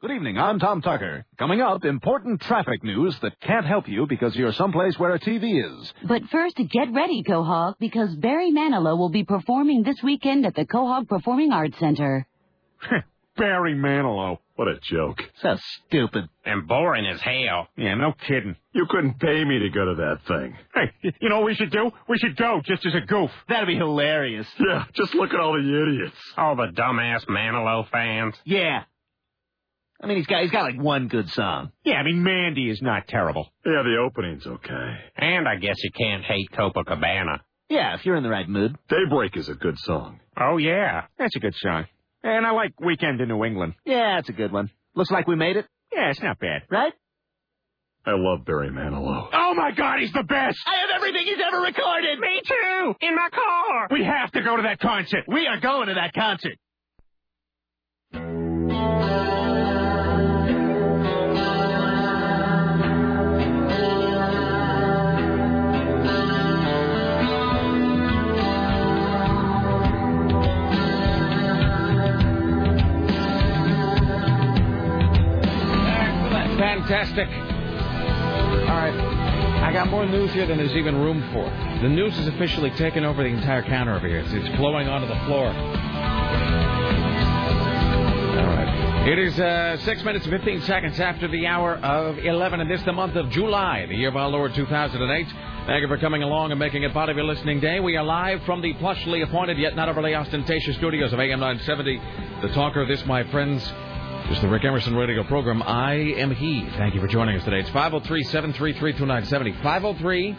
Good evening. I'm Tom Tucker. Coming up, important traffic news that can't help you because you're someplace where a TV is. But first, get ready, Quahog, because Barry Manilow will be performing this weekend at the Quahog Performing Arts Center. Barry Manilow. What a joke. So stupid. And boring as hell. Yeah, no kidding. You couldn't pay me to go to that thing. Hey, you know what we should do? We should go just as a goof. That'd be hilarious. Yeah, just look at all the idiots. All the dumbass Manilow fans. Yeah. I mean, he's got he's got like one good song. Yeah, I mean, Mandy is not terrible. Yeah, the opening's okay. And I guess you can't hate Copacabana. Yeah, if you're in the right mood. Daybreak is a good song. Oh, yeah. That's a good song. And I like Weekend in New England. Yeah, it's a good one. Looks like we made it, Yeah, it's not bad. right? I love Barry Manilow. Oh, my God, he's the best! I have everything he's ever recorded. Me too! In my car! We have to go to that concert. We are going to that concert. Fantastic. All right. I got more news here than there's even room for. The news has officially taken over the entire counter over here. It's, flowing onto the floor. All right. It is uh, 6 minutes and 15 seconds after the hour of 11, and this the month of July, the year of our Lord 2008. Thank you for coming along and making it part of your listening day. We are live from the plushly appointed yet not overly ostentatious studios of AM 970. The talker this, my friends, is the Rick Emerson radio program. I am he. Thank you for joining us today. It's 503 733 2970. 503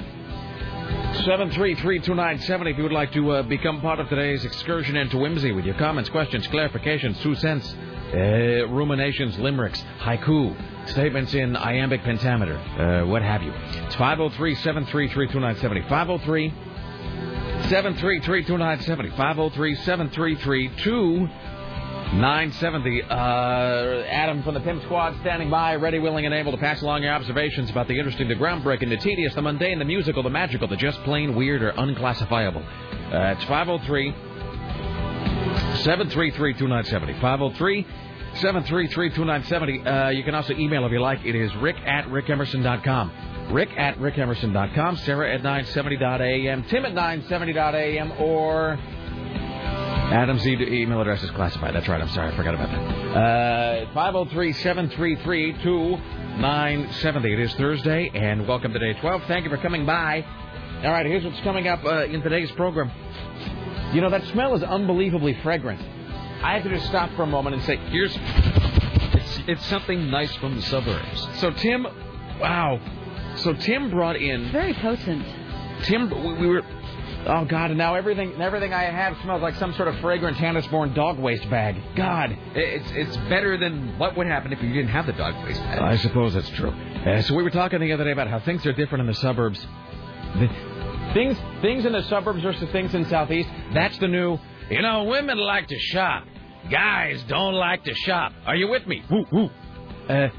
733 2970 if you would like to uh, become part of today's excursion into whimsy with your comments, questions, clarifications, two cents, uh, ruminations, limericks, haiku, statements in iambic pentameter, uh, what have you. It's 503 733 2970. 503 733 2970. 503 733 970. Uh, Adam from the Pimp Squad standing by, ready, willing, and able to pass along your observations about the interesting, the groundbreaking, the tedious, the mundane, the musical, the magical, the just plain weird or unclassifiable. Uh, it's 503 733 2970. 503 733 2970. Uh, you can also email if you like. It is rick at rickemerson.com. Rick at rickemerson.com. Sarah at 970.am. Tim at 970.am. Or. Adam's email address is classified. That's right. I'm sorry. I forgot about that. Uh, 503 733 2970. It is Thursday, and welcome to day 12. Thank you for coming by. All right, here's what's coming up uh, in today's program. You know, that smell is unbelievably fragrant. I have to just stop for a moment and say, here's. It's, it's something nice from the suburbs. So, Tim. Wow. So, Tim brought in. Very potent. Tim, we, we were. Oh God! And now everything, everything I have smells like some sort of fragrant Tannisborn dog waste bag. God, It's it's better than what would happen if you didn't have the dog waste bag. I suppose that's true. Uh, so we were talking the other day about how things are different in the suburbs. The, things, things in the suburbs versus things in southeast. That's the new. You know, women like to shop. Guys don't like to shop. Are you with me? Woo woo. Uh,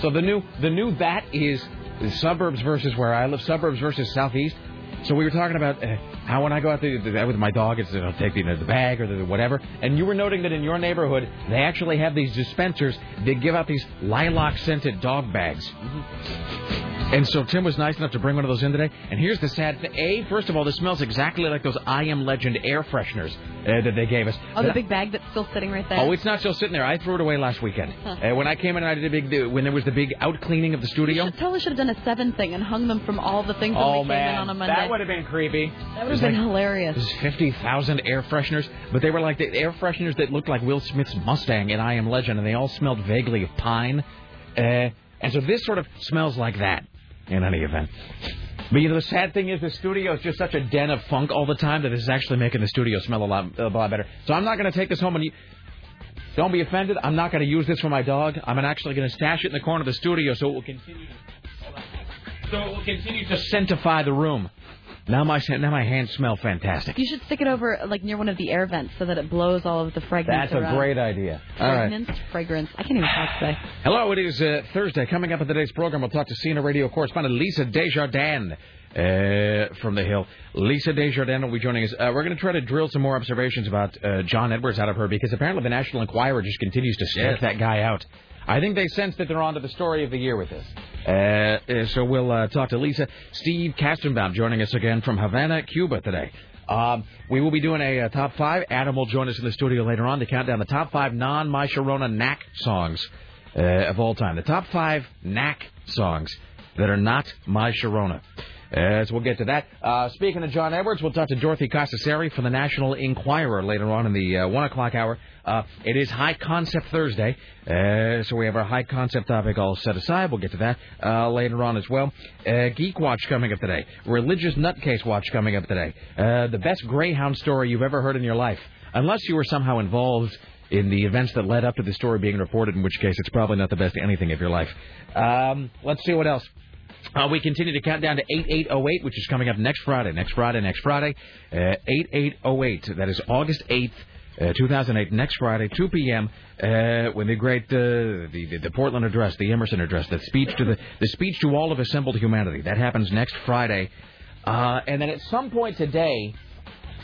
so, the new, the new that is the suburbs versus where I live. Suburbs versus southeast. So we were talking about uh, how when I go out there with my dog, it's I'll take the, the bag or the whatever. And you were noting that in your neighborhood, they actually have these dispensers. They give out these lilac scented dog bags. And so Tim was nice enough to bring one of those in today. And here's the sad thing: A, first of all, this smells exactly like those I Am Legend air fresheners uh, that they gave us. Oh, the big bag that's still sitting right there. Oh, it's not still sitting there. I threw it away last weekend. Uh, when I came in, and I did a big when there was the big out cleaning of the studio. should, totally should have done a seven thing and hung them from all the things Oh we came in on a Monday. that would have been creepy. That would have been hilarious. There's fifty thousand air fresheners, but they were like the air fresheners that looked like Will Smith's Mustang in I Am Legend, and they all smelled vaguely of pine. Uh, and so this sort of smells like that. In any event. But you know, the sad thing is the studio is just such a den of funk all the time that this is actually making the studio smell a lot, a lot better. So I'm not going to take this home and. You, don't be offended. I'm not going to use this for my dog. I'm actually going to stash it in the corner of the studio so it will continue. To, so it will continue to scentify the room. Now my now my hands smell fantastic. You should stick it over like near one of the air vents so that it blows all of the fragrance That's a great idea. All right. Fragrance, fragrance. I can't even talk today. Hello, it is uh, Thursday. Coming up in today's program, we'll talk to CNN radio correspondent Lisa Desjardins uh, from the Hill. Lisa Desjardins will be joining us. Uh, we're going to try to drill some more observations about uh, John Edwards out of her because apparently the National Enquirer just continues to stake Yes. that guy out. I think they sense that they're onto the story of the year with this. Uh, uh, so we'll uh, talk to Lisa. Steve Kastenbaum joining us again from Havana, Cuba today. Um, we will be doing a, uh top five. Adam will join us in the studio later on to count down the top five non My Sharona knack songs uh, of all time. The top five knack songs that are not My Sharona. Uh, so we'll get to that. Uh, speaking of John Edwards, we'll talk to Dorothy Casaseri from the National Enquirer later on in the uh, 1 o'clock hour. Uh, it is High Concept Thursday, uh, so we have our High Concept topic all set aside. We'll get to that uh, later on as well. Uh, Geek Watch coming up today. Religious Nutcase Watch coming up today. Uh, the best Greyhound story you've ever heard in your life. Unless you were somehow involved in the events that led up to the story being reported, in which case it's probably not the best anything of your life. Um, let's see what else. Uh, we continue to count down to 8808, which is coming up next Friday. Next Friday, next Friday. Uh, 8808. That is August 8th. Uh, 2008, next Friday, 2 p.m. Uh, when the great uh, the, the Portland address, the Emerson address, the speech to the the speech to all of assembled humanity. That happens next Friday, uh, and then at some point today,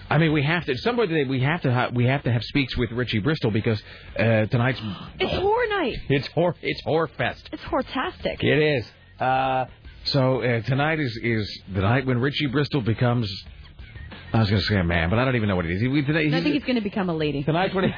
I mean, we have to. At some point today, we have to ha- we have to have speaks with Richie Bristol because uh, tonight's It's horror night. it's horror it's horror fest. It's hortastic. It is. Uh, so uh, tonight is is the night when Richie Bristol becomes. I was going to say a man, but I don't even know what it is. He, today, No, I think he's going to become a lady. tonight's when he.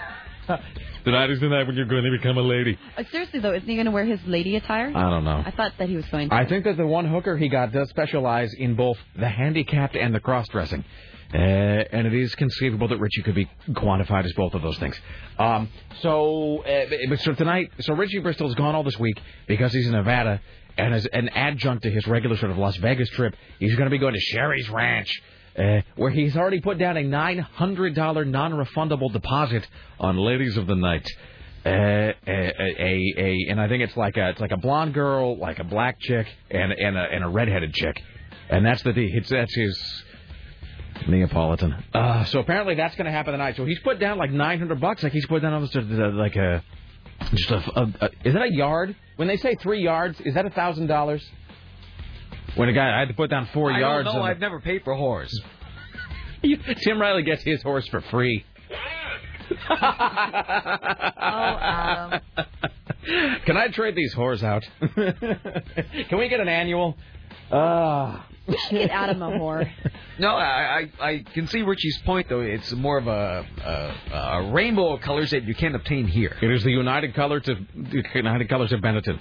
tonight is the night when you're going to become a lady. Uh, seriously though, isn't he going to wear his lady attire? I don't know. I thought that he was going to. I think that the one hooker he got does specialize in both the handicapped and the cross dressing. Uh, and it is conceivable that Richie could be quantified as both of those things. Um, so, uh, but so tonight, so Richie Bristol's gone all this week because he's in Nevada, and as an adjunct to his regular sort of Las Vegas trip, he's going to be going to Sheri's Ranch, uh, where he's already put down a $900 non-refundable deposit on Ladies of the Night. Uh, a, a, a, and I think it's like a, it's like a blonde girl, like a black chick, and and a, and a redheaded chick, and that's the it's that's his Neapolitan. Uh, so apparently that's going to happen tonight. So he's put down like 900 bucks. Like he's put down almost a, like a just a, a, a is that a yard? When they say three yards, is that a thousand dollars? When a guy I had to put down four I yards. don't know. I've never paid for a horse. Tim Riley gets his horse for free. oh, Adam. Can I trade these whores out? Can we get an annual? Uh, Get Adam a whore. No, I, I I can see Richie's point though. It's more of a, a, a rainbow of colors that you can't obtain here. it is the United Colors of the United Colors of Benetton,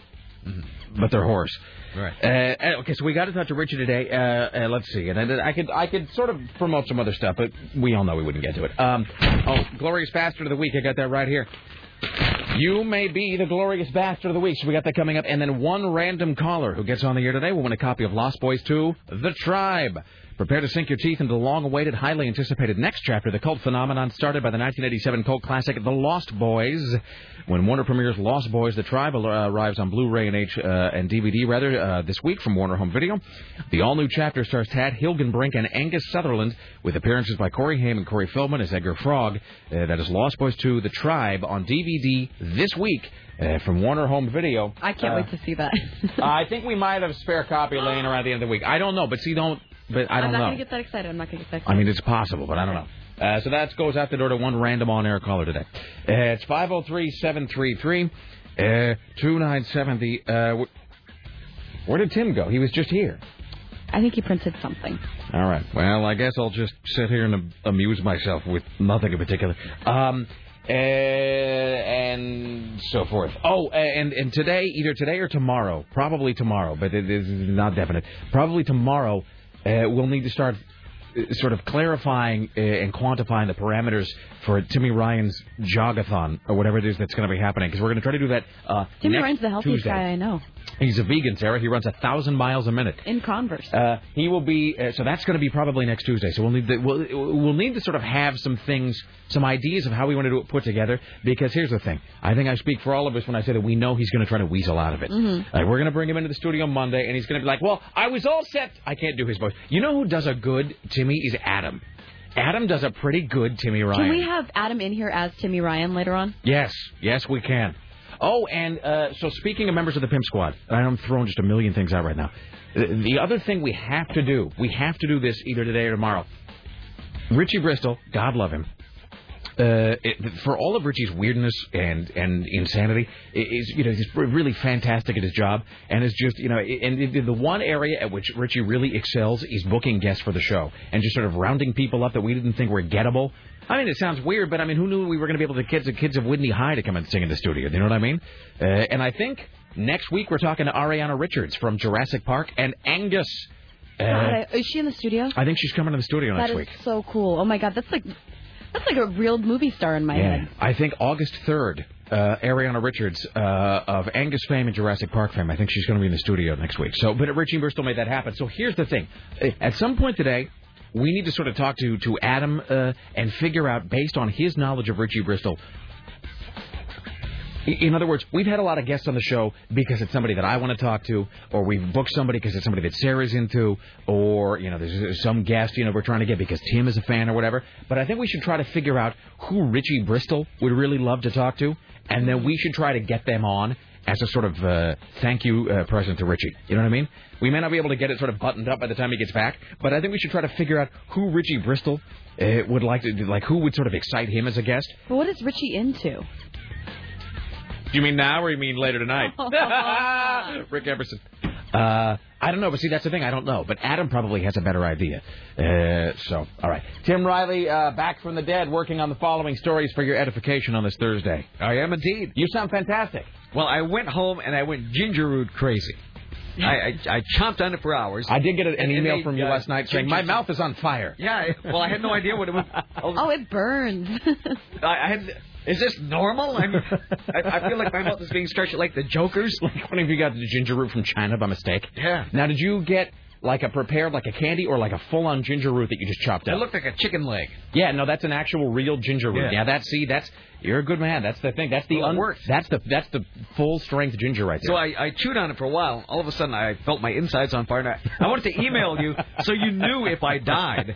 but they're whores. Right. Uh, okay, so we got to talk to Richard today. Uh, uh, let's see, and I, I could I could sort of promote some other stuff, but we all know we wouldn't get to it. Um, oh, glorious bastard of the week! I got that right here. You may be the glorious bastard of the week. So we got that coming up, and then one random caller who gets on the air today will win a copy of Lost Boys 2: The Tribe. Prepare to sink your teeth into the long-awaited, highly anticipated next chapter, the cult phenomenon started by the 1987 cult classic The Lost Boys. When Warner premieres Lost Boys: The Tribe uh, arrives on Blu-ray and H uh, and DVD rather uh, this week from Warner Home Video. The all-new chapter stars Tad Hilgenbrink and Angus Sutherland, with appearances by Corey Haim and Corey Feldman as Edgar Frog. Uh, that is Lost Boys 2: The Tribe on DVD this week uh, from Warner Home Video. I can't Uh, wait to see that. I think we might have a spare copy laying around at the end of the week. I don't know, but see, don't. But I don't know. I'm don't going to get that excited. I'm not going to get that excited. I mean, it's possible, but I don't know. Uh, so that goes out the door to one random on-air caller today. Uh, it's 503-733, uh, 297. Uh, where did Tim go? He was just here. I think he printed something. All right. Well, I guess I'll just sit here and amuse myself with nothing in particular. Um, uh, and so forth. Oh, and and today, either today or tomorrow, probably tomorrow, but it is not definite. Probably tomorrow, uh, we'll need to start uh, sort of clarifying uh, and quantifying the parameters for Timmy Ryan's jogathon or whatever it is that's going to be happening because we're going to try to do that. Uh, Timmy Ryan's the healthiest Tuesday. guy I know. He's a vegan, Sarah. He runs a thousand miles a minute. In Converse. Uh, he will be uh, so that's going to be probably next Tuesday. So we'll need to, we'll, we'll need to sort of have some things, some ideas of how we want to do it put together. Because here's the thing: I think I speak for all of us when I say that we know he's going to try to weasel out of it. Mhm. Like we're going to bring him into the studio Monday, and he's going to be like, "Well, I was all set. I can't do his voice." You know who does a good Timmy is Adam. Adam does a pretty good Timmy Ryan. Can we have Adam in here as Timmy Ryan later on? Yes, yes, we can. Oh, and uh, so speaking of members of the Pimp Squad, I'm throwing just a million things out right now. The the other thing we have to do, we have to do this either today or tomorrow. Richie Bristol, God love him, uh, it, for all of Richie's weirdness and and insanity, is you know he's really fantastic at his job, and is just you know, and the- one area at which Richie really excels is booking guests for the show and just sort of rounding people up that we didn't think were gettable. I mean, it sounds weird, but I mean, who knew we were going to be able to get kids, the kids of Whitney High to come and sing in the studio? You know what I mean? Uh, and I think next week we're talking to Ariana Richards from Jurassic Park and Angus. Uh, God, is she in the studio? I think she's coming to the studio That next is week. so cool. Oh my God, that's like that's like a real movie star in my Yeah, head. I think August 3rd, uh, Ariana Richards uh, of Angus fame and Jurassic Park fame, I think she's going to be in the studio next week. So, but Richie Bristol made that happen. So here's the thing. At some point today, we need to sort of talk to, to Adam uh, and figure out, based on his knowledge of Richie Bristol, In other words, we've had a lot of guests on the show because it's somebody that I want to talk to, or we've booked somebody because it's somebody that Sarah's into, or you know, there's some guest you know we're trying to get because Tim is a fan or whatever. But I think we should try to figure out who Richie Bristol would really love to talk to, and then we should try to get them on as a sort of uh, thank you uh, present to Richie. You know what I mean? We may not be able to get it sort of buttoned up by the time he gets back, but I think we should try to figure out who Richie Bristol uh, would like to like who would sort of excite him as a guest. But what is Richie into? Do you mean now or you mean later tonight? Rick Emerson. Uh, I don't know, but see, that's the thing. I don't know. But Adam probably has a better idea. Uh, so, all right. Tim Riley, uh, back from the dead, working on the following stories for your edification on this Thursday. I am indeed. You sound fantastic. Well, I went home and I went ginger root crazy. I, I I chomped on it for hours. I did get an And- and email they, from you uh, last night saying ginger- my mouth is on fire. Yeah, well, I had no idea what it was. Oh, it burns. I, I had. Is this normal? I mean, I, I feel like my mouth is being stretched like the Joker's. Like one of you got the ginger root from China by mistake. Yeah. Now, did you get like a prepared, like a candy, or like a full-on ginger root that you just chopped up. It looked like a chicken leg. Yeah, no, that's an actual real ginger root. Yeah. Yeah, that's see, that's you're a good man. That's the thing. That's the Well, un- works. That's the that's the full strength ginger right there. So I, I chewed on it for a while. All of a sudden, I felt my insides on fire. And I, I wanted to email you so you knew if I died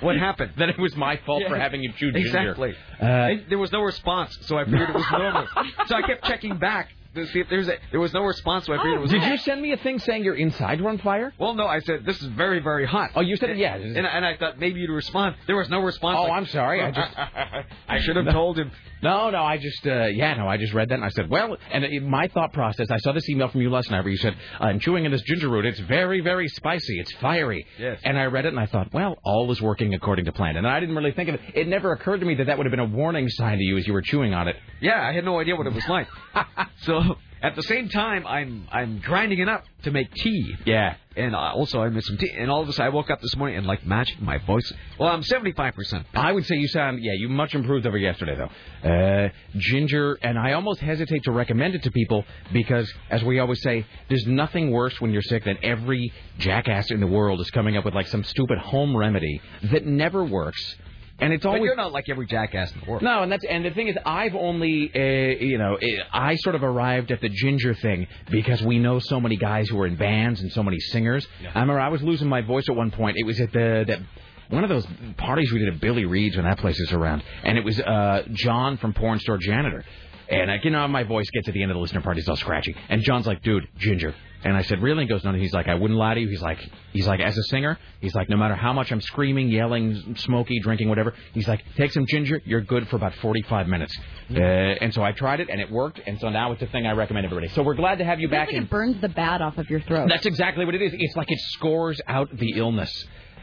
what happened. that it was my fault for having you chew ginger. Exactly. Uh, there was no response, so I figured it was normal. so I kept checking back see if there's a. There was no response, so I figured it was. did you send me a thing saying your insides were on fire? Well, no, I said this is very, very hot. Oh, you said yeah. And, and I thought maybe you'd respond. There was no response. Oh, Like, I'm sorry. I just I should have told him. no, no. I just uh, yeah, no. I just read that and I said, well, and in my thought process, I saw this email from you last night where you said, I'm chewing in this ginger root. It's very, very spicy. It's fiery. Yes. And I read it and I thought, well, all is working according to plan. And I didn't really think of it. It never occurred to me that that would have been a warning sign to you as you were chewing on it. Yeah, I had no idea what it was like. so at the same time, I'm I'm grinding it up to make tea. Yeah. And uh, also I made some tea. And all of a sudden, I woke up this morning and like magic, my voice. Well, I'm 75 percent. I would say you sound, yeah, you much improved over yesterday, though. Uh, ginger, and I almost hesitate to recommend it to people because, as we always say, there's nothing worse when you're sick than every jackass in the world is coming up with like some stupid home remedy that never works. And it's But you're not like every jackass in the world. no, and that's and the thing is, I've only, uh, you know, eh, I sort of arrived at the ginger thing because we know so many guys who are in bands and so many singers. I remember I was losing my voice at one point. It was at the that one of those parties we did at Billy Reed's when that place is around, and it was uh, John from Porn Store Janitor. And I, you know, my voice gets at the end of the listener party, it's all scratchy. And John's like, "Dude, ginger." And I said, "Really?" And he goes, "No." He's like, "I wouldn't lie to you." He's like, "He's like, as a singer, he's like, no matter how much I'm screaming, yelling, smoky, drinking, whatever, he's like, take some ginger, you're good for about 45 minutes." Uh, and so I tried it, and it worked. And so now it's a thing I recommend everybody. So we're glad to have you It's back. like in- it burns the bad off of your throat. That's exactly what it is. It's like it scores out the illness.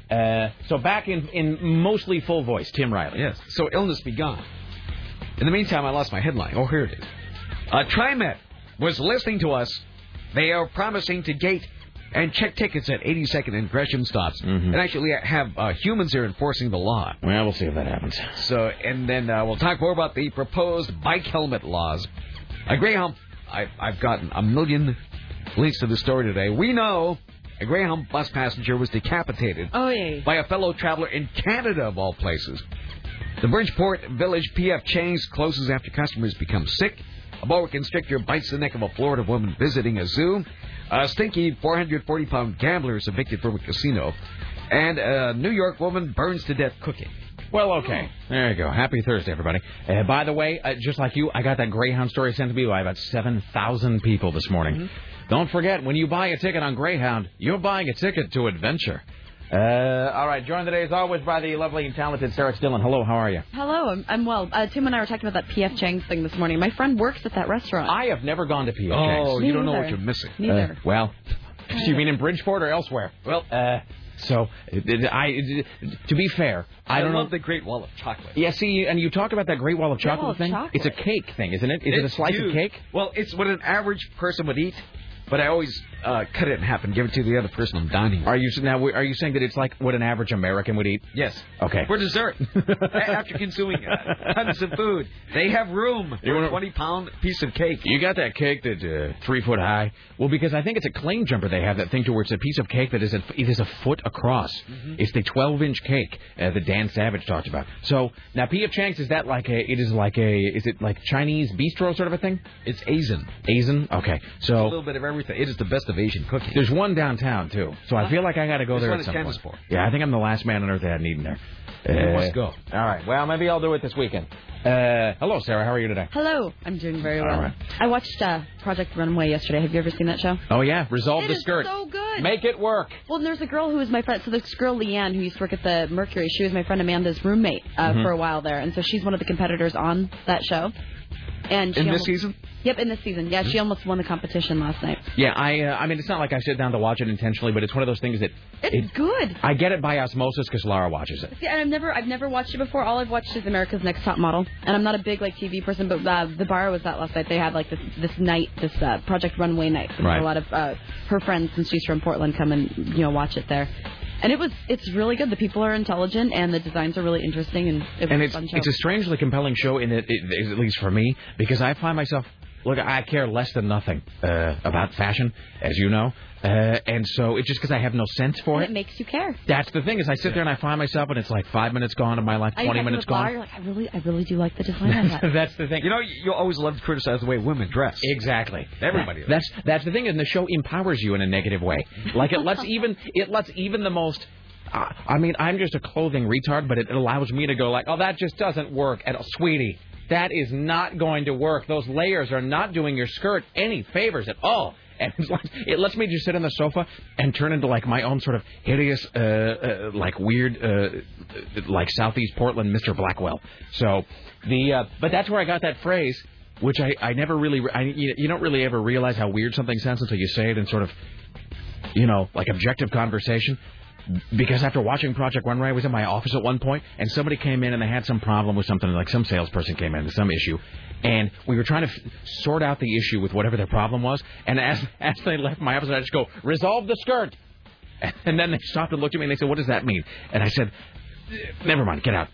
Uh, so back in in mostly full voice, Tim Riley. Yes. So illness be gone. In the meantime, I lost my headline. Oh, here it is. Uh, TriMet was listening to us. They are promising to gate and check tickets at 82nd and Gresham stops, Mhm. and actually have uh, humans here enforcing the law. Well, we'll see if that happens. So, and then uh, we'll talk more about the proposed bike helmet laws. A Greyhound, I, I've gotten a million links to the story today. We know a Greyhound bus passenger was decapitated oh yeah. by a fellow traveler in Canada, of all places. The Bridgeport Village PF Chang's closes after customers become sick. A boa constrictor bites the neck of a Florida woman visiting a zoo. A stinky 440 pound gambler is evicted from a casino. And a New York woman burns to death cooking. Well, okay. There you go. Happy Thursday, everybody. Uh, by the way, uh, just like you, I got that Greyhound story sent to me by about 7,000 people this morning. Don't forget, when you buy a ticket on Greyhound, you're buying a ticket to adventure. Uh, all right, joined today as always by the lovely and talented Sarah Stillen. Hello, how are you? Hello, I'm, I'm well. Uh, Tim and I were talking about that P.F. Chang's thing this morning. My friend works at that restaurant. I have never gone to P.F. Oh, Me you don't know neither. what you're missing. Neither. Uh, well, you mean in Bridgeport or elsewhere? Well, uh, so it- it- I, it- to be fair, I, don't love know. the Great Wall of Chocolate. Yeah, see, and you talk about that Great Wall of Chocolate Wall of thing. Chocolate. It's a cake thing, isn't it? Is it a It's slice of cake? Well, it's what an average person would eat, but I always uh, cut it in half and give it to the other person I'm dining with. Are you now? Are you saying that it's like what an average American would eat? Yes. Okay. For dessert. After consuming uh, tons of food, they have room You for a 20 pound piece of cake. You got that cake that's uh, three foot high? Well, because I think it's a claim jumper. They have that thing to where it's a piece of cake that is a, it is a foot across. It's the 12 inch cake uh, that Dan Savage talked about. So now P.F. Chang's is that like a? It is like a? Is it like Chinese bistro sort of a thing? It's Asian. Asian? Okay. So a little bit of everything. It is the best of Asian cooking. there's one downtown too. So I feel like I got to go Which there one at is some Candace point. for? Yeah, I think I'm the last man on earth that hadn't eaten there. You Uh, must go. All right. Well, maybe I'll do it this weekend. Uh, hello, Sarah. How are you today? Hello, I'm doing very well. right. I watched uh, Project Runway yesterday. Have you ever seen that show? Oh yeah, resolve It the is skirt. so good. Make it work. Well, there's a girl who was my friend. So this girl Leanne, who used to work at the Mercury, she was my friend Amanda's roommate uh, Mhm. for a while there, and so she's one of the competitors on that show. And she In this almost- season? Yep, in this season. Yeah, she almost won the competition last night. Yeah, I. Uh, I mean, it's not like I sit down to watch it intentionally, but it's one of those things that It's it, good. I get it by osmosis because Lara watches it. See, and I've never, I've never watched it before. All I've watched is America's Next Top Model, and I'm not a big like TV person. But uh, the bar was that last night. They had like this this night, this uh, Project Runway night. So Right. A lot of uh, her friends, since she's from Portland, come and you know watch it there. And it was, it's really good. The people are intelligent, and the designs are really interesting, and it was And a it's fun show. it's a strangely compelling show in it, it, at least for me, because I find myself look, I care less than nothing uh, about fashion, as you know, uh, and so it's just because I have no sense for and it. it makes you care. That's the thing is I sit there and I find myself and it's like five minutes gone of my life, I twenty talk to minutes the bar, gone. You're like, I really, I really do like the design on that. That's the thing. You know, you always love to criticize the way women dress. Exactly. Everybody does. That's that's the thing, and the show empowers you in a negative way. Like it lets even it lets even the most. Uh, I mean, I'm just a clothing retard, but it allows me to go like, oh, that just doesn't work, and sweetie, that is not going to work. Those layers are not doing your skirt any favors at all. And it lets me just sit on the sofa and turn into like my own sort of hideous, uh, uh, like weird, uh, like Southeast Portland Mr. Blackwell. So the, uh, but that's where I got that phrase which I, I never really I, you don't really ever realize how weird something sounds until you say it in sort of you know like objective conversation because after watching Project Runway I was in my office at one point and somebody came in and they had some problem with something like some salesperson came in with some issue and we were trying to f- sort out the issue with whatever their problem was and as as they left my office I just go resolve the skirt! And then they stopped and looked at me and they said what does that mean? And I said never mind get out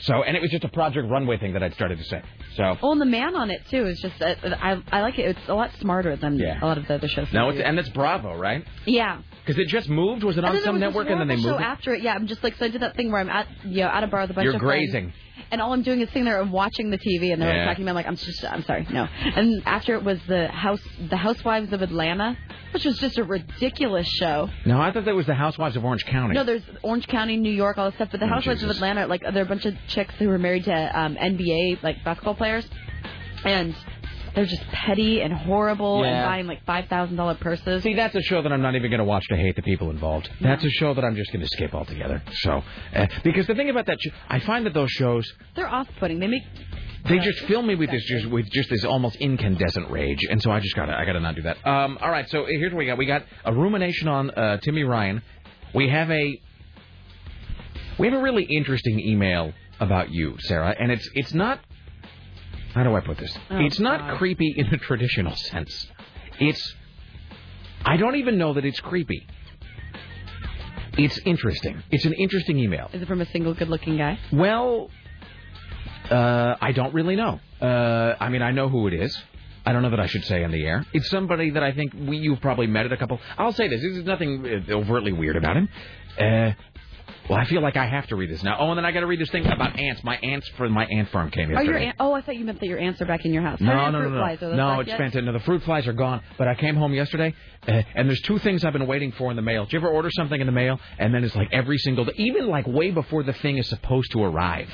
so and it was just a Project Runway thing that I'd started to say so Oh, and the man on it too is just, uh, I, I like it. It's a lot smarter than Yeah. a lot of the other shows. No, it's, and it's Bravo, right? yeah. Because it just moved. Was it on some was network and then they horrible moved? show it? after it. Yeah, I'm just like so I did that thing where I'm at you know at a bar with a bunch You're of grazing. friends, and all I'm doing is sitting there and watching the TV, and they're Yeah. talking to me. I'm like, I'm just, I'm sorry, no. And after it was the house, the Housewives of Atlanta, which was just a ridiculous show. No, I thought that was the Housewives of Orange County. No, there's Orange County, New York, all this stuff. But the Oh, Housewives Jesus. of Atlanta, like they're a bunch of chicks who were married to um, NBA like basketball players, and they're just petty and horrible and buying like five thousand dollar purses. See, that's a show that I'm not even going to watch to hate the people involved. That's a show that I'm just going to skip altogether. So, uh, because the thing about that, show, I find that those shows They're off-putting. They make they just fill me with this just with just this almost incandescent rage, and so I just gotta I gotta not do that. Um, all right, so here's what we got. We got a rumination on uh, Timmy Ryan. We have a we have a really interesting email about you, Sarah, and it's it's not. How do I put this? Oh, it's not God. creepy in the traditional sense. It's I don't even know that it's creepy. It's interesting. It's an interesting email. Is it from a single good-looking guy? Well, uh, I don't really know. Uh, I mean, I know who it is. I don't know that I should say on the air. It's somebody that I think we, you've probably met at a couple. I'll say this. There's nothing overtly weird about him. Uh, well, I feel like I have to read this now. Oh, and then I got to read this thing about ants. My ants for my ant farm came Oh, yesterday. your aunt, oh, I thought you meant that your ants are back in your house. No, no, no, no. flies, No, back it's yet? fantastic. No, the fruit flies are gone. But I came home yesterday, uh, and there's two things I've been waiting for in the mail. Do you ever order something in the mail, and then it's like every single day, even like way before the thing is supposed to arrive?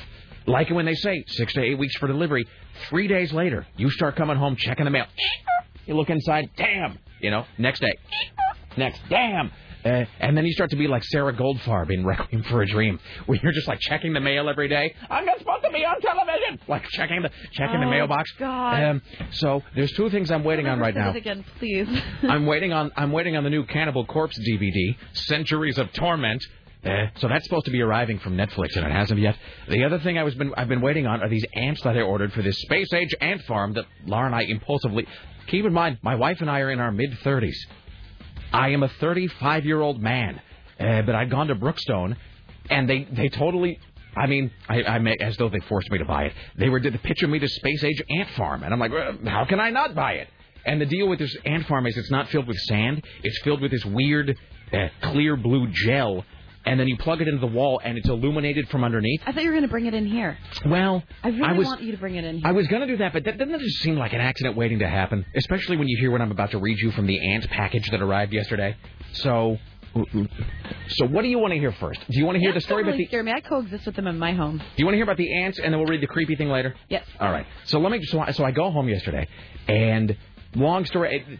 Like when they say six to eight weeks for delivery, three days later, you start coming home checking the mail. You look inside, damn. You know, next day, next, damn. Uh, and then you start to be like Sarah Goldfarb in Requiem for a Dream, where you're just like checking the mail every day. I'm not supposed to be on television, like checking the checking the Oh, mailbox. God. Um, so there's two things I'm waiting on right now. again, please. I'm waiting on I'm waiting on the new Cannibal Corpse DVD, Centuries of Torment. Uh, so that's supposed to be arriving from Netflix, and it hasn't yet. The other thing I was been I've been waiting on are these ants that I ordered for this space age ant farm that Laura and I impulsively. Keep in mind, my wife and I are in our mid 30s. I am a 35 year old man, uh, but I'd gone to Brookstone, and they they totally. I mean, I, I make as though they forced me to buy it. They were did the picture me to space age ant farm, and I'm like, "Uh, how can I not buy it? And the deal with this ant farm is it's not filled with sand; it's filled with this weird uh, clear blue gel, and then you plug it into the wall, and it's illuminated from underneath. I thought you were going to bring it in here. Well, I really was want you to bring it in here. I was going to do that, but that doesn't that just seem like an accident waiting to happen? Especially when you hear what I'm about to read you from the ant package that arrived yesterday. So, so what do you want to hear first? Do you want to hear the story don't about the? scare me. I coexist with them in my home. Do you want to hear about the ants, and then we'll read the creepy thing later? Yes. All right. So let me. So I, so I go home yesterday, and long story.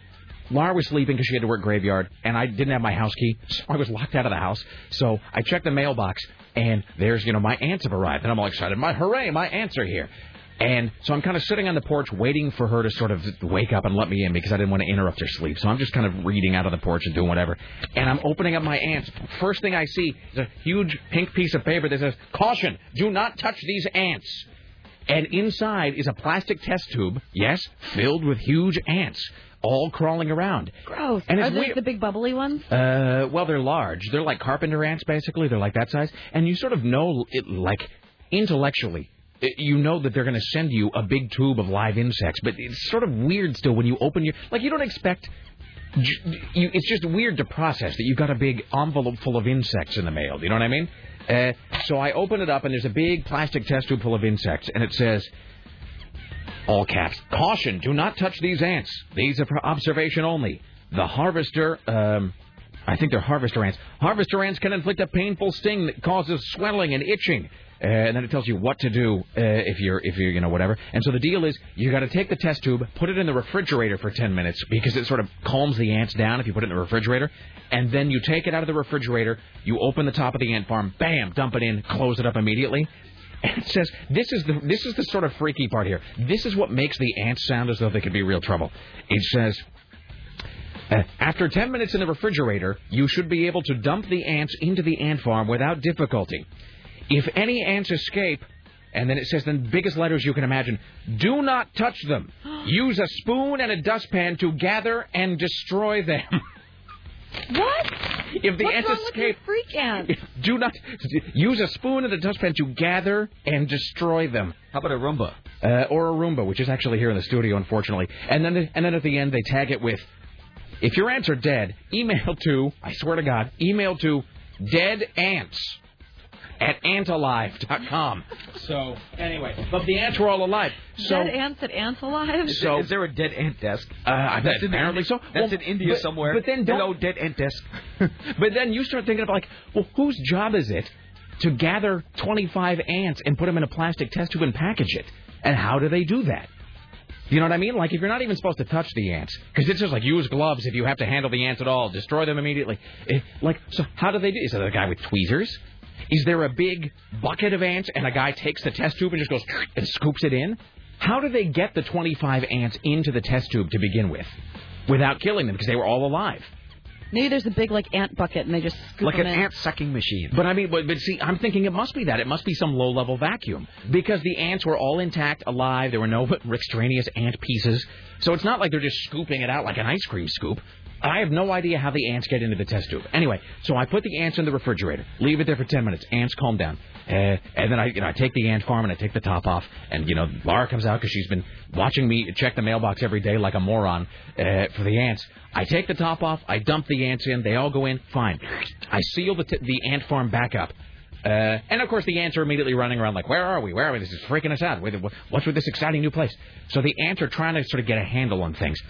Laura was sleeping because she had to work graveyard, and I didn't have my house key, so I was locked out of the house. So I checked the mailbox, and there's you know my aunts have arrived, and I'm all excited. My hooray, my aunts are here. And so I'm kind of sitting on the porch waiting for her to sort of wake up and let me in because I didn't want to interrupt her sleep. So I'm just kind of reading out of the porch and doing whatever. And I'm opening up my ants. First thing I see is a huge pink piece of paper that says, Caution, do not touch these ants. And inside is a plastic test tube, yes, filled with huge ants, all crawling around. Gross. And Are it's those the big bubbly ones? Uh, well, they're large. They're like carpenter ants, basically. They're like that size. And you sort of know, it, like, intellectually, i- you know that they're going to send you a big tube of live insects. But it's sort of weird still when you open your. Like, you don't expect. j- You, it's just weird to process that you've got a big envelope full of insects in the mail. Do you know what I mean? Uh, so I open it up, and there's a big plastic test tube full of insects, and it says, all caps, caution, do not touch these ants. These are for observation only. The harvester, um, I think they're harvester ants. Harvester ants can inflict a painful sting that causes swelling and itching. Uh, and then it tells you what to do uh, if you're if you're you know whatever. And so the deal is you got to take the test tube, put it in the refrigerator for 10 minutes because it sort of calms the ants down if you put it in the refrigerator. And then you take it out of the refrigerator, you open the top of the ant farm, bam, dump it in, close it up immediately. And it says this is the this is the sort of freaky part here. This is what makes the ants sound as though they could be real trouble. It says uh, after 10 minutes in the refrigerator, you should be able to dump the ants into the ant farm without difficulty. If any ants escape, and then it says in the biggest letters you can imagine, do not touch them. Use a spoon and a dustpan to gather and destroy them. What? If the What's ants wrong escape, these freak ants? do not use a spoon and a dustpan to gather and destroy them. How about a Roomba? Uh, or a Roomba, which is actually here in the studio, unfortunately. And then, and then at the end, they tag it with, if your ants are dead, email to, I swear to God, email to dead ants at antalive.com. So, anyway, but the ants were all alive. So, Dead ants at ants alive? So- is there a dead ant desk? uh, I bet That's in apparently so. That's Well, in India but- somewhere. But then don't, dead ant desk. but then you start thinking about like, well, whose job is it to gather 25 ants and put them in a plastic test tube and package it? And how do they do that? You know what I mean? Like if you're not even supposed to touch the ants, because it's just like use gloves if you have to handle the ants at all, destroy them immediately. Eh, like, so how do they do? Is there a guy with tweezers? Is there a big bucket of ants and a guy takes the test tube and just goes and scoops it in? How do they get the 25 ants into the test tube to begin with, without killing them because they were all alive? Maybe there's a big like ant bucket and they just scoop like an in. ant sucking machine. But I mean, but, but see, I'm thinking it must be that. It must be some low-level vacuum because the ants were all intact, alive. There were no extraneous ant pieces, so it's not like they're just scooping it out like an ice cream scoop. I have no idea how the ants get into the test tube. Anyway, so I put the ants in the refrigerator, leave it there for 10 minutes. Ants calm down, uh, and then I, you know, I take the ant farm and I take the top off, and you know, Laura comes out because she's been watching me check the mailbox every day like a moron uh, for the ants. I take the top off, I dump the ants in, they all go in, fine. I seal the t- the ant farm back up. Uh, and of course, the ants are immediately running around like, "Where are we? Where are we? This is freaking us out. What's with this exciting new place?" So the ants are trying to sort of get a handle on things.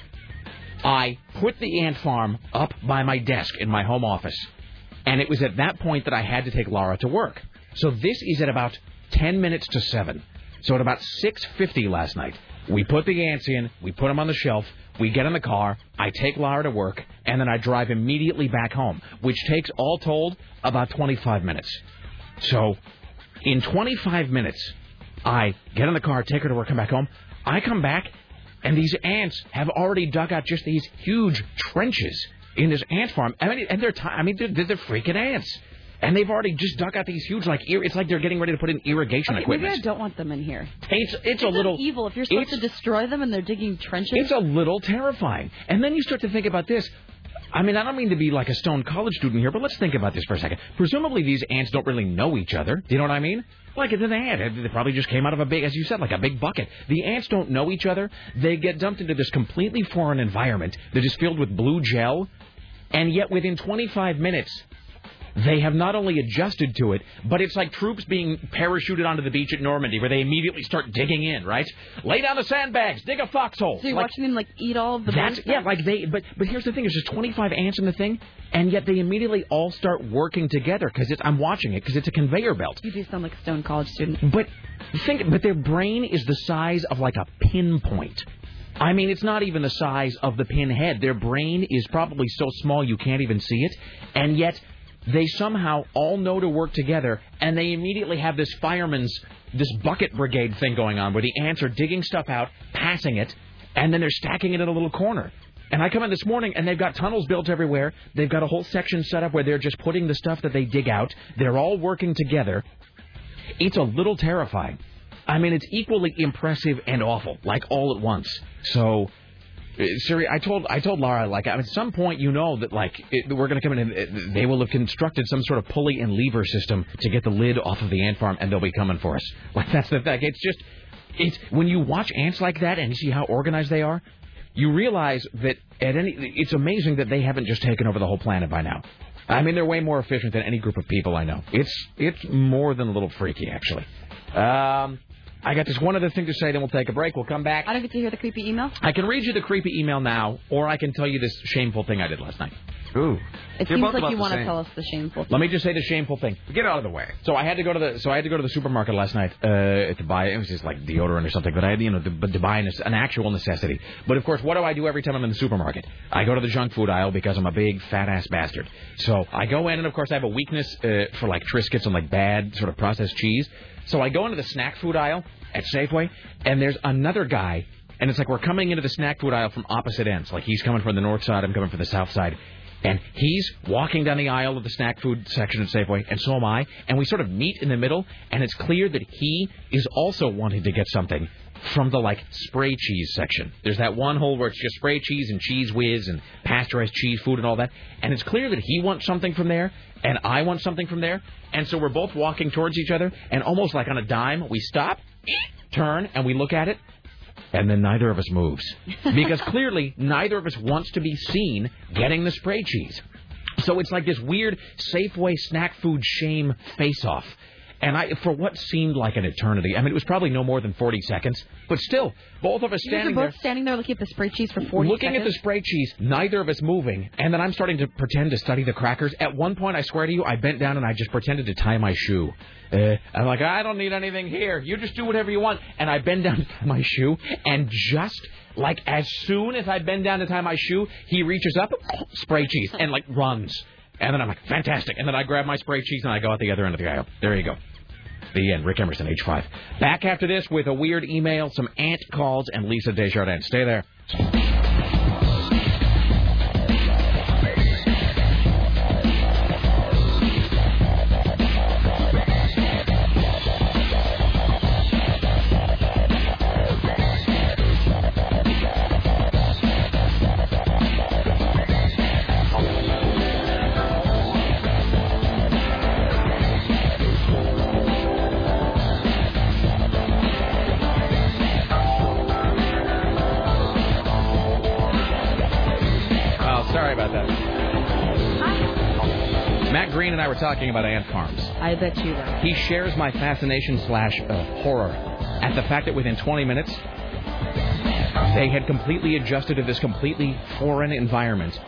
I put the ant farm up by my desk in my home office, and it was at that point that I had to take Laura to work. So this is at about 10 minutes to 7. So at about 6:50 last night, we put the ants in, we put them on the shelf, We get in the car, I take Lara to work, and then I drive immediately back home, which takes all told about 25 minutes. So, in 25 minutes, I get in the car, take her to work, come back home. I come back, and these ants have already dug out just these huge trenches in this ant farm. I mean, and they're, ti I mean, they're, they're freaking ants. And they've already just dug out these huge, like, it's like they're getting ready to put in irrigation Okay, maybe. I don't want them in here. It's, it's, It's a little evil if you're supposed to destroy them and they're digging trenches. It's a little terrifying. And then you start to think about this. I mean, I don't mean to be like a stone college student here, but let's think about this for a second. Presumably, these ants don't really know each other. Do you know what I mean? Like, it's an ant. They probably just came out of a big, as you said, like a big bucket. The ants don't know each other. They get dumped into this completely foreign environment that is filled with blue gel. And yet, within 25 minutes, they have not only adjusted to it, but it's like troops being parachuted onto the beach at Normandy, where they immediately start digging in. Right? Lay down the sandbags, dig a foxhole. so you're Like- watching them like eat all of the that's yeah, like they. But but here's the thing: there's just 25 ants in the thing, and yet they immediately all start working together because it's. I'm watching it because it's a conveyor belt. You do sound like a stone college student. But think, but their brain is the size of like a pinpoint. I mean, it's not even the size of the pinhead. Their brain is probably so small you can't even see it, and yet they somehow all know to work together, and they immediately have this fireman's, this bucket brigade thing going on, where the ants are digging stuff out, passing it, and then they're stacking it in a little corner. And I come in this morning, and they've got tunnels built everywhere. They've got a whole section set up where they're just putting the stuff that they dig out. They're all working together. It's a little terrifying. I mean, it's equally impressive and awful, like all at once. So, Siri, I told I told Laura like at some point you know that like it, we're going to come in and uh, they will have constructed some sort of pulley and lever system to get the lid off of the ant farm and they'll be coming for us. Like that's the thing. It's just it's when you watch ants like that and you see how organized they are, you realize that at any it's amazing that they haven't just taken over the whole planet by now. I mean, they're way more efficient than any group of people I know. It's it's more than a little freaky, actually. Um, I got this one other thing to say, then we'll take a break. We'll come back. I don't get to hear the creepy email. I can read you the creepy email now, or I can tell you this shameful thing I did last night. Ooh. It They're seems like you want to tell us the shameful. Thing. Let me just say the shameful thing. Get out of the way. So I had to go to the so I had to go to the supermarket last night uh, to buy it was just like deodorant or something, but I had you know to, but to buy an, an actual necessity. But of course, what do I do every time I'm in the supermarket? I go to the junk food aisle because I'm a big fat ass bastard. So I go in and of course I have a weakness uh, for like Triscuits and like bad sort of processed cheese. So I go into the snack food aisle at Safeway, and there's another guy, and it's like we're coming into the snack food aisle from opposite ends. Like he's coming from the north side, I'm coming from the south side. And he's walking down the aisle of the snack food section at Safeway, and so am I. And we sort of meet in the middle, and it's clear that he is also wanting to get something from the like spray cheese section. There's that one hole where it's just spray cheese and Cheez Whiz and pasteurized cheese food and all that. And it's clear that he wants something from there, and I want something from there. And so we're both walking towards each other, and almost like on a dime, we stop, turn, and we look at it, and then neither of us moves. Because clearly, neither of us wants to be seen getting the spray cheese. So it's like this weird Safeway snack food shame face off. And I, for what seemed like an eternity, I mean, it was probably no more than 40 seconds, but still, both of us You guys are both there, standing there looking at the spray cheese for 40 looking seconds. at the spray cheese, neither of us moving, and then I'm starting to pretend to study the crackers. At one point, I swear to you, I bent down and I just pretended to tie my shoe. Uh, I'm like, I don't need anything here. You just do whatever you want. And I bend down to tie my shoe, and just like as soon as I bend down to tie my shoe, he reaches up, spray cheese, and like runs. And then I'm like, fantastic. And then I grab my spray cheese and I go out the other end of the aisle. There you go. The end. Rick Emerson, H5. Back after this with a weird email, some ant calls, and Lisa Desjardins. Stay there. And I were talking about ant farms. I bet you were. He shares my fascination slash uh, horror at the fact that within 20 minutes, they had completely adjusted to this completely foreign environment.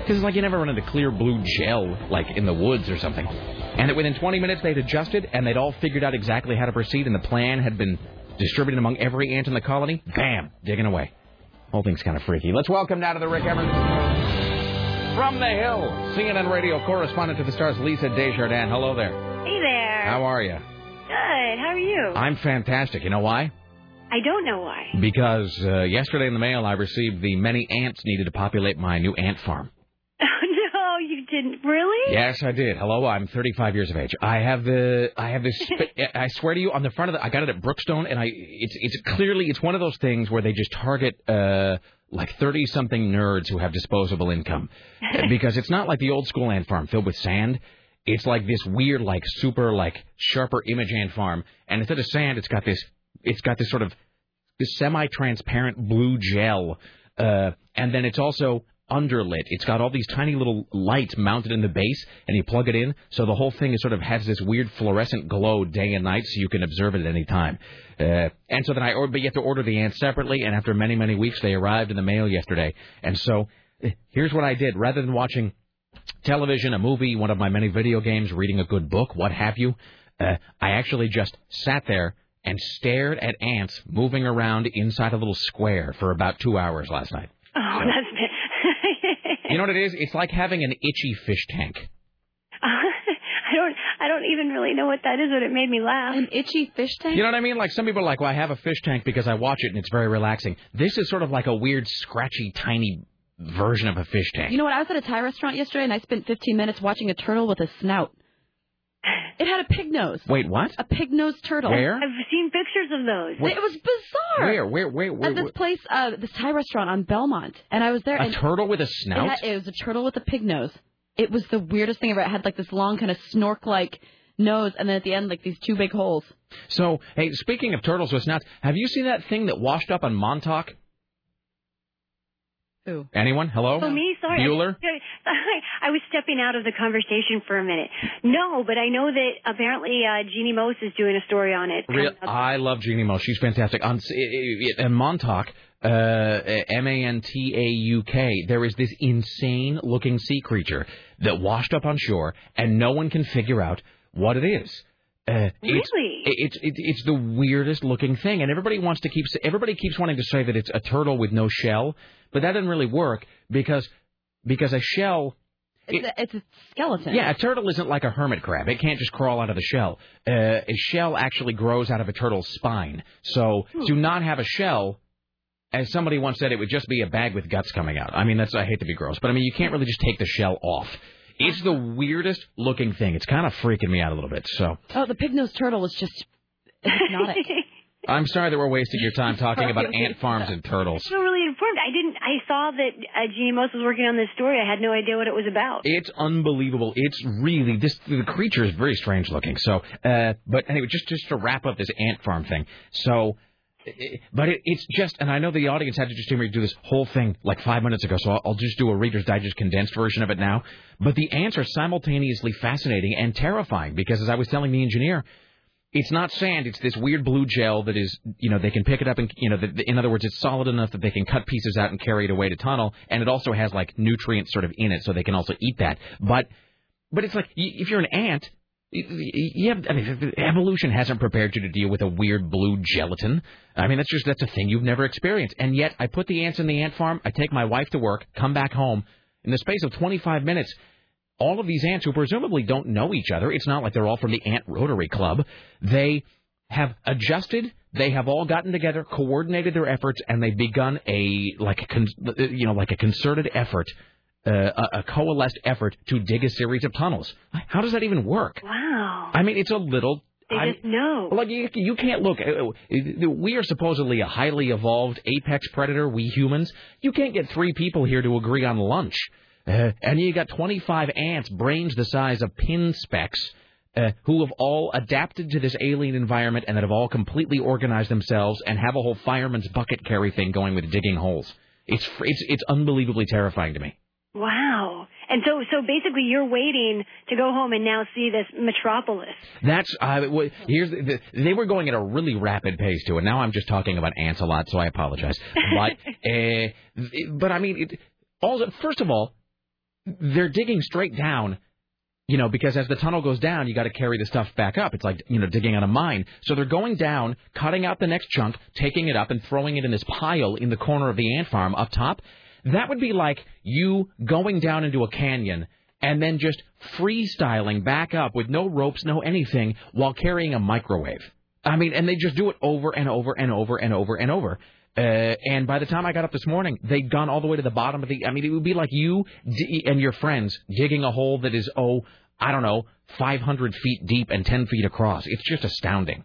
Because it's like you never run into clear blue gel, like in the woods or something. And that within 20 minutes they'd adjusted and they'd all figured out exactly how to proceed, and the plan had been distributed among every ant in the colony. Bam! Digging away. whole thing's kind of freaky. Let's welcome now to the Rick Emerson from the Hill, CNN radio correspondent to the stars, Lisa Desjardins. Hello there. Hey there. How are you? Good. How are you? I'm fantastic. You know why? I don't know why. Because uh, yesterday in the mail I received the many ants needed to populate my new ant farm. no, you didn't. Really? Yes, I did. Hello, I'm 35 years of age. I have the I have this. I swear to you, on the front of the, I got it at Brookstone, and I it's it's clearly it's one of those things where they just target uh like 30 something nerds who have disposable income. Because it's not like the old school ant farm filled with sand. It's like this weird, like super, like sharper image ant farm, and instead of sand, it's got this, it's got this sort of this semi-transparent blue gel, uh, and then it's also underlit. It's got all these tiny little lights mounted in the base, and you plug it in, so the whole thing is sort of has this weird fluorescent glow day and night, so you can observe it at any time. Uh, and so then I, or, but you have to order the ants separately, and after many many weeks, they arrived in the mail yesterday. And so eh, here's what I did: rather than watching television, a movie, one of my many video games, reading a good book, what have you, uh, I actually just sat there and stared at ants moving around inside a little square for about two hours last night. Oh, that's. You know what it is? It's like having an itchy fish tank. I don't. I don't even really know what that is, but it made me laugh. An itchy fish tank. You know what I mean? Like some people are like, well, I have a fish tank because I watch it and it's very relaxing. This is sort of like a weird, scratchy, tiny version of a fish tank. You know what? I was at a Thai restaurant yesterday, and I spent 15 minutes watching a turtle with a snout. It had a pig nose. Wait, what? A pig nose turtle. Where? I've seen pictures of those. What? It was bizarre. Where? Where? Where? where, At this where- place, uh, this Thai restaurant on Belmont, and I was there. A turtle with a It, snout? had, it was a turtle with a pig nose. It was the weirdest thing ever. It had like this long kind of snork-like nose, and then at the end, like these two big holes. So, hey, speaking of turtles with snouts, have you seen that thing that washed up on Montauk? Who? Anyone? Hello? Oh, me? Sorry. Bueller? I was stepping out of the conversation for a minute. No, but I know that apparently uh, Jeanne Moos is doing a story on it. Real, I love Jeanne Moos. She's fantastic. On in Montauk, uh, M A N T A U K, there is this insane looking sea creature that washed up on shore, and no one can figure out what it is. Uh, it's, Really? It's, it's it's the weirdest looking thing, and everybody wants to keep everybody keeps wanting to say that it's a turtle with no shell, but that doesn't really work because because a shell It's, a, it's a skeleton. yeah, a turtle isn't like a hermit crab. It can't just crawl out of the shell. Uh, a shell actually grows out of a turtle's spine. So to not have a shell, as somebody once said, it would just be a bag with guts coming out. I mean, that's I hate to be gross, but I mean, you can't really just take the shell off. It's the weirdest looking thing. It's kind of freaking me out a little bit. So Oh, the pig-nosed turtle is just hypnotic. I'm sorry that we're wasting your time talking about ant farms and turtles. I feel really informed. I didn't. I saw that uh, Jeanne Moos was working on this story. I had no idea what it was about. It's unbelievable. It's really this. The creature is very strange looking. So, uh, but anyway, just just to wrap up this ant farm thing. So, but it, it's just, and I know the audience had to just hear me do this whole thing like five minutes ago. So I'll, I'll just do a Reader's Digest condensed version of it now. But the ants are simultaneously fascinating and terrifying because, as I was telling the engineer. It's not sand. It's this weird blue gel that is, you know, they can pick it up and, you know, the, in other words, it's solid enough that they can cut pieces out and carry it away to tunnel. And it also has like nutrients sort of in it, so they can also eat that. But, but it's like if you're an ant, y- y- you have, I mean, evolution hasn't prepared you to deal with a weird blue gelatin. I mean, that's just that's a thing you've never experienced. And yet, I put the ants in the ant farm. I take my wife to work, come back home. In the space of 25 minutes, all of these ants who presumably don't know each other, it's not like they're all from the Ant Rotary Club, they have adjusted, they have all gotten together, coordinated their efforts, and they've begun a like a con- you know like a concerted effort, uh, a, a coalesced effort to dig a series of tunnels. How does that even work? Wow. I mean, it's a little. They I'm- just know. like you, you can't look. uh, We are supposedly a highly evolved apex predator. We humans. You can't get three people here to agree on lunch, uh, and you got 25 ants, brains the size of pin specks, uh, who have all adapted to this alien environment and that have all completely organized themselves and have a whole fireman's bucket carry thing going with digging holes. It's it's it's unbelievably terrifying to me. Wow. And so, so basically, you're waiting to go home and now see this metropolis. That's uh, here's the, the, they were going at a really rapid pace to it. Now I'm just talking about ants a lot, so I apologize. But uh, but I mean, it, all first of all, they're digging straight down you know, because as the tunnel goes down, you got to carry the stuff back up. It's like, you know, digging on a mine. So they're going down, cutting out the next chunk, taking it up, and throwing it in this pile in the corner of the ant farm up top. That would be like you going down into a canyon and then just freestyling back up with no ropes, no anything, while carrying a microwave. I mean, and they just do it over and over and over and over and over. Uh, and by the time I got up this morning, they'd gone all the way to the bottom of the. I mean, it would be like you d- and your friends digging a hole that is, oh, I don't know, 500 feet deep and 10 feet across. It's just astounding.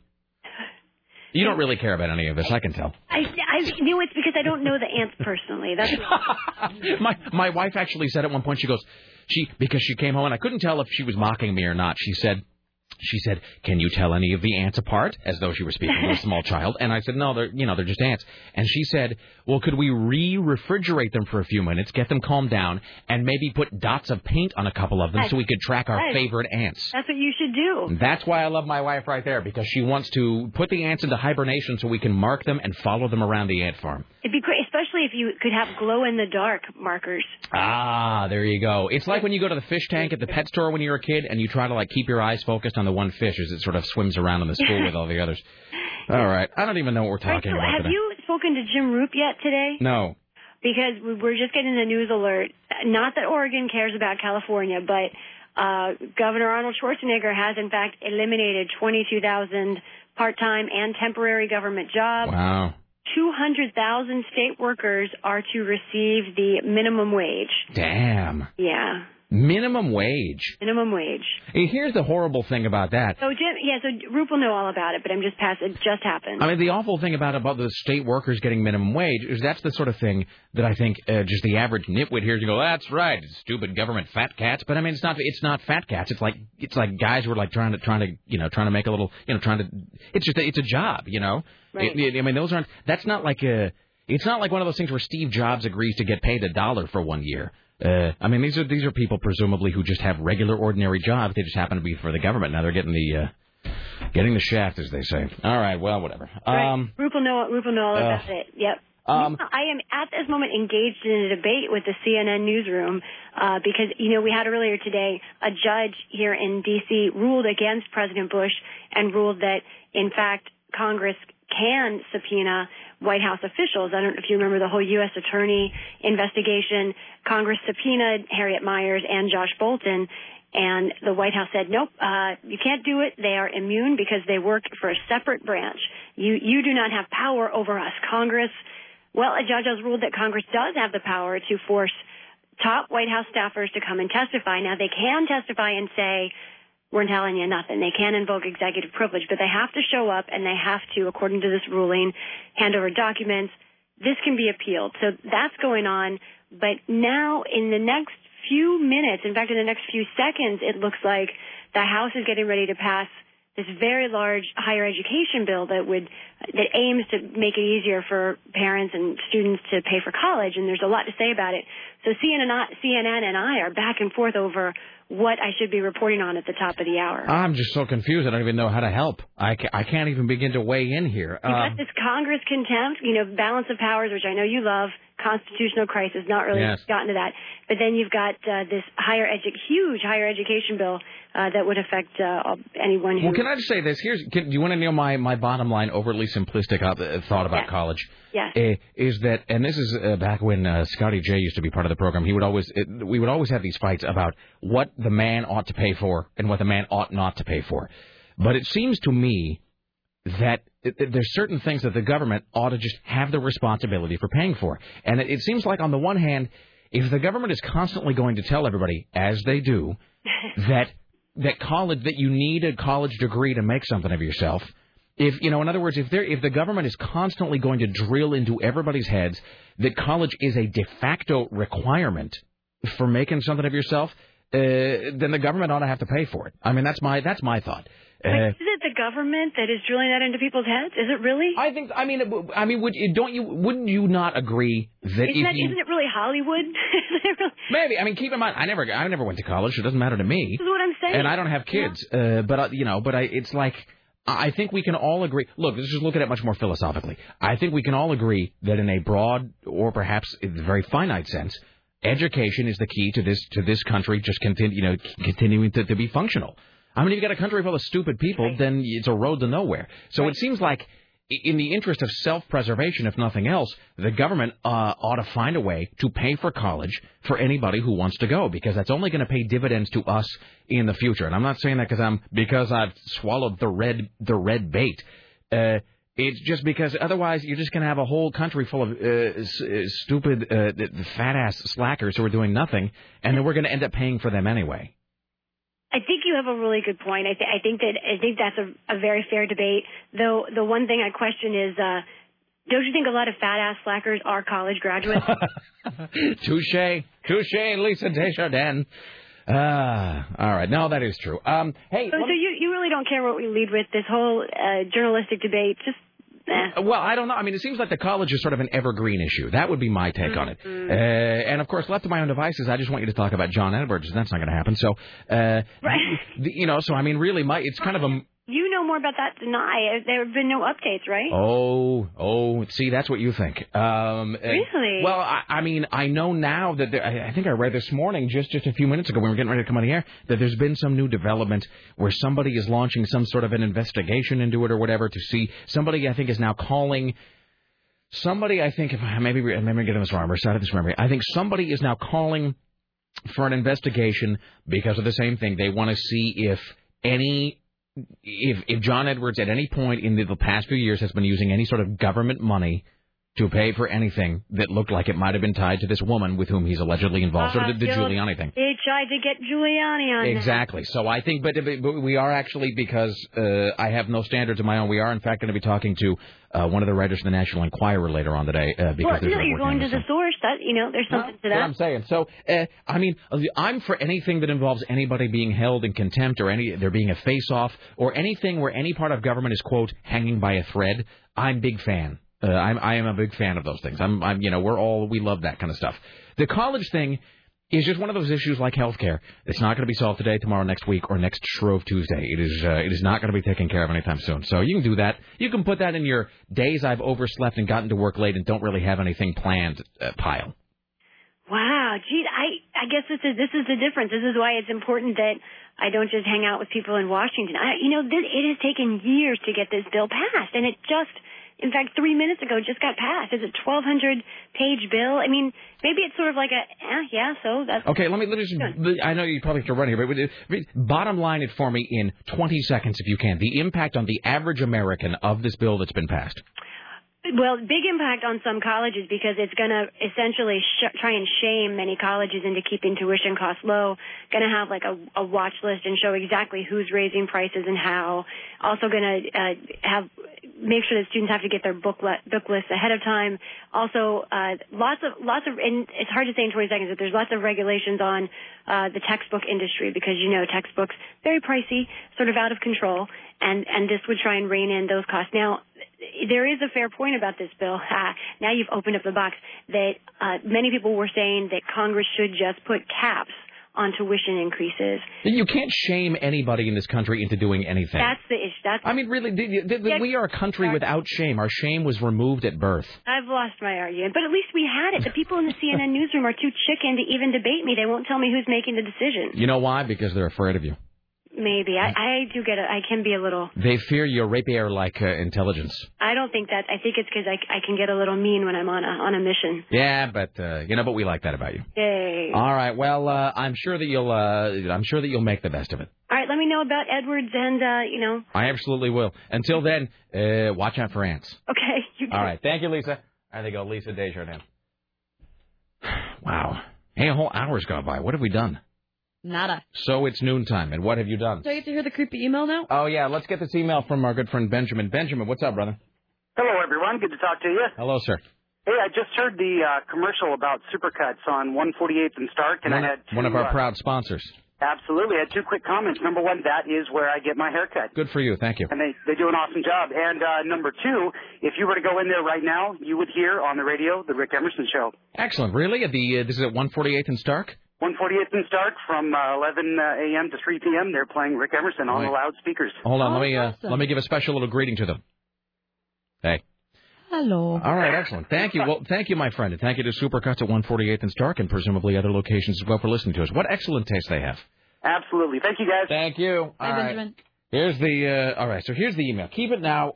You don't really care about any of this, I can tell. I, I knew it's because I don't know the ants personally. That's my my wife actually said at one point she goes she because she came home and I couldn't tell if she was mocking me or not. She said she said, "Can you tell any of the ants apart?" As though she were speaking to a small child. And I said, "No, they're you know they're just ants." And she said, "Well, could we re-refrigerate them for a few minutes, get them calmed down, and maybe put dots of paint on a couple of them so we could track our Right. favorite ants?" that's what you should do. That's why I love my wife right there because she wants to put the ants into hibernation so we can mark them and follow them around the ant farm. It'd be great, especially if you could have glow in the dark markers. Ah, there you go. It's like when you go to the fish tank at the pet store when you're a kid and you try to like keep your eyes focused on the one fish as it sort of swims around in the school with all the others. All right. I don't even know what we're All right, talking so about have today. you spoken to Jim Roop yet today? No. Because we- we're just getting the news alert. Not that Oregon cares about California, but uh, Governor Arnold Schwarzenegger has in fact eliminated 22,000 part-time and temporary government jobs. Wow. 200,000 state workers are to receive the minimum wage. Damn. Yeah, Minimum wage. minimum wage. Here's the horrible thing about that. So Jim, yeah, so Roop will know all about it, but I'm just past. It just happened. I mean, the awful thing about about the state workers getting minimum wage is that's the sort of thing that I think uh, just the average nitwit hears and go, "That's right, stupid government fat cats." But I mean, it's not it's not fat cats. It's like it's like guys who are like trying to trying to you know trying to make a little you know trying to. It's just a, it's a job, you know. Right. It- it- I mean, those aren't. That's not like a. It's not like one of those things where Steve Jobs agrees to get paid a dollar for one year. Uh, I mean, these are these are people presumably who just have regular, ordinary jobs. They just happen to be for the government. Now they're getting the uh, getting the shaft, as they say. All right, well, whatever. Um, Roop will know. Roop know all uh, about it. Yep. um, I am at this moment engaged in a debate with the CNN newsroom uh, because you know we had earlier today a judge here in D.C. ruled against President Bush and ruled that in fact Congress can subpoena White House officials. I don't know if you remember the whole U.S. Attorney investigation. Congress subpoenaed Harriet Miers and Josh Bolten. And the White House said, nope, uh, you can't do it. They are immune because they work for a separate branch. You, you do not have power over us. Congress, well, a judge has ruled that Congress does have the power to force top White House staffers to come and testify. Now they can testify and say, we're telling you nothing. They can invoke executive privilege, but they have to show up and they have to, according to this ruling, hand over documents. This can be appealed. So that's going on. But now in the next few minutes, in fact, in the next few seconds, it looks like the House is getting ready to pass this very large higher education bill that would that aims to make it easier for parents and students to pay for college and there's a lot to say about it. So CNN, and I- CNN and I are back and forth over what I should be reporting on at the top of the hour. I'm just so confused. I don't even know how to help. I, ca- I can't even begin to weigh in here. You got Um, this Congress contempt, you know, balance of powers, which I know you love, constitutional crisis, not really Yes. gotten to that. But then you've got uh, this higher edu- huge higher education bill uh, that would affect uh, anyone who. well, can I just say this? Here's. Can, do you want to know my, my bottom line, overtly simplistic uh, thought about Yes. college? Yes. Uh, is that, and this is uh, back when uh, Scotty J used to be part of the program. He would always, it, we would always have these fights about what the man ought to pay for and what the man ought not to pay for. But it seems to me that there's certain things that the government ought to just have the responsibility for paying for. And it, it seems like on the one hand, if the government is constantly going to tell everybody, as they do, that that college that you need a college degree to make something of yourself. If you know, in other words, if there if the government is constantly going to drill into everybody's heads that college is a de facto requirement for making something of yourself, uh, then the government ought to have to pay for it. I mean, that's my that's my thought. Wait, Uh, is it the government that is drilling that into people's heads? Is it really? I think. I mean, I mean, would don't you? Wouldn't you not agree that Isn't, if that, you not it really Hollywood? It really- maybe? I mean, keep in mind, I never, I never went to college. So it doesn't matter to me. This is what I'm saying. and I don't have kids. Uh, but uh, you know, but I, it's like I think we can all agree. Look, let's just look at it much more philosophically. I think we can all agree that in a broad or perhaps in a very finite sense, education is the key to this to this country just continue you know continuing to, to be functional. I mean, if you got a country full of stupid people, then it's a road to nowhere. So it seems like, in the interest of self-preservation, if nothing else, the government uh, ought to find a way to pay for college for anybody who wants to go, because that's only going to pay dividends to us in the future. And I'm not saying that because I'm because I've swallowed the red the red bait. Uh, it's just because otherwise you're just going to have a whole country full of uh, s- uh, stupid, uh, fat ass slackers who are doing nothing, and then we're going to end up paying for them anyway. I think you have a really good point. I, th- I think that I think that's a, a very fair debate. Though the one thing I question is, uh, don't you think a lot of fat ass slackers are college graduates? Touche, touche, Lisa Desjardins. Ah, all right. No, that is true. Um, hey, so, so you you really don't care what we lead with this whole uh, journalistic debate? Just well, I don't know. I mean, it seems like the college is sort of an evergreen issue. That would be my take on it. Mm-hmm. Uh, and of course, left to my own devices, I just want you to talk about John Edwards. and That's not going to happen. So, uh, the, you know, so I mean, really, my it's kind of a you know more about that than I. There have been no updates, right? Oh, oh, see, that's what you think. Um, uh, Really? Well, I, I mean, I know now that there, I, I think I read this morning, just just a few minutes ago, when we were getting ready to come on the air, that there's been some new development where somebody is launching some sort of an investigation into it or whatever to see. Somebody, I think, is now calling. Somebody, I think, if maybe maybe I'm getting this wrong, I'm reciting this memory. I think somebody is now calling for an investigation because of the same thing. They want to see if any if if John Edwards at any point in the, the past few years has been using any sort of government money to pay for anything that looked like it might have been tied to this woman with whom he's allegedly involved, sort of the, the Uh, Giuliani thing. They tried to get Giuliani on. that. Exactly. So I think, but, but we are actually because uh, I have no standards of my own. We are in fact going to be talking to uh, one of the writers of the National Enquirer later on today uh, because Well, no, you're going to the source. That you know, there's something to That's what that. I'm saying. So, uh, I mean, I'm for anything that involves anybody being held in contempt or any there being a face-off or anything where any part of government is quote hanging by a thread. I'm big fan. Uh, I'm I am a big fan of those things. I'm I'm you know we're all we love that kind of stuff. The college thing is just one of those issues like healthcare. It's not going to be solved today, tomorrow, next week, or next Shrove Tuesday. It is uh, it is not going to be taken care of anytime soon. So you can do that. You can put that in your days I've overslept and gotten to work late and don't really have anything planned uh, pile. Wow, gee, I I guess this is this is the difference. This is why it's important that I don't just hang out with people in Washington. I, you know, this, it has taken years to get this bill passed, and it just, in fact, three minutes ago just got passed. It's a 1,200 page bill. I mean, maybe it's sort of like a, eh, yeah, so that's Okay, let me let me just. I know you probably have to run here, but but bottom line it for me in 20 seconds if you can. The impact on the average American of this bill that's been passed. Well, big impact on some colleges because it's going to essentially sh- try and shame many colleges into keeping tuition costs low. Going to have like a, a watch list and show exactly who's raising prices and how. Also going to uh, have make sure that students have to get their book le- book lists ahead of time. Also, uh, lots of lots of and it's hard to say in 20 seconds, but there's lots of regulations on uh, the textbook industry because you know textbooks very pricey, sort of out of control, and and this would try and rein in those costs. Now, there is a fair point about this bill. Ah, now you've opened up the box that uh, many people were saying that Congress should just put caps on tuition increases. You can't shame anybody in this country into doing anything. That's the issue. That's I mean, really, the- the- the- Yeah. we are a country without shame. Our shame was removed at birth. I've lost my argument, but at least we had it. The people in the CNN newsroom are too chicken to even debate me. They won't tell me who's making the decision. You know why? Because they're afraid of you. Maybe I, I do get it. I can be a little. They fear your rapier-like uh, intelligence. I don't think that. I think it's because I, I can get a little mean when I'm on a on a mission. Yeah, but uh, you know, but we like that about you. Yay! All right. Well, uh, I'm sure that you'll. Uh, I'm sure that you'll make the best of it. All right, let me know about Edwards and uh, you know. I absolutely will. Until then, uh, watch out for ants. Okay, you. All right. Thank you, Lisa. There they go, Lisa Desjardins. Wow. Hey, a whole hour's gone by. What have we done? Nada. So it's noontime, and what have you done? Do I get to hear the creepy email now? Oh yeah, let's get this email from our good friend Benjamin. Benjamin, what's up, brother? Hello, everyone. Good to talk to you. Hello, sir. Hey, I just heard the uh, commercial about Supercuts on 148th and Stark, and one, I had two, one of our uh, proud sponsors. absolutely I had two quick comments. Number one, that is where I get my haircut. Good for you. Thank you. And they, they do an awesome job. And uh, number two, if you were to go in there right now, you would hear on the radio the Rick Emerson Show. Excellent. Really? At the uh, this is at 148th and Stark. 148th and Stark from uh, 11 uh, a.m. to 3 p.m. They're playing Rick Emerson on Right. the loudspeakers. Hold on. Oh, let me uh, awesome. let me give a special little greeting to them. Hey. Hello. All right, excellent. Thank you. Well, thank you, my friend, and thank you to Supercuts at 148th and Stark, and presumably other locations as well for listening to us. What excellent taste they have. Absolutely. Thank you, guys. Thank you. Hi, All right. Benjamin. Here's the. Uh, all right, so here's the email. Keep it now.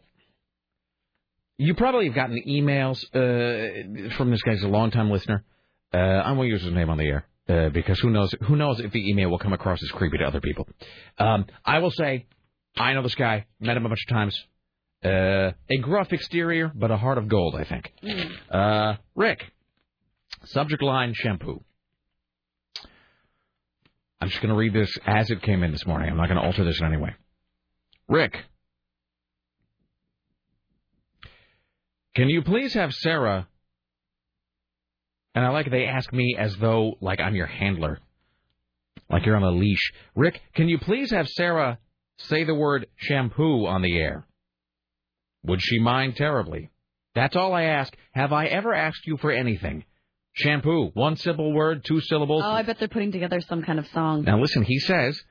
You probably have gotten emails uh, from this guy. He's a longtime listener. Uh, I won't use his name on the air uh, because who knows? Who knows if the email will come across as creepy to other people? Um, I will say, I know this guy. Met him a bunch of times. Uh, a gruff exterior, but a heart of gold. I think. Uh, Rick. Subject line shampoo. I'm just going to read this as it came in this morning. I'm not going to alter this in any way. Rick. Can you please have Sarah? And I like they ask me as though like I'm your handler, like you're on a leash. Rick, can you please have Sarah say the word shampoo on the air? Would she mind terribly? That's all I ask. Have I ever asked you for anything? Shampoo, one simple word, two syllables. Oh, I bet they're putting together some kind of song. Now listen, he says,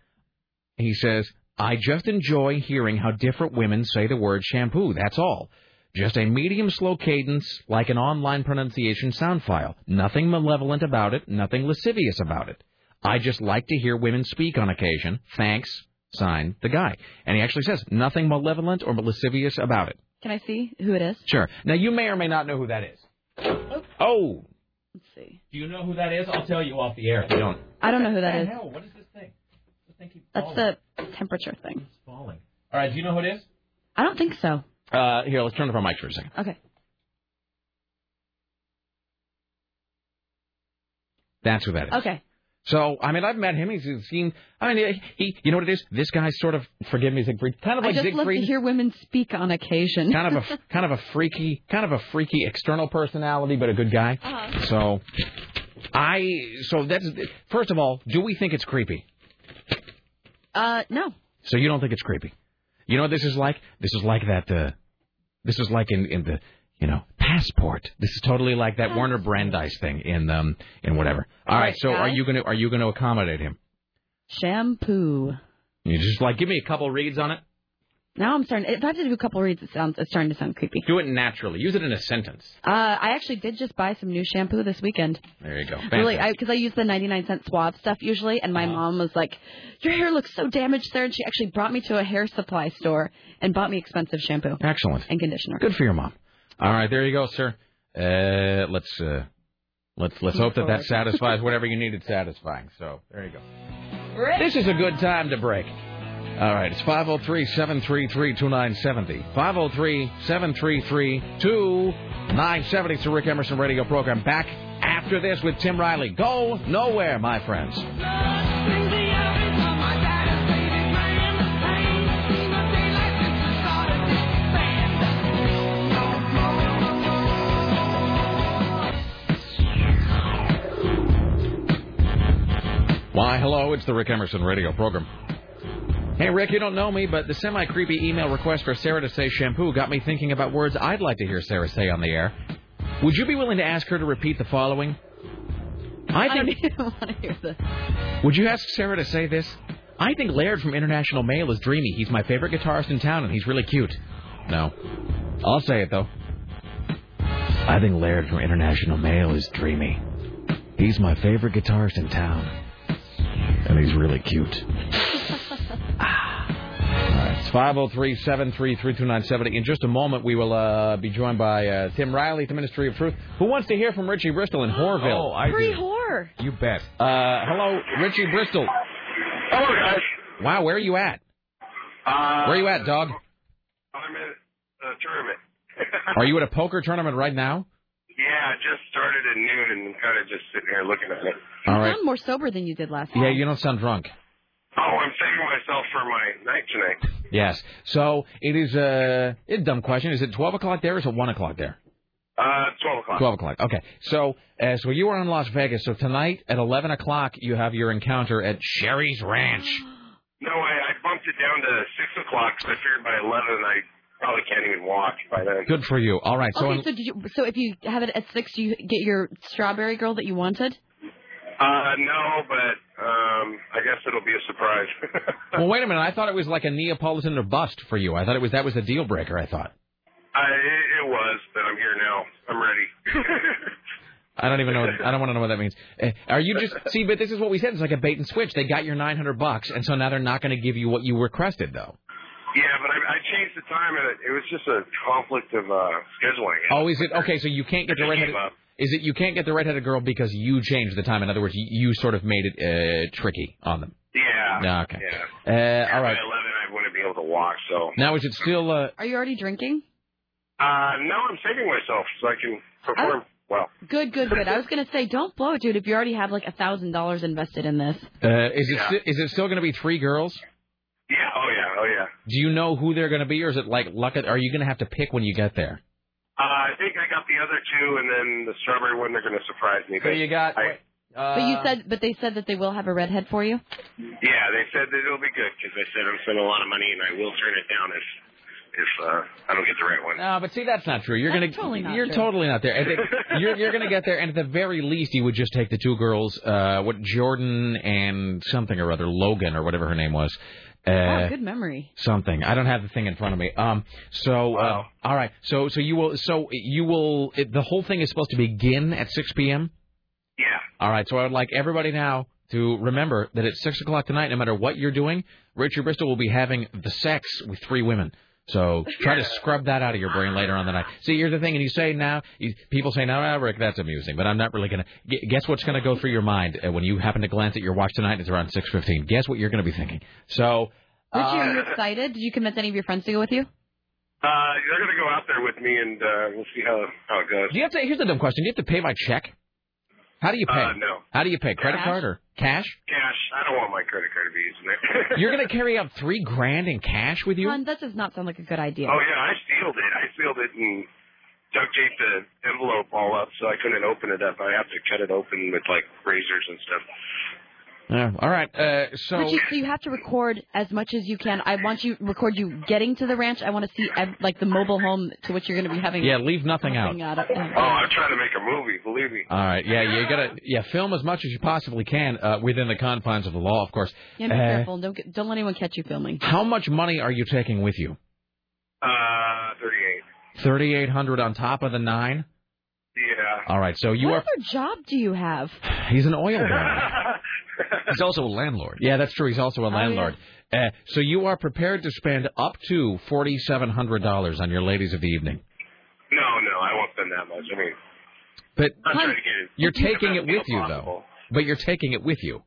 he says, I just enjoy hearing how different women say the word shampoo. That's all. Just a medium slow cadence, like an online pronunciation sound file. Nothing malevolent about it, nothing lascivious about it. I just like to hear women speak on occasion. Thanks. Sign the guy. And he actually says, nothing malevolent or lascivious about it. Can I see who it is? Sure. Now you may or may not know who that is. Oh. Let's see. Do you know who that is? I'll tell you off the air if you don't. I don't know who that is. Hell, what is this thing? This thing keeps That's falling. the temperature thing. It's falling. All right, do you know who it is? I don't think so. Uh, here, let's turn off our mics for a second. Okay. That's who that is. Okay. So, I mean, I've met him. He's seen. I mean, he. You know what it is? This guy's sort of. Forgive me, Siegfried. Kind of like I just love to hear women speak on occasion. kind of a kind of a freaky, kind of a freaky external personality, but a good guy. Uh-huh. So, I. So that's first of all, do we think it's creepy? Uh, no. So you don't think it's creepy? You know what this is like? This is like that. Uh, this is like in in the you know passport. This is totally like that Warner Brandeis thing in um in whatever. All right. So are you gonna are you gonna accommodate him? Shampoo. You just like give me a couple reads on it. Now I'm starting. If I have to do a couple reads, it sounds it's starting to sound creepy. Do it naturally. Use it in a sentence. Uh, I actually did just buy some new shampoo this weekend. There you go. Really, because I, use the 99 cent swab stuff usually, and my mom was like, "Your hair looks so damaged, there," and she actually brought me to a hair supply store and bought me expensive shampoo Excellent. and conditioner. Good for your mom. All right, there you go, sir. Uh, let's uh, let's let's hope that that satisfies whatever you needed satisfying. So there you go. This is a good time to break. All right, it's 503 733 2970. 503 733 2970. It's the Rick Emerson radio program. Back after this with Tim Riley. Go nowhere, my friends. Why, hello, it's the Rick Emerson radio program. Hey, Rick, you don't know me, but the semi creepy email request for Sarah to say shampoo got me thinking about words I'd like to hear Sarah say on the air. Would you be willing to ask her to repeat the following? I I don't think. even want to hear this. Would you ask Sarah to say this? I think Laird from International Mail is dreamy. He's my favorite guitarist in town, and he's really cute. No. I'll say it, though. I think Laird from International Mail is dreamy. He's my favorite guitarist in town, and he's really cute. All right, it's 503 733 2970. In just a moment, we will uh, be joined by uh, Tim Riley at the Ministry of Truth, who wants to hear from Richie Bristol in Horville. Oh, I Free do. whore. You bet. Uh, hello, Richie Bristol. Hello, guys. Wow, where are you at? Uh, Where are you at, dog? I'm at a tournament. Are you at a poker tournament right now? yeah, just started at noon and I'm kind of just sitting here looking at it. All You right. sound more sober than you did last night. Yeah, you don't sound drunk. Oh, I'm saving myself for my night tonight. Yes. So it is uh, it's a dumb question. Is it 12 o'clock there or is it 1 o'clock there? Uh, 12 o'clock. 12 o'clock. Okay. So uh, so you are in Las Vegas. So tonight at 11 o'clock you have your encounter at Sheri's Ranch. No, I, I bumped it down to 6 o'clock because I figured by 11 I probably can't even walk by then. Good for you. All right. So okay, so did you? So if you have it at six, do you get your strawberry girl that you wanted? Uh, no, but um, I guess it'll be a surprise. well, wait a minute. I thought it was like a Neapolitan or bust for you. I thought it was that was a deal breaker. I thought. I, it, was, but I'm here now. I'm ready. I don't even know. I don't want to know what that means. Uh, Are you just see? But this is what we said. It's like a bait and switch. They got your nine hundred bucks, and so now they're not going to give you what you requested, though. yeah, but I, I changed the time, and it, it was just a conflict of uh scheduling. Oh, is it okay? So you can't get the redheaded. Came up. Is it you can't get the redheaded girl because you changed the time? In other words, you, you sort of made it uh, tricky on them. Yeah. Okay. Yeah. Uh, all right. By 11, I wouldn't be able to walk, so. Now is it still? Uh, Are you already drinking? Uh, no, I'm saving myself so I can perform well. Good, good, good. I was gonna say, don't blow it, dude. If you already have like a thousand dollars invested in this. uh, is it sti- is it still going to be three girls? Yeah, oh yeah, oh yeah. Do you know who they're going to be, or is it like luck? Are you going to have to pick when you get there? Uh, I think I got the other two, and then the strawberry one, they're going to surprise me. So you got. I, but you said, but they said that they will have a redhead for you. yeah, they said that it'll be good because they said I'm spending a lot of money, and I will turn it down if if uh, I don't get the right one. No, but see, that's not true. You're That's gonna, totally not you're true. totally not there. I think you're, you're gonna get there, and at the very least, you would just take the two girls, uh, what Jordan and something or other, Logan or whatever her name was. Uh, oh, good memory. something. I don't have the thing in front of me. Um. So. Uh, all right. So. So you will. So you will. It, the whole thing is supposed to begin at 6 p.m. Yeah. All right. So I would like everybody now to remember that at six o'clock tonight, no matter what you're doing, Richard Bristol will be having the sex with three women. So try to scrub that out of your brain later on the night. See, here's the thing, and you say now, you, people say, now, no, Rick, that's amusing," but I'm not really gonna. gu- Guess what's gonna go through your mind uh, when you happen to glance at your watch tonight? It's around six fifteen. Guess what you're gonna be thinking? So. Richie, uh, are you excited? Did you convince any of your friends to go with you? Uh, they're going to go out there with me, and uh, we'll see how how it goes. Do you have to? Here's a dumb question. Do you have to pay my check? How do you pay? Uh, no. How do you pay? Credit Cash. card or cash? Cash. I don't want my credit card to be using it. You're gonna carry out three grand in cash with you? Hon, that does not sound like a good idea. Oh yeah, I sealed it. I sealed it and duct taped the envelope all up so I couldn't open it up. I have to cut it open with like razors and stuff. Yeah. All right. Uh, so. Richie, so you have to record as much as you can. I want you record you getting to the ranch. I want to see ev- like the mobile home to which you're going to be having. Yeah, leave nothing out. out of- Oh, I'm trying to make a movie. Believe me. All right. Yeah, you gotta yeah film as much as you possibly can uh, within the confines of the law, of course. Yeah, be Uh, careful. Don't get, don't let anyone catch you filming. How much money are you taking with you? Uh, 38. Thirty eight hundred on top of the nine. Yeah. All right. So you what are. other job do you have? He's an oil guy. He's also a landlord. Yeah, that's true. He's also a yeah. landlord. Uh, so you are prepared to spend up to forty seven hundred dollars on your ladies of the evening. No, no, I won't spend that much. I mean, But I'm trying to get it. you're taking it with you possible. though. But you're taking it with you.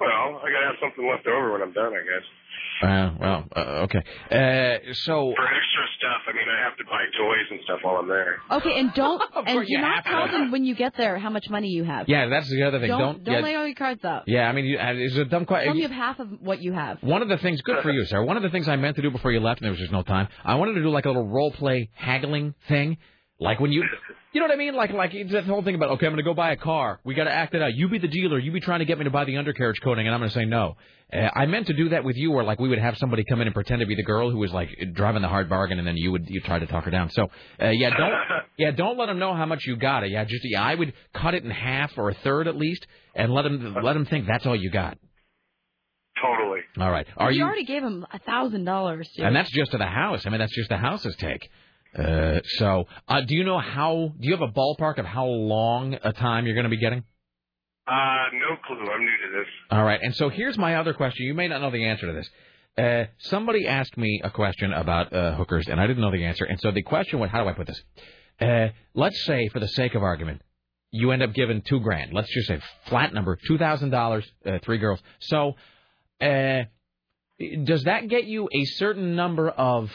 Well, I gotta have something left over when I'm done, I guess. Uh, well, uh, okay. Uh, so For extra stuff, I mean, I have to buy toys and stuff while I'm there. Okay, and don't and course do you not have to. tell them when you get there how much money you have. yeah, that's the other thing. Don't Don't don't yeah, lay all your cards out. yeah. I mean, you, uh, it's a dumb question. Tell them you question. have half of what you have. One of the things, good for you, sir. One of the things I meant to do before you left, and there was just no time. I wanted to do like a little role play haggling thing, like when you, you know what I mean? Like like it's that whole thing about okay, I'm going to go buy a car. We got to act it out. You be the dealer. You be trying to get me to buy the undercarriage coating, and I'm going to say no. Uh, I meant to do that with you, or like we would have somebody come in and pretend to be the girl who was like driving the hard bargain, and then you would you try to talk her down. So uh, yeah, don't yeah, don't let them know how much you got it. Yeah, just yeah, I would cut it in half or a third at least, and let them let them think that's all you got. Totally. All right. Are you you? already gave him a thousand dollars. And that's just to the house. I mean, that's just the house's take. Uh, so, uh, do you know how? Do you have a ballpark of how long a time you're going to be getting? Uh, no clue. I'm new to this. All right. And so here's my other question. You may not know the answer to this. Uh, somebody asked me a question about uh, hookers, and I didn't know the answer. And so the question was, how do I put this? Uh, let's say, for the sake of argument, you end up giving two grand. Let's just say flat number, two thousand dollars, uh, three girls. So, uh, does that get you a certain number of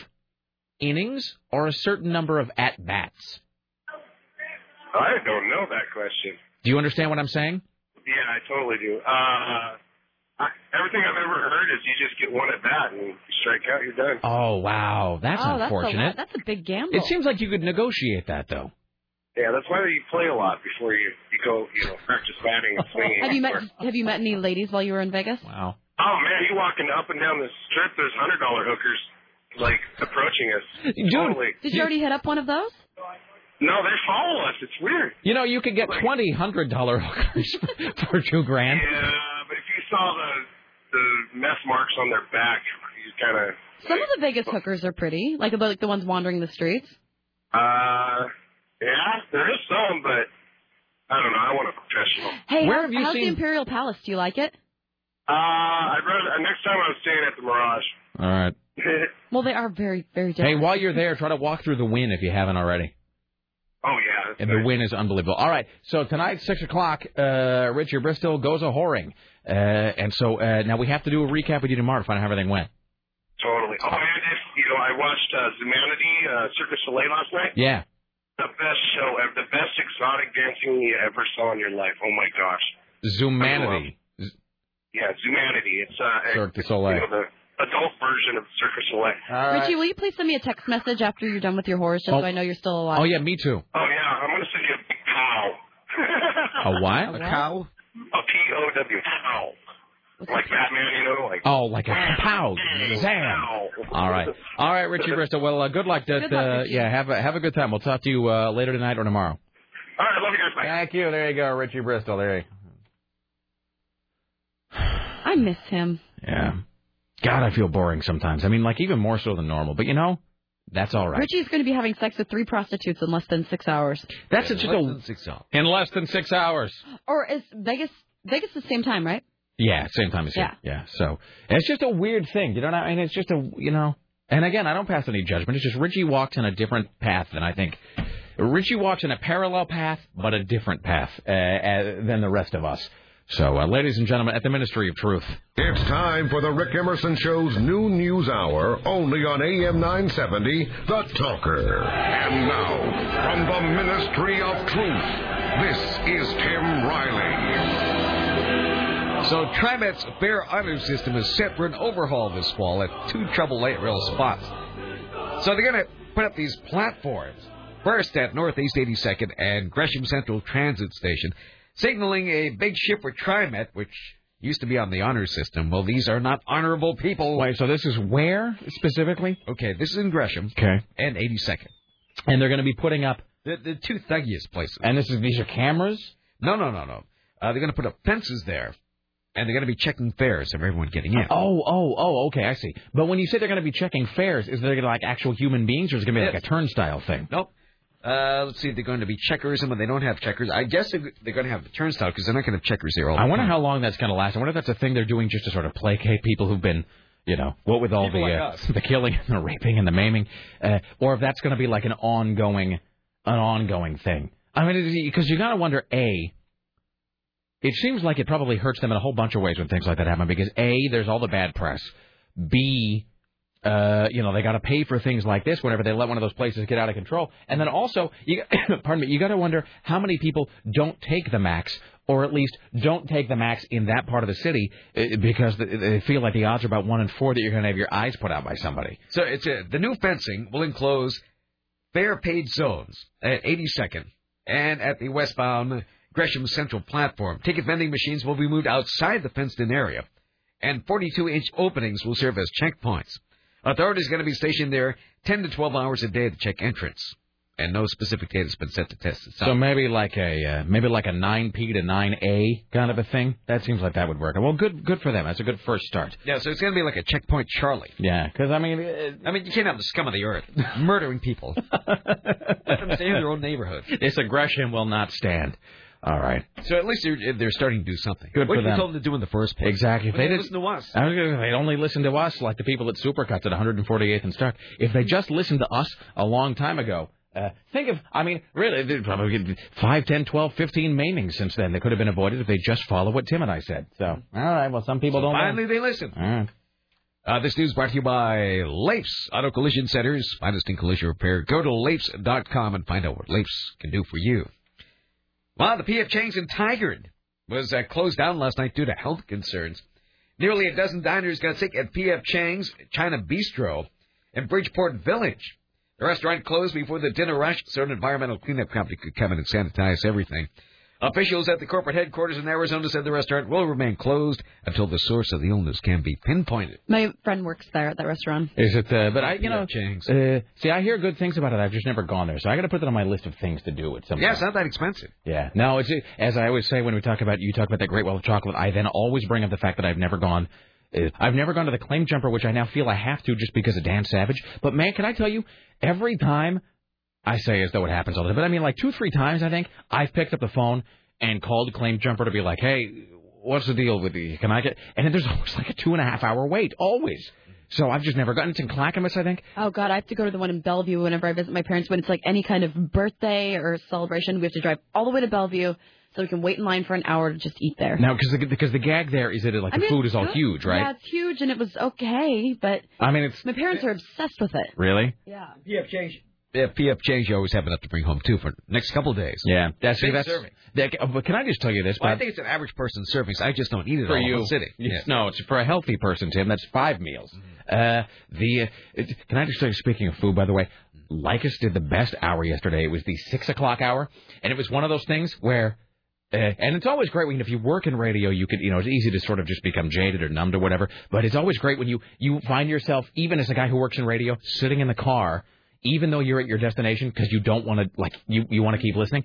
innings or a certain number of at bats? I don't know that question. Do you understand what I'm saying? Yeah, I totally do. Uh, I, everything I've ever heard is you just get one at bat and you strike out, you're done. Oh wow, that's oh, unfortunate. That's a, that's a big gamble. it seems like you could negotiate that though. Yeah, that's why you play a lot before you you go, you know, practice batting and swinging. have you met Have you met any ladies while you were in Vegas? Wow. Oh man, you walking up and down the strip, there's hundred dollar hookers like approaching us. Dude, totally. Did you already hit up one of those? No, they follow us. It's weird. You know, you could get twenty hundred dollar hookers for two grand. Yeah, but if you saw the the mess marks on their back, you kind of. Some of the Vegas hookers are pretty, like the like the ones wandering the streets. Uh, yeah, there is some, but I don't know. I want a professional. Hey, Where how's, have you how's seen- the Imperial Palace? Do you like it? Uh, I'd rather, uh, next time I'm staying at the Mirage. All right. Well, they are very, very different. Hey, while you're there, try to walk through the Wynn if you haven't already. oh, yeah. that's And the nice. Wynn is unbelievable. All right, so tonight, 6 o'clock, uh, Richard Bristol goes a whoring. Uh, and so uh, now we have to do a recap with you tomorrow to find out how everything went. Totally. Oh, and if, you know, I watched uh, Zumanity, uh, Circus Soleil last night. Yeah. The best show ever. The best exotic dancing you ever saw in your life. Oh, my gosh. Zumanity. Yeah, Zumanity. It's, uh, Cirque du Soleil. you know, the adult version of Circus Soleil. Richie, will you please send me a text message after you're done with your horrors, just Oh. so I know you're still alive? Oh, yeah, me too. Oh, yeah. I'm going to send you a big cow. A what? A cow? A P-O-W. Cow. Like Batman, you know? Like, Oh, like a pow, zam. All right, all right, Richie Bristol. Well, uh, good luck. That, Good luck, uh, yeah, have a have a good time. We'll talk to you uh, later tonight or tomorrow. All right, love you guys. Bye. Thank you. There you go, Richie Bristol. There you. I miss him. Yeah. God, I feel boring sometimes. I mean, like even more so than normal. But you know, that's all right. Richie's going to be having sex with three prostitutes in less than six hours. That's Yeah, just less a than six hours. in less than six hours. Or is Vegas Vegas the same time, right? Yeah, same time as you. Yeah. Yeah. So it's just a weird thing. You know what I mean? It's just a you know. And again, I don't pass any judgment. It's just Richie walks in a different path than I think. Richie walks in a parallel path, but a different path uh, uh, than the rest of us. So, uh, ladies and gentlemen, at the Ministry of Truth. It's time for the Rick Emerson Show's new news hour, only on AM 970, The Talker. And now, from the Ministry of Truth, this is Tim Riley. So TriMet's fare honor system is set for an overhaul this fall at two trouble light rail spots. So they're going to put up these platforms. First at Northeast 82nd and Gresham Central Transit Station, signaling a big ship for TriMet, which used to be on the honor system. Well, these are not honorable people. Wait, so this is where specifically? Okay, this is in Gresham Okay. and 82nd. And they're going to be putting up. The, the two thuggiest places. And this is these are cameras. No, no, no, no. Uh, they're going to put up fences there, and they're going to be checking fares of everyone getting in. Oh, oh, oh. Okay, I see. But when you say they're going to be checking fares, is there going to like actual human beings, or is it going to be like a turnstile thing? Nope. Uh, let's see if they're going to be checkers, and when they don't have checkers, I guess they're, they're going to have the turnstile because they're not going to have checkers there all the I wonder time. how long that's going to last. I wonder if that's a thing they're doing just to sort of placate people who've been, you know, what with all People the like uh, us. the killing and the raping and the maiming, uh, or if that's going to be like an ongoing, an ongoing thing. I mean, because you got to wonder a. It seems like it probably hurts them in a whole bunch of ways when things like that happen. Because a, there's all the bad press. B, uh, you know, they got to pay for things like this whenever they let one of those places get out of control. And then also, you, pardon me, you got to wonder how many people don't take the max, or at least don't take the max in that part of the city uh, because they- feel like the odds are about one in four that you're going to have your eyes put out by somebody. So it's a, the new fencing will enclose fare paid zones at 82nd and at the westbound Gresham Central platform. Ticket vending machines will be moved outside the fenced-in area, and 42-inch openings will serve as checkpoints. Authorities going to be stationed there 10 to 12 hours a day to check entrance, and no specific date has been set to test itself. So maybe like a uh, maybe like a 9P to 9A kind of a thing. That seems like that would work. Well, good good for them. That's a good first start. yeah, so it's going to be like a checkpoint Charlie. Yeah, because I mean, I mean, you can't have the scum of the earth murdering people. Let them stay in their own neighborhood. this aggression will not stand. All right. So at least they're, they're starting to do something. Good what for them. told them to do in the first place? Exactly. If they they did listen to us. I was gonna, they'd only listen to us like the people at Supercuts at 148th and Stark. If they just listened to us a long time ago, uh, think of, I mean, really, they probably get 5, 10, 12, 15 maimings since then. They could have been avoided if they just follow what Tim and I said. So, all right, well, some people So don't. finally, they listen. All right. Uh, this news brought to you by Lapes Auto Collision Centers, finest in collision repair. Go to lapes.com and find out what Lapes can do for you. Well, the P.F. Chang's in Tigard was uh, closed down last night due to health concerns. Nearly a dozen diners got sick at P.F. Chang's China Bistro in Bridgeport Village. The restaurant closed before the dinner rush, so an environmental cleanup company could come in and sanitize everything. Officials at the corporate headquarters in Arizona said the restaurant will remain closed until the source of the illness can be pinpointed. My friend works there at that restaurant. Is it? Uh, but I, you know, uh, see, I hear good things about it. I've just never gone there, so I got to put that on my list of things to do at some Yeah, point. it's not that expensive. Yeah. No, it's as I always say when we talk about you talk about that Great Wall of Chocolate. I then always bring up the fact that I've never gone. Uh, I've never gone to the Claim Jumper, which I now feel I have to just because of Dan Savage. But man, can I tell you, every time I say as though it happens all the time, but I mean like two, three times I think I've picked up the phone and called Claim Jumper to be like, hey, what's the deal with you? Can I get? And then there's always like a two and a half hour wait, always. So I've just never gotten it's in Clackamas, I think. Oh God, I have to go to the one in Bellevue whenever I visit my parents. When it's like any kind of birthday or celebration, we have to drive all the way to Bellevue so we can wait in line for an hour to just eat there. Now, because the, because the gag there is that it, like I the mean, food is all good. huge, right? Yeah, it's huge, and it was okay, but I mean, it's my parents are obsessed with it. really. Yeah. PF Chang's. Yeah, PF Chang's you always have enough to bring home too for next couple of days. Yeah, that's Big that's. serving. that- uh, but can I just tell you this? Well, I think it's an average person servings. I just don't eat it for all in you. one sitting. It's- No, it's for a healthy person, Tim. That's five meals. Uh, the uh, it, can I just tell you? Speaking of food, by the way, Lycus did the best hour yesterday. It was the six o'clock hour, and it was one of those things where. Uh, and it's always great when if you work in radio, you could, you know, it's easy to sort of just become jaded or numbed or whatever. But it's always great when you you find yourself, even as a guy who works in radio, sitting in the car, even though you're at your destination because you don't want to, like, you you want to keep listening.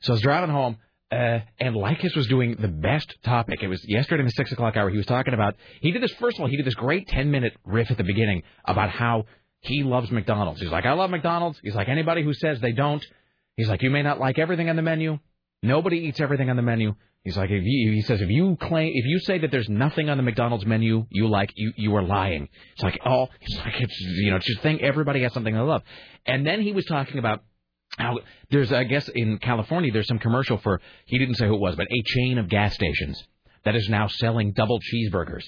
So I was driving home, uh, and Leykis was doing the best topic. It was yesterday in the six o'clock hour. He was talking about. He did this first of all. He did this great ten minute riff at the beginning about how he loves McDonald's. He's like, I love McDonald's. He's like, anybody who says they don't. He's like, you may not like everything on the menu. Nobody eats everything on the menu. He's like, if you, he says, if you claim, if you say that there's nothing on the McDonald's menu you like, you you are lying. It's like, oh, it's like it's you know, it's just thing. Everybody has something they love. And then he was talking about how there's, I guess, in California, there's some commercial for he didn't say who it was, but a chain of gas stations that is now selling double cheeseburgers.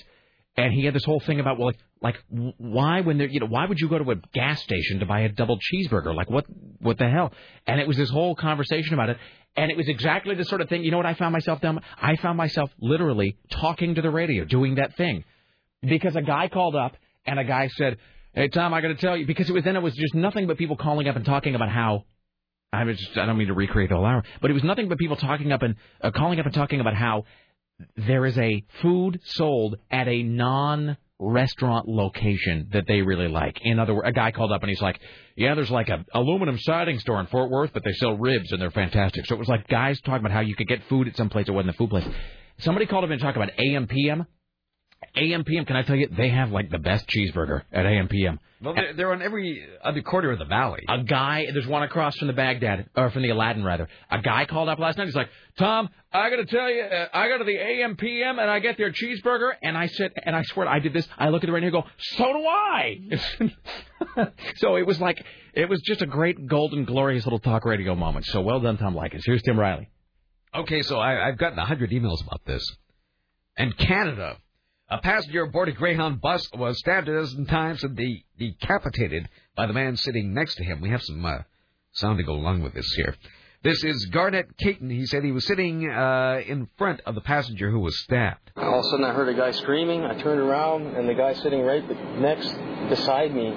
And he had this whole thing about well, like, like why when there, you know, why would you go to a gas station to buy a double cheeseburger? Like what, what the hell? And it was this whole conversation about it. And it was exactly the sort of thing. You know what I found myself doing? I found myself literally talking to the radio, doing that thing, because a guy called up and a guy said, "Hey Tom, I got to tell you," because it was then it was just nothing but people calling up and talking about how. I was just, I don't mean to recreate the whole hour, but it was nothing but people talking up and uh, calling up and talking about how there is a food sold at a non-restaurant location that they really like. In other words, a guy called up and he's like, "Yeah, there's like a aluminum siding store in Fort Worth, but they sell ribs and they're fantastic." So it was like guys talking about how you could get food at some place that wasn't a food place. Somebody called up and talked about AMPM. AMPM, can I tell you, they have like the best cheeseburger at AMPM. Well, they're, they're on every other corner of the valley. A guy, there's one across from the Baghdad, or from the Aladdin rather. A guy called up last night. He's like, Tom, I got to tell you, uh, I go to the AMPM and I get their cheeseburger. And I said, and I swear I did this. I look at the radio and go, so do I. so it was like, it was just a great, golden, glorious little talk radio moment. So well done, Tom Leykis. Here's Tim Riley. Okay, so I, I've gotten a hundred emails about this. And Canada, a passenger aboard a Greyhound bus was stabbed a dozen times and de- decapitated by the man sitting next to him. We have some uh, sound to go along with this here. This is Garnet Caton. He said he was sitting uh, in front of the passenger who was stabbed. All of a sudden, I heard a guy screaming. I turned around, and the guy sitting right next beside me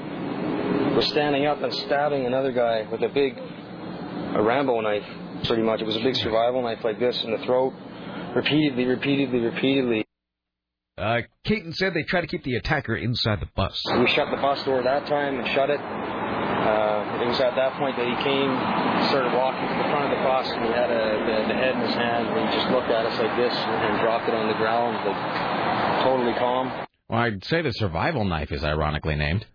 was standing up and stabbing another guy with a big, a Rambo knife. Pretty much, it was a big survival knife like this in the throat, repeatedly, repeatedly, repeatedly. Uh, Caton said they tried to keep the attacker inside the bus. We shut the bus door that time and shut it. Uh, it was at that point that he came, started walking to the front of the bus, and he had a, the, the head in his hand, and he just looked at us like this and, and dropped it on the ground, like totally calm. Well, I'd say the survival knife is ironically named.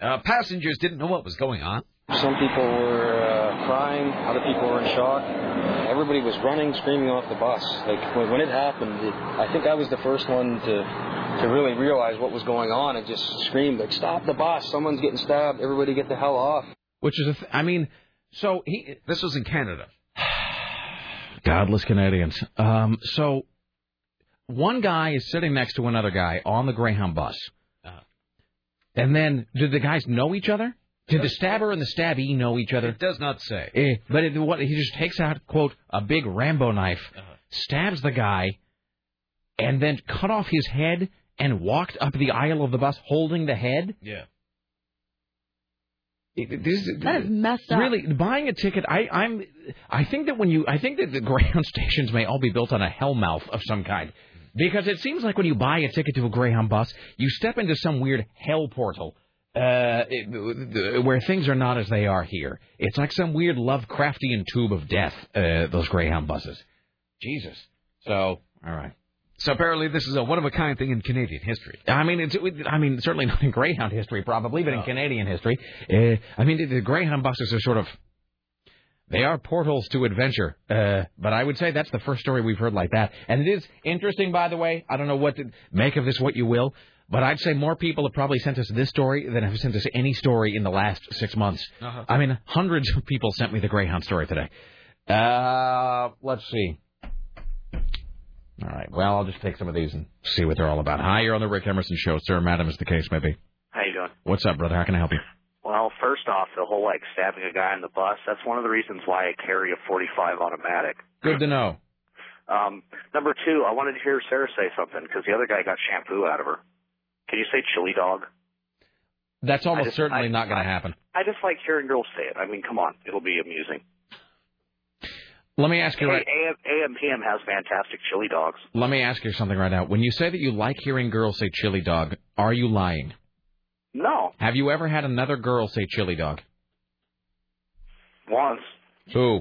Uh, passengers didn't know what was going on. Some people were uh, crying, other people were in shock. Everybody was running, screaming off the bus. Like when, when it happened, it, I think I was the first one to to really realize what was going on and just screamed like, "Stop the bus! Someone's getting stabbed! Everybody get the hell off!" Which is, a th- I mean, so he. This was in Canada. Godless Canadians. Um, so one guy is sitting next to another guy on the Greyhound bus. And then, did the guys know each other? Did the stabber and the stabbee know each other? It does not say. Eh, but it, what he just takes out, quote, a big Rambo knife, stabs the guy, and then cut off his head and walked up the aisle of the bus holding the head. Yeah. It- it- this- That is messed up. Really, buying a ticket, I, I'm, I think that when you, I think that the Greyhound stations may all be built on a hellmouth of some kind, because it seems like when you buy a ticket to a Greyhound bus, you step into some weird hell portal. Uh, it, where things are not as they are here. It's like some weird Lovecraftian tube of death. Uh, those Greyhound buses. Jesus. So, all right. So apparently, this is a one of a kind thing in Canadian history. I mean, it's, I mean, certainly not in Greyhound history, probably, but in Canadian history. Uh, I mean, the, the Greyhound buses are sort of They are portals to adventure. Uh, but I would say that's the first story we've heard like that. And it is interesting, by the way. I don't know what to make of this, what you will. But I'd say more people have probably sent us this story than have sent us any story in the last six months. Uh-huh. I mean, hundreds of people sent me the Greyhound story today. Uh, let's see. All right. Well, I'll just take some of these and see what they're all about. Hi, you're on the Rick Emerson Show, sir, madam, as the case may be. How you doing? What's up, brother? How can I help you? Well, first off, the whole like stabbing a guy on the bus, that's one of the reasons why I carry a 45 automatic. Good to know. Um, number two, I wanted to hear Sarah say something because the other guy got shampoo out of her. Can you say chili dog? That's almost just- certainly I- not going to happen. I just like hearing girls say it. I mean, come on, it'll be amusing. Let me ask you Hey, right. AM, AM PM has fantastic chili dogs. Let me ask you something right now. When you say that you like hearing girls say chili dog, are you lying? No, Have you ever had another girl say chili dog? once. Who?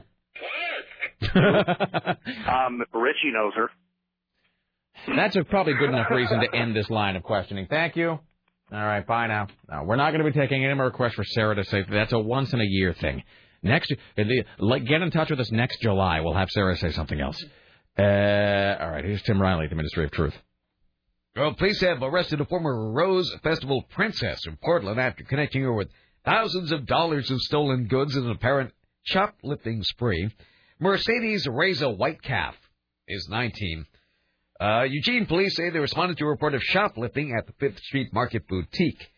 Um, Richie knows her. That's a probably good enough reason to end this line of questioning. Thank you. All right, bye now. No, we're not going to be taking any more requests for Sarah to say that's a once in a year thing. Next, uh, get in touch with us next July. We'll have Sarah say something else. Uh, all right, here's Tim Riley, the Ministry of Truth. Well, police have arrested a former Rose Festival princess from Portland after connecting her with thousands of dollars of stolen goods in an apparent shoplifting spree. Mercedes Reza Whitecalf is 19. Uh, Eugene police say they responded to a report of shoplifting at the Fifth Street Market Boutique.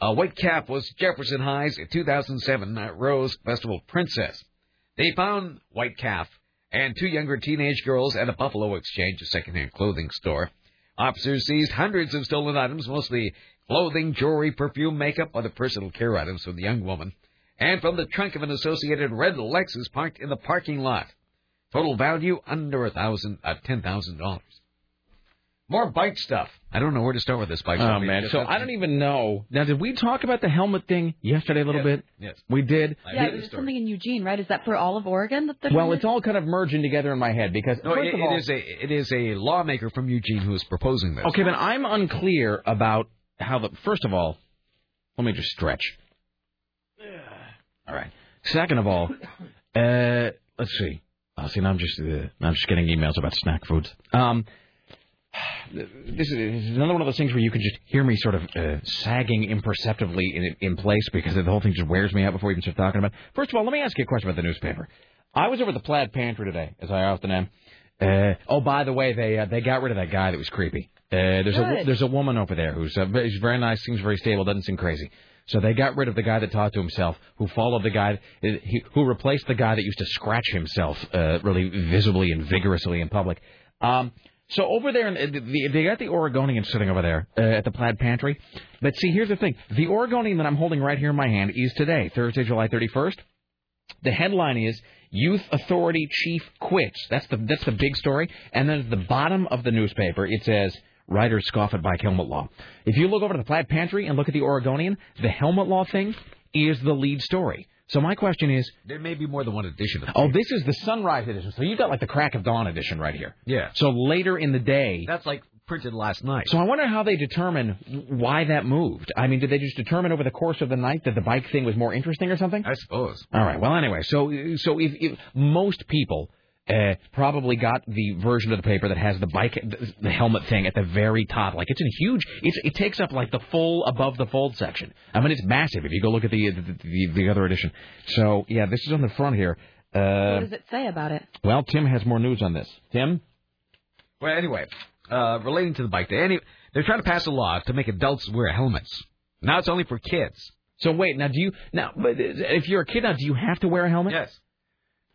Uh, Whitecalf was Jefferson High's 2007 Rose Festival princess. They found Whitecalf and two younger teenage girls at a Buffalo Exchange, a secondhand clothing store. Officers seized hundreds of stolen items, mostly clothing, jewelry, perfume, makeup, other personal care items from the young woman, and from the trunk of an associated red Lexus parked in the parking lot. Total value under a thousand, uh, ten thousand dollars. More bike stuff. I don't know where to start with this bike stuff. Oh man, so I don't even know. Now, did we talk about the helmet thing yesterday a little Yes, bit? yes. we did. Yeah, there's something in Eugene, right? Is that for all of Oregon? That they're Well, it's all kind of merging together in my head because No, first it, of all, it is a it is a lawmaker from Eugene who is proposing this. Okay, but I'm unclear about how the. First of all, let me just stretch. All right. Second of all, uh, let's see. Oh, see, now I'm just uh, I'm just getting emails about snack foods. Um, this is, another one of those things where you can just hear me sort of uh, sagging imperceptibly in in place because the whole thing just wears me out before we even start talking about. it. First of all, let me ask you a question about the newspaper. I was over at the Plaid Pantry today, as I often am. Uh, oh, by the way, they uh, they got rid of that guy that was creepy. Uh, there's a Good. there's a woman over there who's uh, very- she's very nice, seems very stable, doesn't seem crazy. So they got rid of the guy that talked to himself, who followed the guy, uh, he, who replaced the guy that used to scratch himself uh, really visibly and vigorously in public. Um, so over there, in the, the, they got the Oregonian sitting over there uh, at the Plaid Pantry. But see, here's the thing: the Oregonian that I'm holding right here in my hand is today, Thursday, July 31st. The headline is Youth Authority Chief Quits. That's the that's the big story. And then at the bottom of the newspaper it says Writers scoff at bike helmet law. If you look over to the Plaid Pantry and look at the Oregonian, the helmet law thing is the lead story. So my question is, There may be more than one edition. Of oh, this is the Sunrise edition. So you got like the Crack of Dawn edition right here. Yeah. So later in the day, That's like printed last night. so I wonder how they determine why that moved. I mean, did they just determine over the course of the night that the bike thing was more interesting or something? I suppose. All right. Well, anyway, so so if, if most people uh, probably got the version of the paper that has the bike, the helmet thing at the very top, like it's a huge. It's it takes up like the full above the fold section. I mean, it's massive if you go look at the the, the, the other edition. So yeah, this is on the front here. What Uh, does it say about it? well, Tim has more news on this. Tim. Well, anyway, uh, relating to the bike day, any, they're trying to pass a law to make adults wear helmets. Now it's only for kids. So wait, now do you now? But if you're a kid now, do you have to wear a helmet? Yes.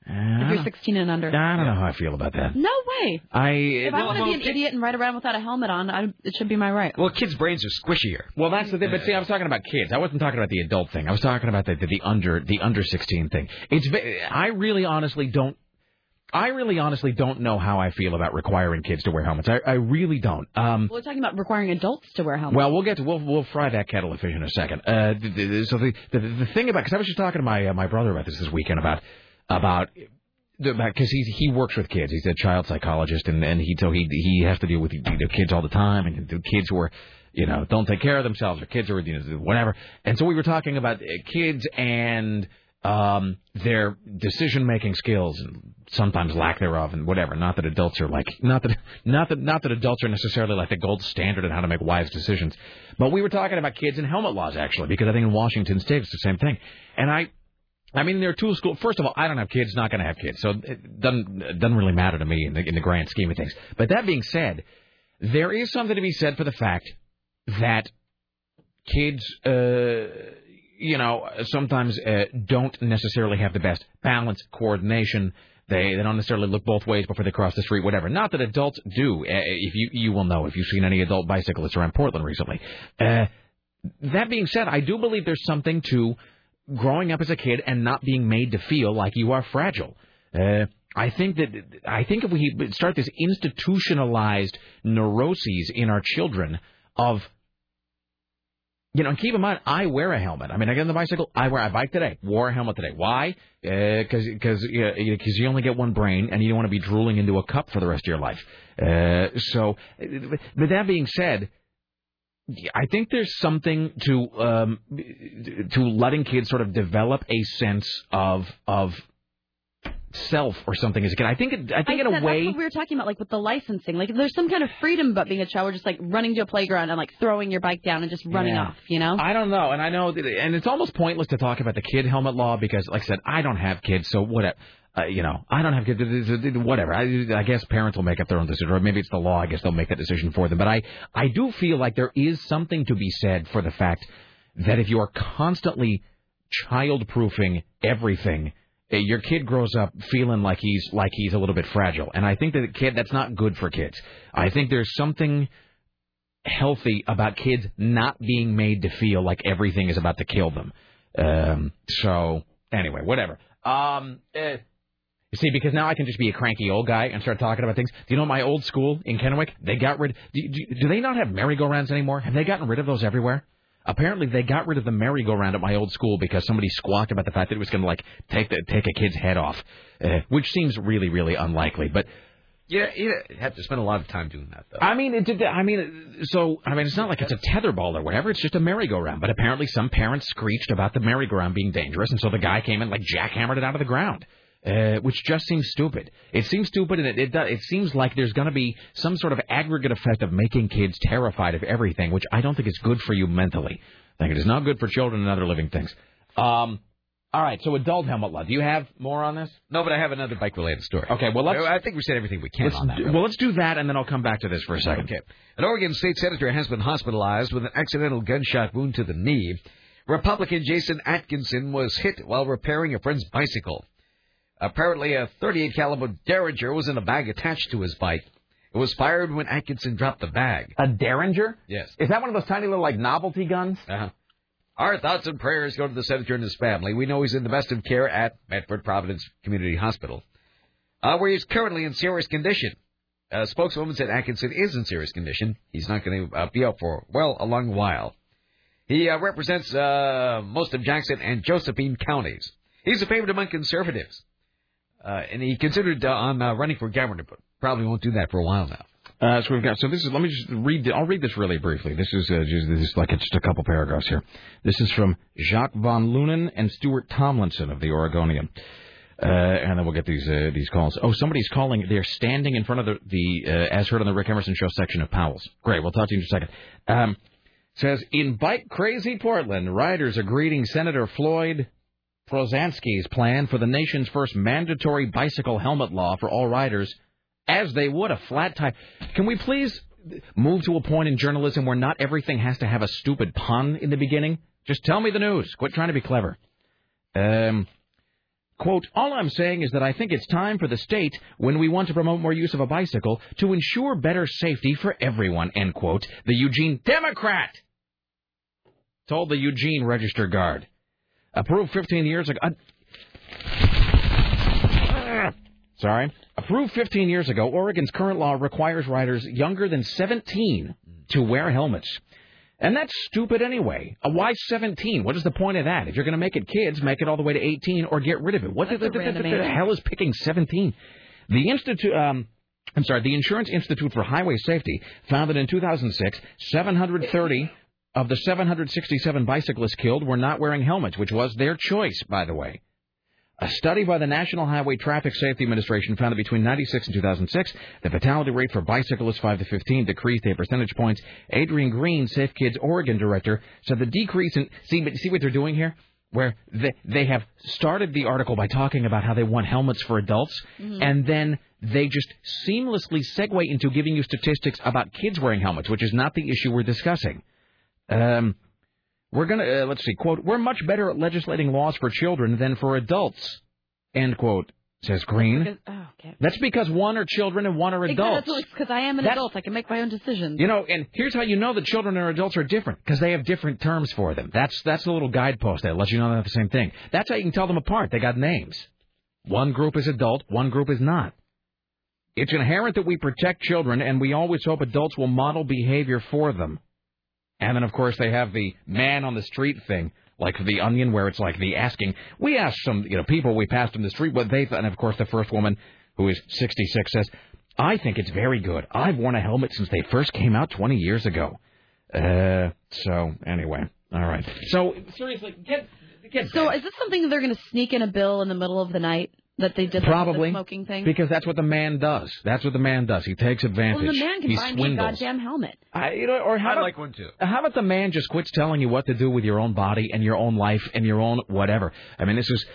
If you're 16 and under. I don't know how I feel about that. No way. I If I want to be an idiot and ride around without a helmet on, I, it should be my right. Well, kids' brains are squishier. Well, that's the thing. But see, I was talking about kids. I wasn't talking about the adult thing. I was talking about the the, the under the under sixteen thing. It's I really honestly don't. I really honestly don't know how I feel about requiring kids to wear helmets. I, I really don't. Um, We're talking about requiring adults to wear helmets. well, we'll get to we'll we'll fry that kettle of fish in a second. Uh, the, the, so the, the the thing about because I was just talking to my uh, my brother about this this weekend about about because he he works with kids. He's a child psychologist, and and he so he he has to deal with you know, kids all the time, and the kids who are you know don't take care of themselves, or kids who are you know whatever. And so we were talking about uh, kids and um, their decision making skills and sometimes lack thereof and whatever. Not that adults are like not that not that not that adults are necessarily like the gold standard in how to make wise decisions. But we were talking about kids and helmet laws actually because I think in Washington State it's the same thing. And I I mean, there are two schools. First of all, I don't have kids, not going to have kids, so it doesn't doesn't really matter to me in the in the grand scheme of things. But that being said, there is something to be said for the fact that kids, uh, you know, sometimes uh, don't necessarily have the best balance, coordination. They they don't necessarily look both ways before they cross the street, whatever. Not that adults do. Uh, if you you will know if you've seen any adult bicyclists around Portland recently. Uh, that being said, I do believe there's something to growing up as a kid and not being made to feel like you are fragile. Uh, I think that I think if we start this institutionalized neuroses in our children of you know, and keep in mind, I wear a helmet. I mean, I get on the bicycle, I wear, I bike today, wore a helmet today. Why? Because uh, because because you only get one brain, and you don't want to be drooling into a cup for the rest of your life. Uh, so, but that being said, I think there's something to um, to letting kids sort of develop a sense of of self or something as a kid. I think it, I think in said- a way what we were talking about, like with the licensing. Like, there's some kind of freedom about being a child. We're just like running to a playground and like throwing your bike down and just running Yeah. off. You know? I don't know, and I know, that, and it's almost pointless to talk about the kid helmet law because, like I said, I don't have kids, so whatever. Uh, you know, I don't have kids. Whatever. I, I guess parents will make up their own decision, or maybe it's the law. I guess they'll make that decision for them. But I, I do feel like there is something to be said for the fact that if you are constantly child-proofing everything, uh, your kid grows up feeling like he's like he's a little bit fragile. And I think that kid that's not good for kids. I think there's something healthy about kids not being made to feel like everything is about to kill them. Um, so anyway, whatever. Um, eh, you see, because now I can just be a cranky old guy and start talking about things. Do you know my old school in Kennewick? They got rid. Do, do, do they not have merry-go-rounds anymore? Have they gotten rid of those everywhere? Apparently, they got rid of the merry-go-round at my old school because somebody squawked about the fact that it was going to like take the, take a kid's head off, uh, which seems really, really unlikely. But Yeah, you have to spend a lot of time doing that, though. I mean, it did. I mean, so I mean, it's not like it's a tetherball or whatever. It's just a merry-go-round. But apparently, some parents screeched about the merry-go-round being dangerous, and so the guy came and like jackhammered it out of the ground, uh, which just seems stupid. It seems stupid, and it it, does, it seems like there's going to be some sort of aggregate effect of making kids terrified of everything, which I don't think is good for you mentally. I think it is not good for children and other living things. Um, all right, so adult helmet law. Do you have more on this? No, but I have another bike-related story. Okay, well let's. I think we said everything we can on that. do- really. well, let's do that, and then I'll come back to this for a second. Okay. An Oregon state senator has been hospitalized with an accidental gunshot wound to the knee. Republican Jason Atkinson was hit while repairing a friend's bicycle. Apparently, a 38 caliber Derringer was in a bag attached to his bike. It was fired when Atkinson dropped the bag. A Derringer? Yes. Is that one of those tiny little like novelty guns? Uh-huh. Our thoughts and prayers go to the senator and his family. We know he's in the best of care at Medford Providence Community Hospital, uh, where he's currently in serious condition. A spokeswoman said Atkinson is in serious condition. He's not going to uh, be out for, well, a long while. He uh, represents uh, most of Jackson and Josephine counties. He's a favorite among conservatives. Uh, and he considered uh, on uh, running for governor, but probably won't do that for a while now. Uh, so we've got. So this is. Let me just read. I'll read this really briefly. This is uh, just, this is like just a couple paragraphs here. This is from Jacques von Lunen and Stuart Tomlinson of the Oregonian. Uh, and then we'll get these uh, these calls. Oh, somebody's calling. They're standing in front of the, the uh, as heard on the Rick Emerson show section of Powell's. Great. We'll talk to you in a second. Um, says in bike crazy Portland, riders are greeting Senator Floyd Prozansky's plan for the nation's first mandatory bicycle helmet law for all riders, as they would a flat tire. Can we please move to a point in journalism where not everything has to have a stupid pun in the beginning? Just tell me the news. Quit trying to be clever. Um, quote, all I'm saying is that I think it's time for the state, when we want to promote more use of a bicycle, to ensure better safety for everyone, end quote. The Eugene Democrat told the Eugene Register Guard. Approved 15 years ago. uh, sorry. Approved 15 years ago, Oregon's current law requires riders younger than 17 to wear helmets. And that's stupid anyway. Uh, Why 17? What is the point of that? If you're going to make it kids, make it all the way to 18 or get rid of it. What the, That's a the- the- the hell is picking 17? The Institute, um, I'm sorry, the Insurance Institute for Highway Safety found that in 2006, 730 of the 767 bicyclists killed were not wearing helmets, which was their choice, by the way. A study by the National Highway Traffic Safety Administration found that between 96 and 2006, the fatality rate for bicyclists 5 to 15 decreased 8 percentage points. Adrian Green, Safe Kids Oregon director, said the decrease in see see what they're doing here, where they they have started the article by talking about how they want helmets for adults, Mhm. and then they just seamlessly segue into giving you statistics about kids wearing helmets, which is not the issue we're discussing. Um, we're gonna uh, let's see. Quote: We're much better at legislating laws for children than for adults. End quote. Says Green. Oh, okay. That's because one are children and one are adults. Because I am an That's- adult, I can make my own decisions. You know, and here's how you know that children and adults are different because they have different terms for them. That's that's the little guidepost that lets you know they're not the same thing. That's how you can tell them apart. They got names. One group is adult, one group is not. It's inherent that we protect children, and we always hope adults will model behavior for them. And then, of course, they have the man on the street thing, like the Onion, where it's like the asking. We asked some, you know, people we passed in the street what they thought, and of course, the first woman, who is 66, says, "I think it's very good. I've worn a helmet since they first came out 20 years ago." Uh, so anyway, all right. So seriously, get get So is this something they're going to sneak in a bill in the middle of the night that they did Probably the smoking thing? because that's what the man does. That's what the man does. He takes advantage. well, the man can he buy me a goddamn helmet. I, you know, or how I about, like one too. How about the man just quits telling you what to do with your own body and your own life and your own whatever? I mean, this is.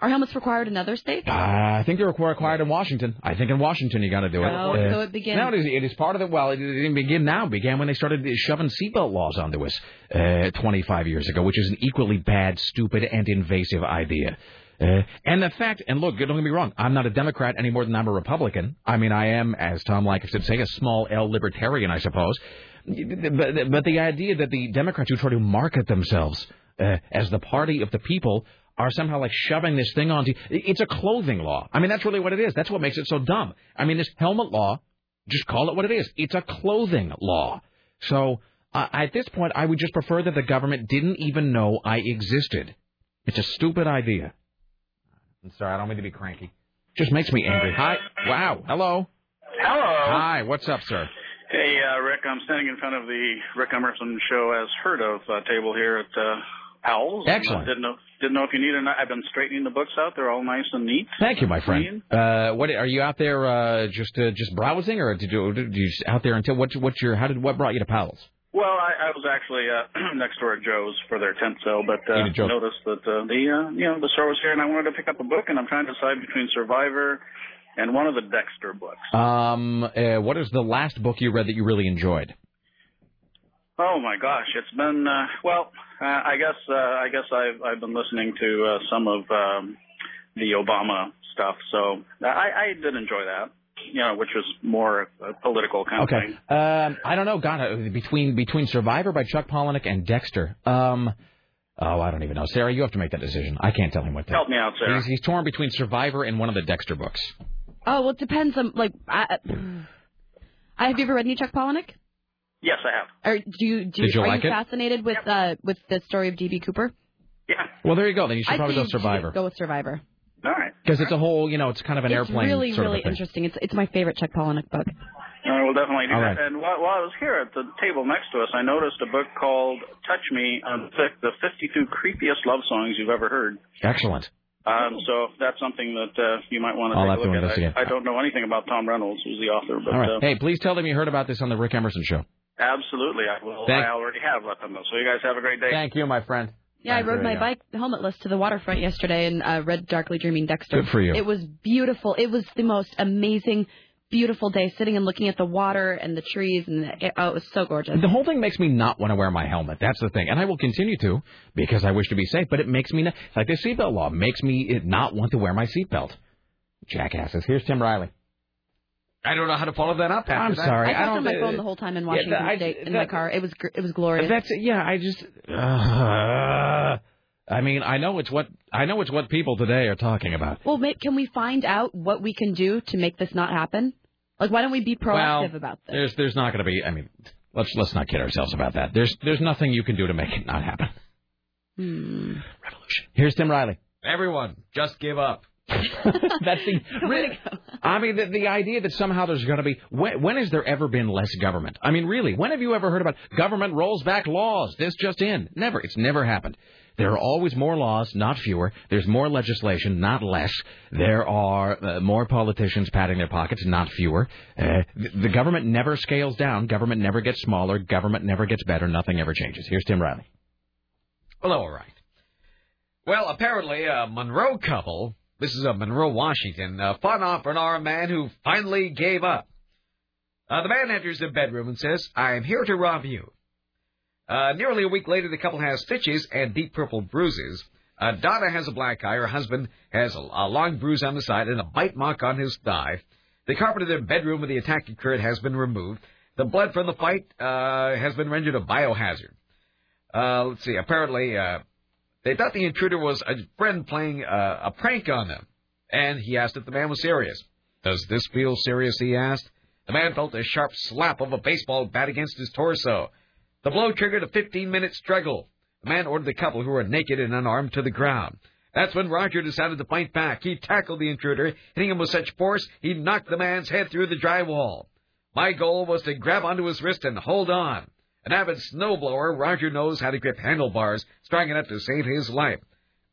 Are helmets required in other states? Uh, I think they're required in Washington. I think in Washington you got to do it. Oh, Uh, so it begins- No, it is, it is part of it. Well, it didn't begin now. It began when they started shoving seatbelt laws onto us uh, 25 years ago, which is an equally bad, stupid, and invasive idea. Uh, and the fact, and look, don't get me wrong, I'm not a Democrat any more than I'm a Republican. I mean, I am, as Tom Leykis said, say, a small L libertarian, I suppose. But, but the idea that the Democrats who try to market themselves uh, as the party of the people are somehow like shoving this thing onto it's a clothing law. I mean, that's really what it is. That's what makes it so dumb. I mean, this helmet law, just call it what it is. It's a clothing law. So uh, at this point, I would just prefer that the government didn't even know I existed. It's a stupid idea. I'm sorry, I don't mean to be cranky. Just makes me angry. Hi. Wow. Hello. Hello. Hi. What's up, sir? Hey, uh, Rick, I'm standing in front of the Rick Emerson Show as heard of uh, table here at uh, Powell's. Excellent. Uh, didn't know didn't know if you needed. I've been straightening the books out. They're all nice and neat. Thank you, my friend. Uh, what are you out there uh, just uh, just browsing, or did you did you out there until what what's your how did what brought you to Powell's? Well, I, I was actually uh, next door at Joe's for their tent sale, but uh, noticed that uh, the uh, you know the store was here, and I wanted to pick up a book, and I'm trying to decide between Survivor and one of the Dexter books. Um, uh, what is the last book you read that you really enjoyed? Oh my gosh, it's been uh, well. Uh, I guess uh, I guess I've I've been listening to uh, some of um, the Obama stuff, so I, I did enjoy that. You know, which was more a political kind of Okay. thing. Um, I don't know. God, uh, between between Survivor by Chuck Palahniuk and Dexter. Um, oh, I don't even know. Sarah, you have to make that decision. I can't tell him what to. Help me out, Sarah. He's, he's torn between Survivor and one of the Dexter books. Oh, well, it depends on, like, I, I, have you ever read any Chuck Palahniuk? Yes, I have. Or do you, do Did you are like you it? fascinated with, uh, with the story of D.B. Cooper? Yeah. Well, there you go. Then you should I'd probably go Survivor Go with Survivor. All right. because it's a whole, you know, it's kind of an airplane. it's airplane really, sort really of a thing. interesting. It's it's my favorite Chuck Palahniuk book. All right, we'll definitely do All that. right. And while, while I was here at the table next to us, I noticed a book called "Touch Me: on the 52 Creepiest Love Songs You've Ever Heard." Excellent. Um, so that's something that uh, you might want to I'll take have a to look at. investigate. I, I don't know anything about Tom Reynolds, who's the author, but All right. uh, Hey, please tell them you heard about this on the Rick Emerson show. absolutely, I will. Thank- I already have let them know. So you guys have a great day. Thank you, my friend. Yeah, I rode my bike helmetless to the waterfront yesterday and uh, read Darkly Dreaming Dexter. Good for you. It was beautiful. It was the most amazing, beautiful day sitting and looking at the water and the trees and the, it, oh, it was so gorgeous. The whole thing makes me not want to wear my helmet. That's the thing, and I will continue to because I wish to be safe. But it makes me not, like the seatbelt law makes me not want to wear my seatbelt. Jackasses. Here's Tim Riley. I don't know how to follow that up. After I'm that. sorry. I I talked on don't. my phone the whole time in Yeah, Washington that- I- State in that- my car. It was it was glorious. That's yeah. I just. Uh, I mean, I know it's what I know it's what people today are talking about. well, ma- can we find out what we can do to make this not happen? Like, why don't we be proactive well, about this? There's there's not going to be. I mean, let's let's not kid ourselves about that. There's there's nothing you can do to make it not happen. Hmm. Revolution. Here's Tim Riley. Everyone, just give up. That's the really. I mean, the, the idea that somehow there's going to be when, when has there ever been less government? I mean, really, when have you ever heard about government rolls back laws? This just in, never. It's never happened. There are always more laws, not fewer. There's more legislation, not less. There are uh, more politicians patting their pockets, not fewer. Uh, the, the government never scales down. Government never gets smaller. Government never gets better. Nothing ever changes. Here's Tim Riley. Well, all right. Well, apparently a Monroe couple, this is a Monroe, Washington, uh, fought off an armed man who finally gave up. Uh, the man enters the bedroom and says, I am here to rob you. Uh, nearly a week later, the couple has stitches and deep purple bruises. Uh, Donna has a black eye. Her husband has a, a long bruise on the side and a bite mark on his thigh. The carpet of their bedroom where the attack occurred has been removed. The blood from the fight uh, has been rendered a biohazard. Uh, let's see. Apparently, uh, they thought the intruder was a friend playing uh, a prank on them, and he asked if the man was serious. Does this feel serious? He asked. The man felt a sharp slap of a baseball bat against his torso. The blow triggered a 15-minute struggle. The man ordered the couple, who were naked and unarmed, to the ground. That's when Roger decided to fight back. He tackled the intruder, hitting him with such force he knocked the man's head through the drywall. My goal was to grab onto his wrist and hold on. An avid snowblower, Roger knows how to grip handlebars strong enough to save his life.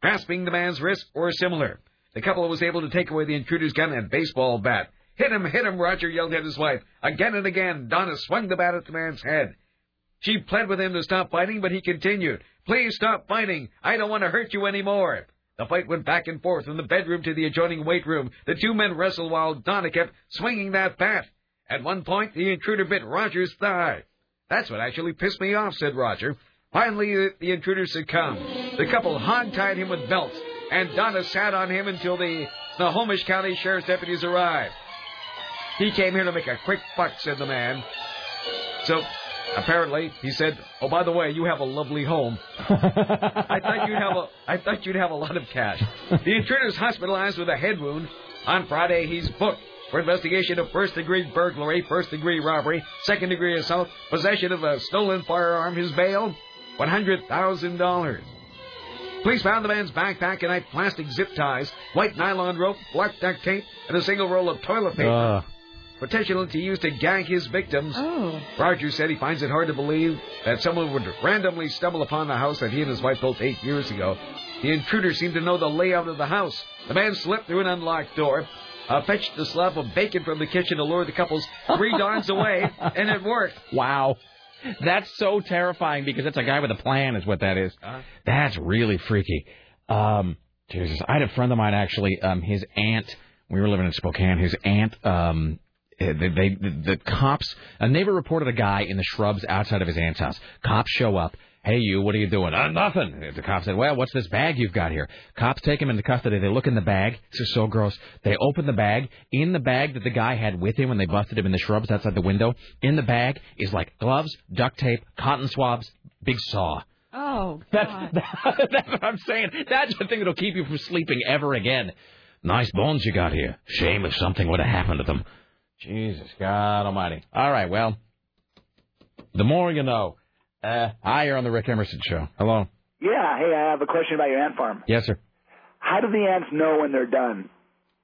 Grasping the man's wrist or similar. The couple was able to take away the intruder's gun and baseball bat. Hit him, hit him, Roger yelled at his wife. Again and again, Donna swung the bat at the man's head. She pled with him to stop fighting, but he continued. Please stop fighting. I don't want to hurt you anymore. The fight went back and forth from the bedroom to the adjoining weight room. The two men wrestled while Donna kept swinging that bat. At one point, the intruder bit Roger's thigh. That's what actually pissed me off, said Roger. Finally, the, intruder succumbed. The couple hog-tied him with belts, and Donna sat on him until the Snohomish County Sheriff's deputies arrived. He came here to make a quick buck, said the man. So, apparently, he said, "Oh, by the way, you have a lovely home. I thought you'd have a, I thought you'd have a lot of cash." The intruder's hospitalized with a head wound. On Friday, he's booked for investigation of first-degree burglary, first-degree robbery, second-degree assault, possession of a stolen firearm. His bail, one hundred thousand dollars. Police found the man's backpack and had plastic zip ties, white nylon rope, black duct tape, and a single roll of toilet paper. Uh. Potentially to use to gag his victims. Oh. Roger said he finds it hard to believe that someone would randomly stumble upon the house that he and his wife built eight years ago. The intruder seemed to know the layout of the house. The man slipped through an unlocked door, uh, fetched a slab of bacon from the kitchen to lure the couples three doors away, and it worked. Wow. That's so terrifying because that's a guy with a plan, is what that is. That's really freaky. Um, Jesus, I had a friend of mine actually. Um, his aunt. We were living in Spokane. His aunt. Um, eh, they, they the, the cops. A neighbor reported a guy in the shrubs outside of his aunt's house. Cops show up. Hey, you, what are you doing? Uh, nothing. The cop said, well, what's this bag you've got here? Cops take him into custody. They look in the bag. This is so gross. They open the bag. In the bag that the guy had with him when they busted him in the shrubs outside the window, in the bag is like gloves, duct tape, cotton swabs, big saw. Oh, That's, God. that's what I'm saying. That's the thing that'll keep you from sleeping ever again. Nice bones you got here. Shame if something would have happened to them. Jesus, God Almighty. All right, well, the more you know. Uh, hi, you're on the Rick Emerson Show. Hello. Yeah, hey, I have a question about your ant farm. Yes, sir. How do the ants know when they're done?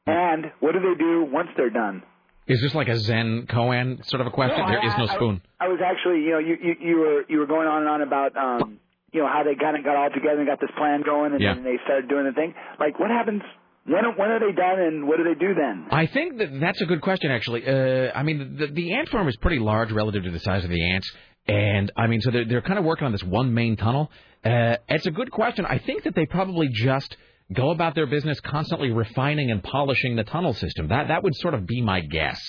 And what do they do once they're done? Is this like a Zen koan sort of a question? No, there I- is no I- spoon. I was actually, you know, you, you you were you were going on and on about um, you know, how they kind of got all together and got this plan going, and Yeah. then they started doing the thing. Like, what happens? When when are they done, and what do they do then? I think that that's a good question, actually. Uh, I mean, the, the ant farm is pretty large relative to the size of the ants, and I mean, so they're they're kind of working on this one main tunnel. Uh, it's a good question. I think that they probably just go about their business constantly refining and polishing the tunnel system. That that would sort of be my guess.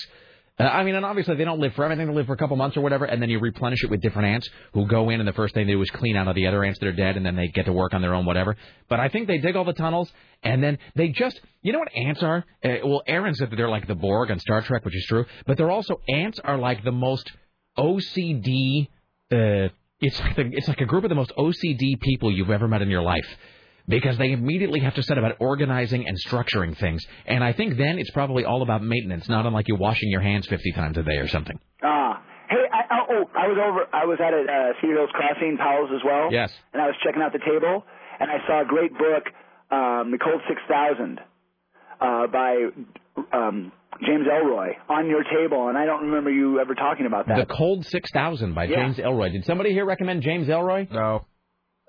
Uh, I mean, and obviously they don't live forever. They live for a couple months or whatever, and then you replenish it with different ants who go in, and the first thing they do is clean out all the other ants that are dead, and then they get to work on their own whatever. But I think they dig all the tunnels, and then they just, you know what ants are? Uh, well, Aaron said that they're like the Borg on Star Trek, which is true, but they're also ants are like the most OCD. Uh, it's like the, it's like a group of the most OCD people you've ever met in your life because they immediately have to set about organizing and structuring things. And I think then it's probably all about maintenance, not unlike you washing your hands 50 times a day or something. Ah, hey, I, oh, oh, I was over. I was at a uh, Cedar Hills Crossing, Powell's as well. Yes. And I was checking out the table, and I saw a great book, um, The Cold Six Thousand, uh, by um, James Ellroy, on your table, and I don't remember you ever talking about that. The Cold 6000 by Yeah. James Ellroy. Did somebody here recommend James Ellroy? No.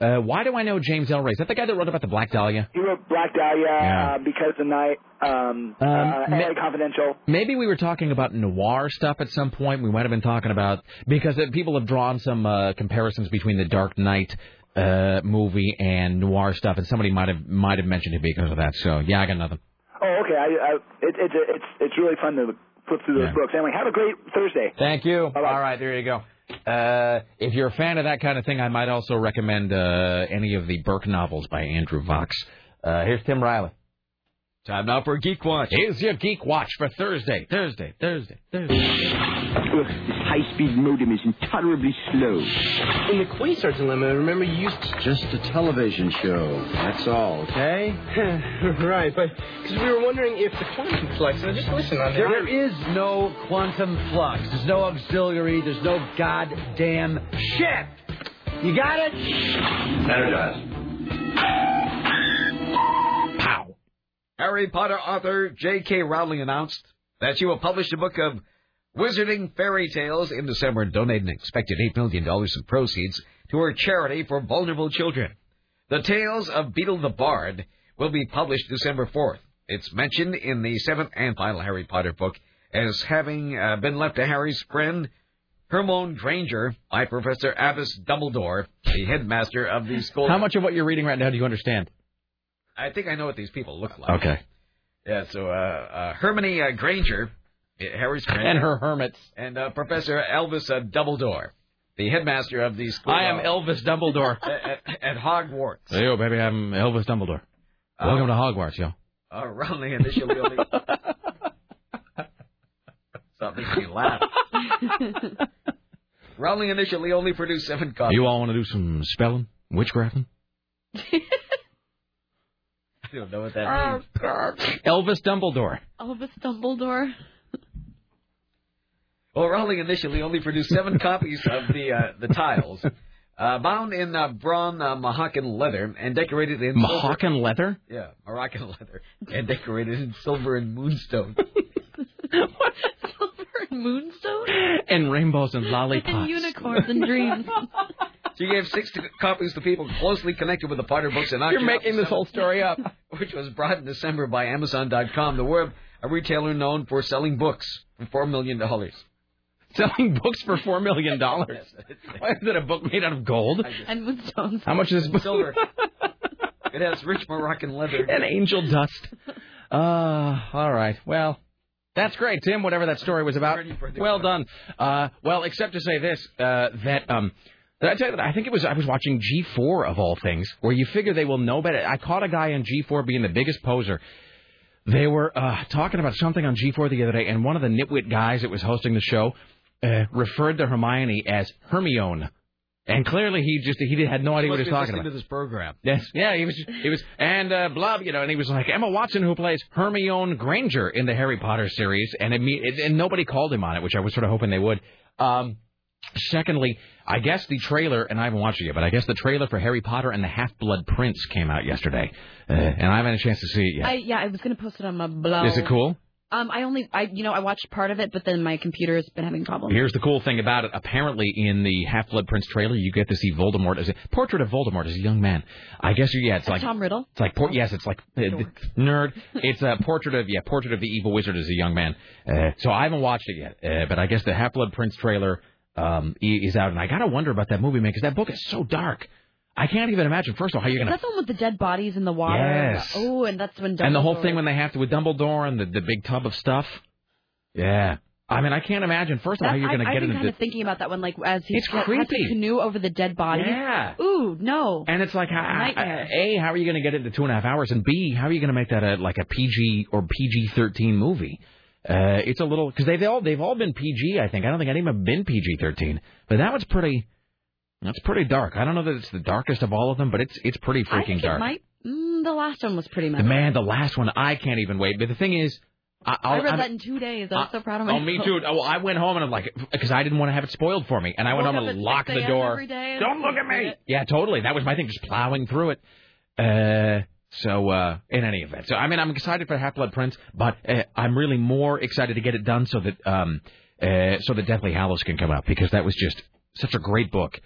Uh, why do I know James Ellroy? Is that the guy that wrote about the Black Dahlia? He wrote Black Dahlia, Yeah. uh, Because the Night, um, uh, ma- Confidential. Maybe we were talking about noir stuff at some point. We might have been talking about because uh, people have drawn some uh, comparisons between the Dark Knight uh, movie and noir stuff, and somebody might have might have mentioned it because of that. So yeah, I got nothing. Oh, okay. I, I, it, it's it's it's really fun to flip through those Yeah. books. Anyway, have a great Thursday. Thank you. All right, there you go. Uh, if you're a fan of that kind of thing, I might also recommend uh, any of the Burke novels by Andrew Vachss. Uh, here's Tim Riley. Time now for Geek Watch. Here's your Geek Watch for Thursday, Thursday, Thursday, Thursday. Ugh, this high-speed modem is intolerably slow. In the Quasar Dilemma, remember you used... to... Just a television show. That's all, okay? right, but because we were wondering if the quantum flux... Now, just listen on There, there is no quantum flux. There's no auxiliary. There's no goddamn shit. You got it? Energize. Harry Potter author J.K. Rowling announced that she will publish a book of wizarding fairy tales in December and donate an expected $8 million in proceeds to her charity for vulnerable children. The Tales of Beedle the Bard will be published December 4th. It's mentioned in the seventh and final Harry Potter book as having uh, been left to Harry's friend Hermione Granger by Professor Albus Dumbledore, the headmaster of the school. How much of what you're reading right now do you understand? I think I know what these people look like. Okay. Yeah, so uh, uh, Hermione uh, Granger, uh, Harry's friend, And her hermits. and uh, Professor Elvis uh, Dumbledore, the headmaster of the school. I am Elvis Dumbledore. at, at Hogwarts. Hey, yo, baby, I'm Elvis Dumbledore. Welcome to Hogwarts, yo. Uh, Rowling initially only. Stop making me laugh. Rowling initially only produced seven copies. You all want to do some spelling, witchcrafting? I don't know what that means. Elvis Dumbledore. Elvis Dumbledore. Well, Rowling initially only produced seven copies of the uh, the tiles, uh, bound in uh, brawn uh, Moroccan leather and decorated in silver- leather? Yeah, Moroccan leather and decorated in silver and moonstone. What? Silver and moonstone? And rainbows and lollipops. And unicorns and dreams. She gave six to- copies to people closely connected with the Potter books and I. You're making this whole story up. which was brought in December by Amazon.com, the web a retailer known for selling books for four million dollars. Selling books for four million dollars. Why is it a book made out of gold? and moonstones. How much is this book? Silver. it has rich Moroccan leather. and angel dust. Uh, all right. Well, that's great, Tim. Whatever that story was about. Well done. Uh, well, except to say this, uh, that um, did I tell you that I think it was I was watching G4 of all things, where you figure they will know better. I caught a guy on G4 being the biggest poser. They were uh, talking about something on G4 the other day, and one of the nitwit guys that was hosting the show uh, referred to Hermione as Hermione. And clearly, he just he had no idea what he was talking about. to this program. Yes, yeah, he was, he was, and uh, blah, you know, and he was like Emma Watson, who plays Hermione Granger in the Harry Potter series, and it, and nobody called him on it, which I was sort of hoping they would. Um, secondly, I guess the trailer, and I haven't watched it yet, but I guess the trailer for Harry Potter and the Half Blood Prince came out yesterday, uh, and I haven't had a chance to see it yet. I yeah, I was gonna post it on my blog. Is it cool? Um, I only I you know I watched part of it, but then my computer's been having problems. Here's the cool thing about it. Apparently, in the Half Blood Prince trailer, you get to see Voldemort as a portrait of Voldemort as a young man. I guess yeah, it's like Tom Riddle. It's like por- yes, it's like uh, nerd. It's a portrait of yeah, portrait of the evil wizard as a young man. Uh, so I haven't watched it yet, uh, but I guess the Half Blood Prince trailer um, is out, and I gotta wonder about that movie, man, because that book is so dark. I can't even imagine. First of all, how you're gonna that the one with the dead bodies in the water? Yes. Oh, and that's when Dumbledore... and the whole thing when they have to with Dumbledore and the the big tub of stuff. Yeah, I mean, I can't imagine. First of all, how you're gonna I, get I've been into kind of thinking about that one, like as he It's has to creepy. canoe over the dead body. Yeah. Ooh, no. And it's like, Nightmare. a, how are you going to get it into two and a half hours? And b, how are you going to make that a like a PG or PG thirteen movie? Uh, it's a little because they've all they've all been PG. I think I don't think any of them have been PG thirteen, but that one's pretty. That's pretty dark. I don't know that it's the darkest of all of them, but it's it's pretty I freaking dark. might. Mm, the last one was pretty much. The man, the last one, I can't even wait. But the thing is, I, I I'll, read I'm- that in two days. I was so proud of Oh, me too. Oh, I went home and I'm like, because I didn't want to have it spoiled for me, and I went home and locked the door. every day and Don't look at me. Yeah, totally. That was my thing, just plowing through it. Uh, so uh, in any event, so I mean, I'm excited for Half Blood Prince, but uh, I'm really more excited to get it done so that um, uh, so that Deathly Hallows can come out because that was just such a great book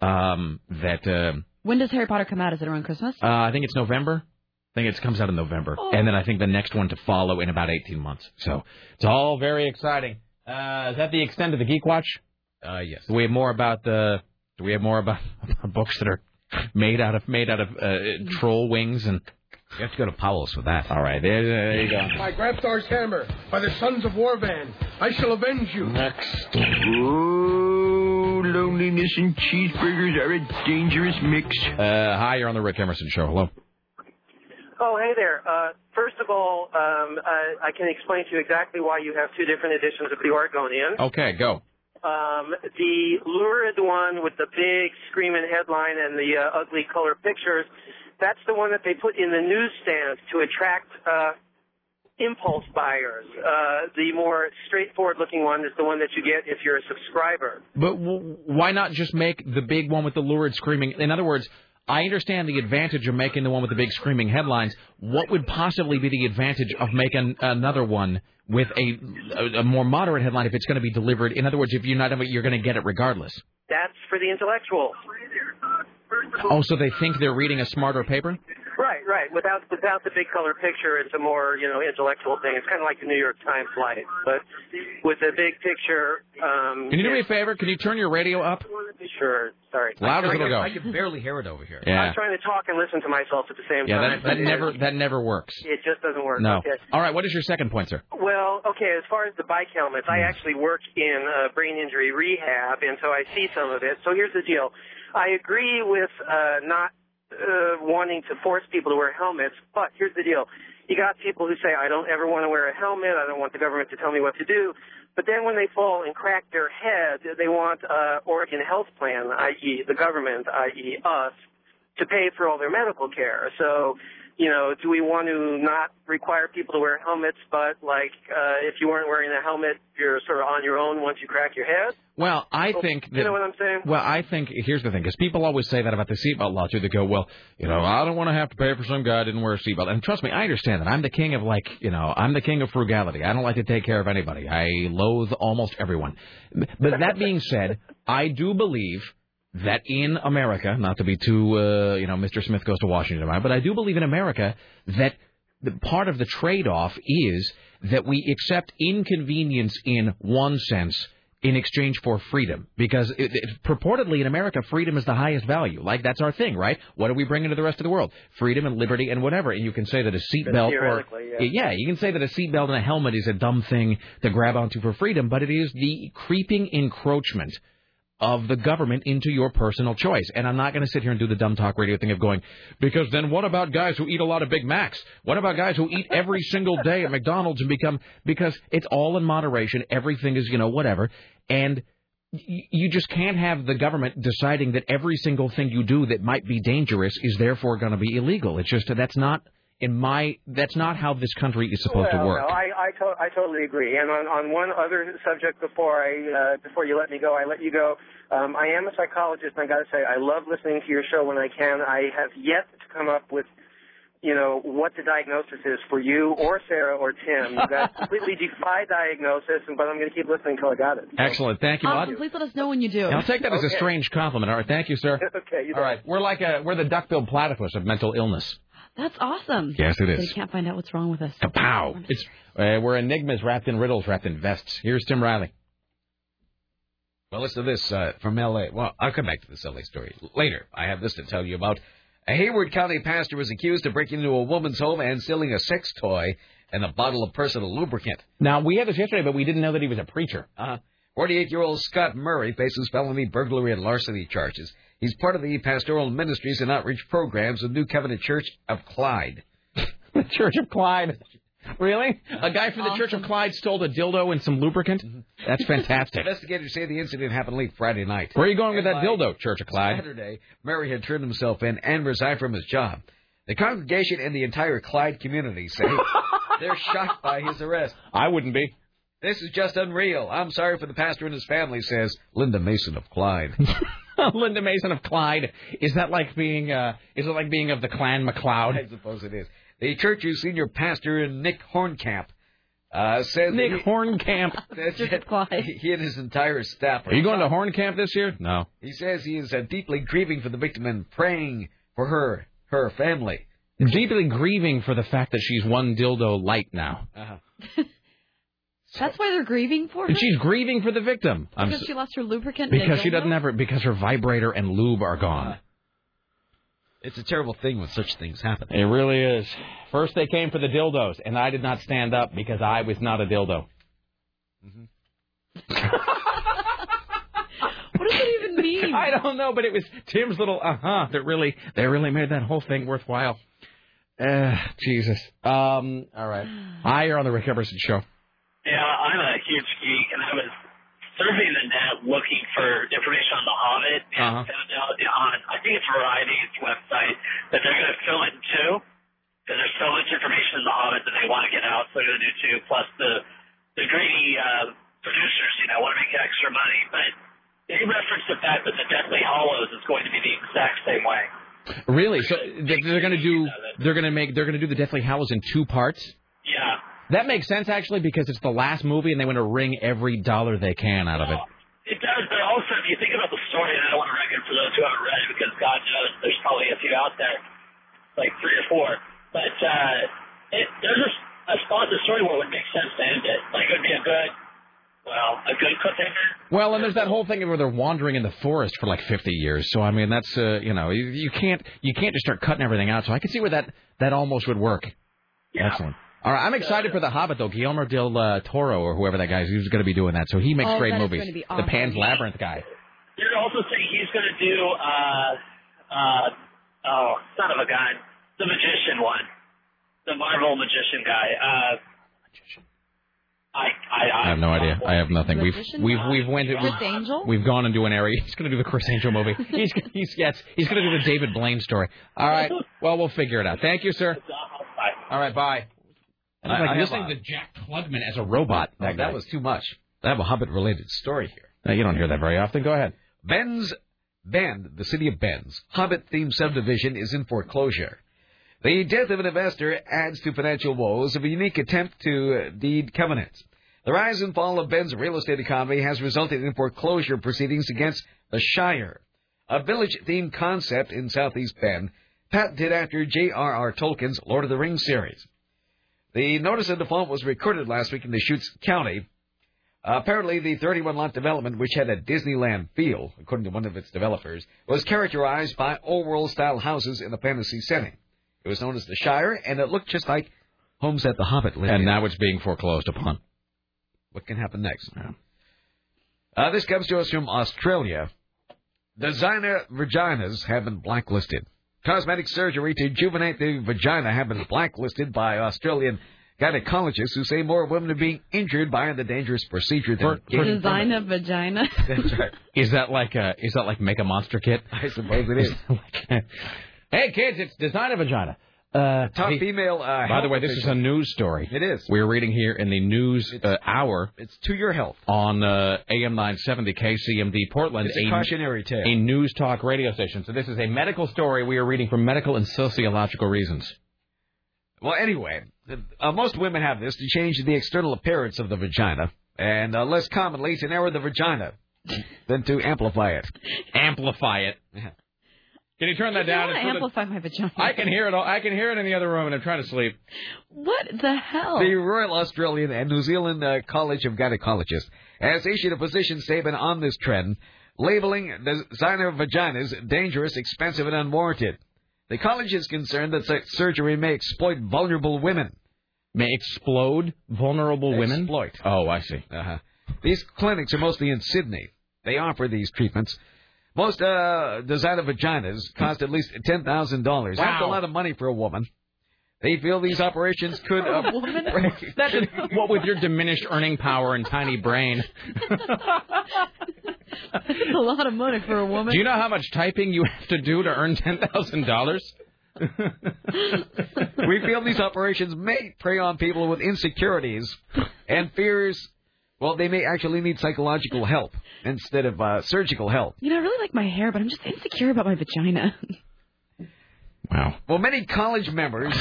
um, that uh, When does Harry Potter come out? Is it around Christmas? Uh, I think it's November. I think it comes out in November, Oh. and then I think the next one to follow in about 18 months. So it's all very exciting. Uh, is that the extent of the Geek Watch? Uh, yes. Do we have more about the? Do we have more about books that are made out of made out of uh, troll wings and? You have to go to Powell's for that. All right, there, there you go. By Grabthar's hammer, by the sons of Worvan, I shall avenge you. Next. Oh, loneliness and cheeseburgers are a dangerous mix. Uh, hi, you're on the Rick Emerson Show. Hello. Oh, hey there. Uh, first of all, um, I, I can explain to you exactly why you have two different editions of the Oregonian. Okay, go. Um, the lurid one with the big screaming headline and the uh, ugly color pictures, that's the one that they put in the newsstands to attract uh, impulse buyers. Uh, the more straightforward looking one is the one that you get if you're a subscriber. But w- why not just make the big one with the lurid screaming? In other words, I understand the advantage of making the one with the big screaming headlines. What would possibly be the advantage of making another one with a, a, a more moderate headline if it's going to be delivered? In other words, if you're not, you're going to get it regardless. That's for the intellectuals. Oh, so they think they're reading a smarter paper? Right, right. Without without the big color picture, it's a more you know intellectual thing. It's kind of like the New York Times light, but with the big picture. Um, Can you do me a favor? Can you turn your radio up? Sure. Sorry. Loud as I it'll go. I I can barely hear it over here. Yeah. I'm trying to talk and listen to myself at the same Yeah, time. that, that never that never works. It just doesn't work. No. Okay. All right, what is your second point, sir? Well, okay, as far as the bike helmets, Hmm. I actually work in uh, brain injury rehab, and so I see some of it. So here's the deal. I agree with uh, not uh, wanting to force people to wear helmets, but here's the deal. You got people who say, I don't ever want to wear a helmet, I don't want the government to tell me what to do. But then when they fall and crack their head, they want uh, Oregon Health Plan, i.e. the government, i.e. us, to pay for all their medical care. So, you know, do we want to not require people to wear helmets, but like uh, if you weren't wearing a helmet, you're sort of on your own once you crack your head? Well, I So, think that. you know what I'm saying? Well, I think here's the thing, because people always say that about the seatbelt law too. They go, well, you know, I don't want to have to pay for some guy who didn't wear a seatbelt. And trust me, I understand that. I'm the king of like, you know, I'm the king of frugality. I don't like to take care of anybody. I loathe almost everyone. But that being said, I do believe that in America, not to be too, uh, you know, Mr. Smith goes to Washington, but I do believe in America that the part of the trade-off is that we accept inconvenience in one sense in exchange for freedom. Because it, it, purportedly in America freedom is the highest value. Like that's our thing right? What do we bring into the rest of the world? Freedom and liberty and whatever. And you can say that a seatbelt or yeah. yeah you can say that a seatbelt and a helmet is a dumb thing to grab onto for freedom but it is the creeping encroachment of the government into your personal choice. And I'm not going to sit here and do the dumb talk radio thing of going, because then what about guys who eat a lot of Big Macs? What about guys who eat every single day at McDonald's and become, because it's all in moderation. Everything is, you know, whatever. And you just can't have the government deciding that every single thing you do that might be dangerous is therefore going to be illegal. It's just, that's not, in my, that's not how this country is supposed well, to work. No, I I, to- I totally agree. And on on one other subject before I uh, before you let me go, I let you go. Um, I am a psychologist, and I got to say, I love listening to your show when I can. I have yet to come up with. You know what the diagnosis is for you or Sarah or Tim. You guys completely defy diagnosis, and but I'm going to keep listening until I got it. Excellent. Thank you, Bud. Awesome. Please let us know when you do. I'll take that as a strange compliment. All right, thank you, sir. okay, you All right, we're like a we're the duck-billed platypus of mental illness. That's awesome. Yes, it is. They can't find out what's wrong with us. Kapow! It's uh, we're enigmas wrapped in riddles, wrapped in vests. Here's Tim Riley. Well, listen to this uh, from L.A. Well, I'll come back to this L.A. story later. I have this to tell you about. A Haywood County pastor was accused of breaking into a woman's home and stealing a sex toy and a bottle of personal lubricant. Now we had this yesterday, but we didn't know that he was a preacher. Uh, 48-year-old Scott Murray faces felony burglary and larceny charges. He's part of the pastoral ministries and outreach programs of New Covenant Church of Clyde. the Church of Clyde. Really? A guy from the Church of Clyde stole a dildo and some lubricant? Mm-hmm. That's fantastic. Investigators say the incident happened late Friday night. Where are you going with that dildo, Church of Clyde? Saturday, Murray had turned himself in and resigned from his job. The congregation and the entire Clyde community say they're shocked by his arrest. I wouldn't be. This is just unreal. I'm sorry for the pastor and his family, says Linda Mason of Clyde. Linda Mason of Clyde. Is that like being? uh Is it like being of the Clan McLeod? I suppose it is. The church's senior pastor, Nick Horncamp, Uh, says Nick he, Horncamp. he, he and his entire staff. Are you going to Horn Camp this year? No. He says he is uh, deeply grieving for the victim and praying for her, her family. Deeply grieving for the fact that she's one dildo light now. Uh-huh. That's why they're grieving for her. And she's grieving for the victim. I'm because she lost her lubricant. because she doesn't have her because her vibrator and lube are gone. It's a terrible thing when such things happen. It really is. First they came for the dildos, and I did not stand up because I was not a dildo. What does it even mean? I don't know, but it was Tim's little uh huh that really that really made that whole thing worthwhile. Uh, Jesus. Um. All right. Hi, you're on the Rick Emerson show. Yeah, I'm a huge geek, and I was surfing the net looking for information on The Hobbit, and Uh-huh. found out on I think it's Variety's website that they're going to film it in two. Because there's so much information in The Hobbit that they want to get out, so they're going to do two. Plus the the greedy uh, producers, you know, want to make extra money, but they reference the fact that the Deathly Hallows is going to be the exact same way. Really? So they- they're going to do they're going to make they're going to do the Deathly Hallows in two parts. Yeah. That makes sense actually because it's the last movie and they want to wring every dollar they can out of it. It does, but also if you think about the story, and I don't want to wreck it for those who haven't read it, because God knows there's probably a few out there, like three or four. But uh, it, there's a, a spot in the story where it would make sense to end it. Like it would be a good, well, a good cliffhanger. Well, and there's that whole thing where they're wandering in the forest for like 50 years. So I mean, that's uh, you know, you, you can't you can't just start cutting everything out. So I can see where that that almost would work. Excellent. All right, I'm excited for the Hobbit though. Guillermo del uh, Toro or whoever that guy is, he's going to be doing that. So he makes Oh, great that is movies. gonna be The. Pan's Labyrinth guy. You're also saying he's going to do, uh, uh, oh, son of a gun, the magician one, the Marvel magician guy. Uh, I, I, I have no idea. I have nothing. We've we've we've went Criss Angel? we've gone into an area. He's going to do the Criss Angel movie. He's he's yes, he's going to do the David Blaine story. All right. Well, we'll figure it out. Thank you, sir. All right. Bye. I- I like have listening a- to Jack Klugman as a robot. Oh, that was too much. I have a Hobbit-related story here. Uh, you don't hear that very often. Go ahead. Ben's Bend, the city of Bend's Hobbit-themed subdivision is in foreclosure. The death of an investor adds to financial woes of a unique attempt to uh, deed covenants. The rise and fall of Bend's real estate economy has resulted in foreclosure proceedings against the Shire, a village-themed concept in southeast Bend, patented after J.R.R. Tolkien's Lord of the Rings series. The notice of default was recorded last week in Deschutes County. Uh, apparently, the 31 lot development, which had a Disneyland feel, according to one of its developers, was characterized by old world style houses in a fantasy setting. It was known as the Shire, and it looked just like homes that the Hobbit lived And in. now it's being foreclosed upon. What can happen next? Uh, this comes to us from Australia. Designer vaginas have been blacklisted. Cosmetic surgery to rejuvenate the vagina have been blacklisted by Australian gynecologists who say more women are being injured by the dangerous procedure than gaining Design a vagina. That's right. Is that like a is that like make a monster kit? I suppose it is. hey kids, it's design a vagina. Uh, Top hey, female. Uh, by the way, this is a news story. It is. We're reading here in the news uh, hour. It's to your health on uh, AM 970 KCMD Portland. It's a cautionary tale. A news talk radio station. So this is a medical story we are reading for medical and sociological reasons. Well, anyway, uh, most women have this to change the external appearance of the vagina, and uh, less commonly to narrow the vagina than to amplify it. Amplify it. Can you turn that I down? want to It's the- amplify my vagina. I can hear it. All, I can hear it in the other room, and I'm trying to sleep. What the hell? The Royal Australian and New Zealand uh, College of Gynecologists has issued a position statement on this trend, labeling designer vaginas dangerous, expensive, and unwarranted. The college is concerned that such surgery may exploit vulnerable women. May explode vulnerable women? Exploit. Oh, I see. Uh-huh. These clinics are mostly in Sydney. They offer these treatments. Most uh, designer vaginas cost at least ten thousand dollars. Wow. That's a lot of money for a woman. They feel these operations could uh, woman? That's what with your diminished earning power and tiny brain. That's a lot of money for a woman. Do you know how much typing you have to do to earn ten thousand dollars? we feel these operations may prey on people with insecurities and fears. Well, they may actually need psychological help instead of uh, surgical help. You know, I really like my hair, but I'm just insecure about my vagina. Wow. Well, many college members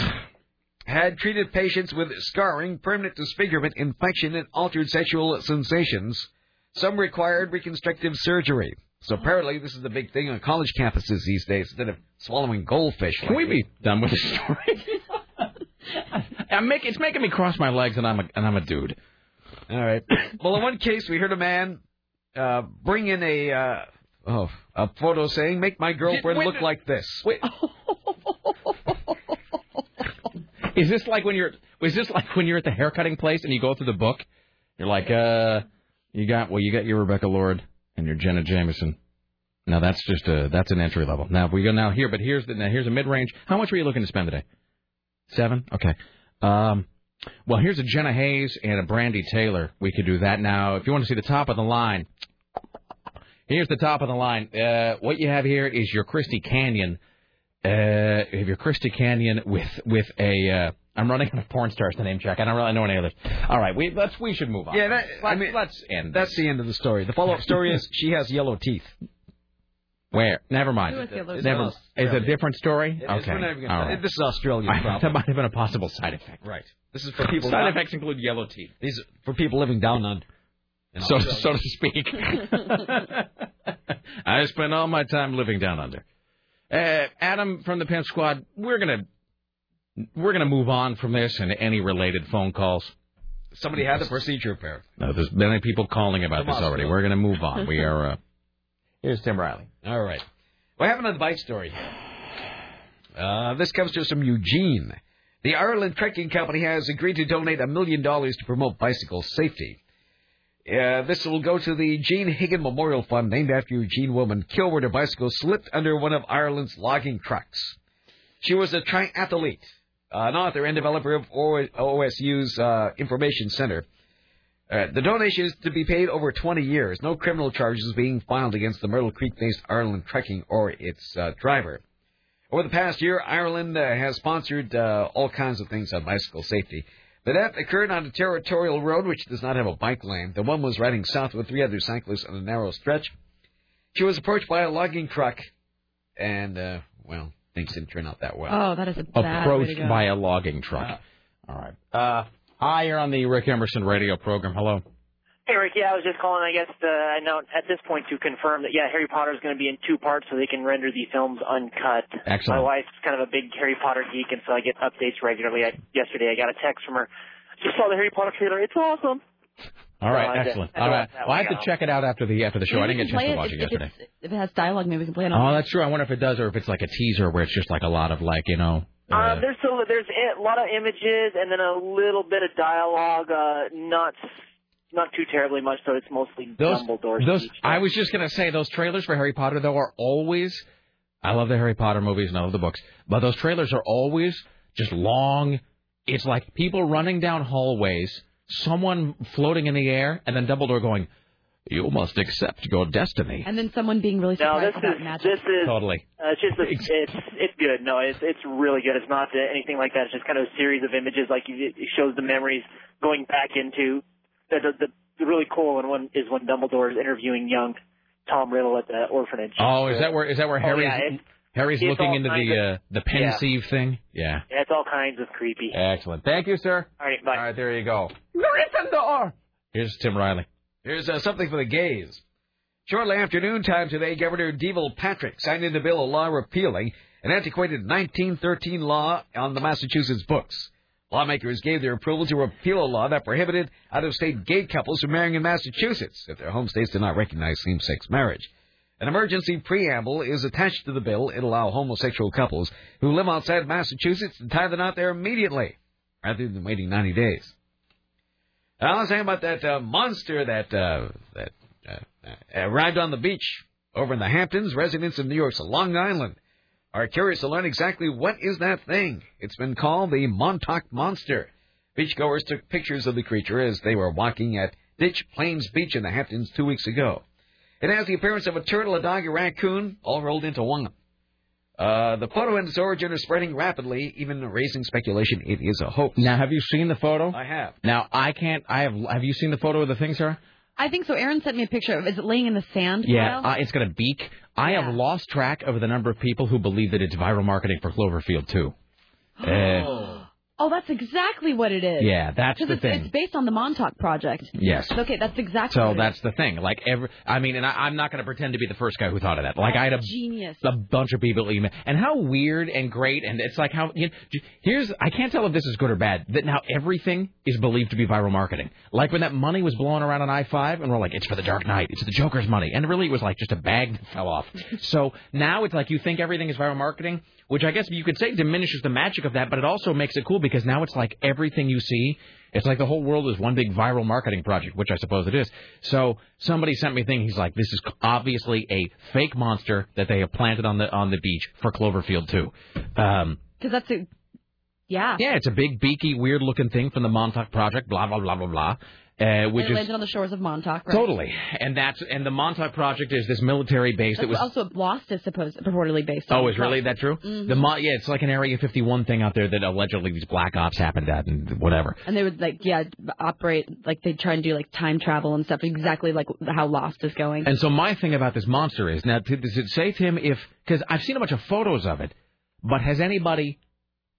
had treated patients with scarring, permanent disfigurement, infection, and altered sexual sensations. Some required reconstructive surgery. So apparently, this is the big thing on college campuses these days. Instead of swallowing goldfish, Can we be done with the story? I'm make, it's making me cross my legs, and I'm a, and I'm a dude. All right. Well, in one case, we heard a man uh, bring in a uh, oh a photo saying, "Make my girlfriend wait, look like this." Wait. Is this like when you're? Was this like when you're at the haircutting place and you go through the book? You're like, uh, you got well, you got your Rebecca Lord and your Jenna Jameson. Now that's just a that's an entry level. Now if we go now here, but here's the now here's a mid range. How much were you looking to spend today? Seven. Okay. Um, well, here's a Jenna Haze and a Brandy Taylor. We could do that now. If you want to see the top of the line, here's the top of the line. Uh, what you have here is your Christy Canyon. Uh, you have your Christy Canyon with with a. Uh, I'm running out of porn stars to name check. I don't really know any others. All right, we let's we should move on. Yeah, that, Let's- mean, let's end. That's the end of the story. The follow-up story is she has yellow teeth. Where? Never mind. Who has yellow Never. teeth? Is it a different story? It is. okay. We're not even gonna- All right. This is Australian I- problem. That might have been a possible side effect. Right. This is for people. Side not- effects include yellow teeth. These are for people living down under. So, so to speak. I spend all my time living down under. Uh, Adam from the Pimp Squad, we're gonna we're gonna move on from this and any related phone calls. Somebody had the procedure apparently. No, there's many people calling about Come this already. We're gonna move on. We are. Uh, here's Tim Riley. All right. What happened on the bike story? Uh, this comes to us from Eugene. The Ireland Trucking Company has agreed to donate a million dollars to promote bicycle safety. Uh, this will go to the Jane Higdon Memorial Fund, named after Eugene woman killed when her bicycle slipped under one of Ireland's logging trucks. She was a triathlete, an author and developer of OSU's uh, Information Center. Uh, the donation is to be paid over 20 years. No criminal charges being filed against the Myrtle Creek-based Ireland Trucking or its uh, driver. Over the past year, Ireland uh, has sponsored uh, all kinds of things on bicycle safety. The death occurred on a territorial road which does not have a bike lane. The one was riding south with three other cyclists on a narrow stretch. She was approached by a logging truck, and, uh, well, things didn't turn out that well. Oh, that is a bad way to Approached go. by a logging truck. All right. Hi, you're on the Rick Emerson radio program. Hello. Hey, Rick. Yeah, I was just calling, I guess, uh, I know at this point to confirm that, yeah, Harry Potter is going to be in two parts so they can render the films uncut. Excellent. My wife's kind of a big Harry Potter geek, and so I get updates regularly. I, yesterday, I got a text from her. Just saw the Harry Potter trailer. It's awesome. All right, So I right, had to- excellent. I had to All right. Well, I have to check it out after the after the show. I didn't get a chance to it watch if, it yesterday. If, if it has dialogue, maybe we can play it on. Oh, that's true. I wonder if it does, or if it's like a teaser where it's just like a lot of like you know. Uh, Um, there's still, there's a lot of images and then a little bit of dialogue. Uh, not not too terribly much, so It's mostly Those, Dumbledore's those. I was just gonna say those trailers for Harry Potter though are always. I love the Harry Potter movies and I love the books, but those trailers are always just long. It's like people running down hallways, someone floating in the air, and then Dumbledore going, "You must accept your destiny." And then someone being really surprised No, this about is magic. this is Totally. Uh, it's just a, it's it's good. No, it's it's really good. It's not uh, anything like that. It's just kind of a series of images. Like it it shows the memories going back into the the, the, the really cool and one is when Dumbledore is interviewing young Tom Riddle at the orphanage. Oh, is that where is that where Oh, Harry's yeah, Harry's it's looking into the of- uh, the yeah. thing? Yeah. Yeah, it's all kinds of creepy. Excellent. Thank you, sir. All right, bye. All right, there you go. Gryffindor. Here's Tim Riley. Here's uh, something for the gays. Shortly after noontime today, Governor Deval Patrick signed into bill a law repealing an antiquated 1913 law on the Massachusetts books. Lawmakers gave their approval to repeal a law that prohibited out-of-state gay couples from marrying in Massachusetts if their home states did not recognize same-sex marriage. An emergency preamble is attached to the bill. It allow homosexual couples who live outside Massachusetts to tie the knot there immediately, rather than waiting 90 days. I was saying about that uh, monster that uh, that uh, uh, arrived on the beach over in the Hamptons. Residents of New York's Long Island are curious to learn exactly what is that thing. It's been called the Montauk Monster. Beachgoers took pictures of the creature as they were walking at Ditch Plains Beach in the Hamptons two weeks ago. It has the appearance of a turtle, a dog, a raccoon, all rolled into one. Uh, the photo and its origin are spreading rapidly, even raising speculation it is a hoax. Now, have you seen the photo? I have. Now, I can't. I have. Have you seen the photo of the thing, sir? I think so. Aaron sent me a picture of. Is it laying in the sand? Yeah, uh, it's got a beak. I have lost track of the number of people who believe that it's viral marketing for Cloverfield too. Uh, Oh, that's exactly what it is. Yeah, that's the it's, thing. It's based on the Montauk Project. Yes. Okay, that's exactly. So what it that's the thing. Like every, I mean, and I, I'm not going to pretend to be the first guy who thought of that. Like I had a genius. a bunch of people email, and how weird and great, and it's like how you know, here's I can't tell if this is good or bad. That now everything is believed to be viral marketing. Like when that money was blowing around on I five, and we're like, it's for the Dark Knight, it's the Joker's money, and really it was like just a bag that fell off. so now it's like you think everything is viral marketing, which I guess you could say diminishes the magic of that, but it also makes it cool because now it's like everything you see. It's like the whole world is one big viral marketing project, which I suppose it is. So somebody sent me a thing. He's like, "This is obviously a fake monster that they have planted on the on the beach for Cloverfield too." Um, Because that's a. Yeah. yeah, it's a big beaky, weird looking thing from the Montauk Project. Blah blah blah blah blah. Uh, which and it is landed on the shores of Montauk, right? totally, and that's and the Montauk Project is this military base that was also Lost is supposed purportedly based on. Oh, is really that true? Mhm. The Mo- yeah, it's like an Area 51 thing out there that allegedly these black ops happened at and whatever. And they would like, yeah, operate like they try and do like time travel and stuff, exactly like how Lost is going. And so my thing about this monster is now, does it say to him if because I've seen a bunch of photos of it, but has anybody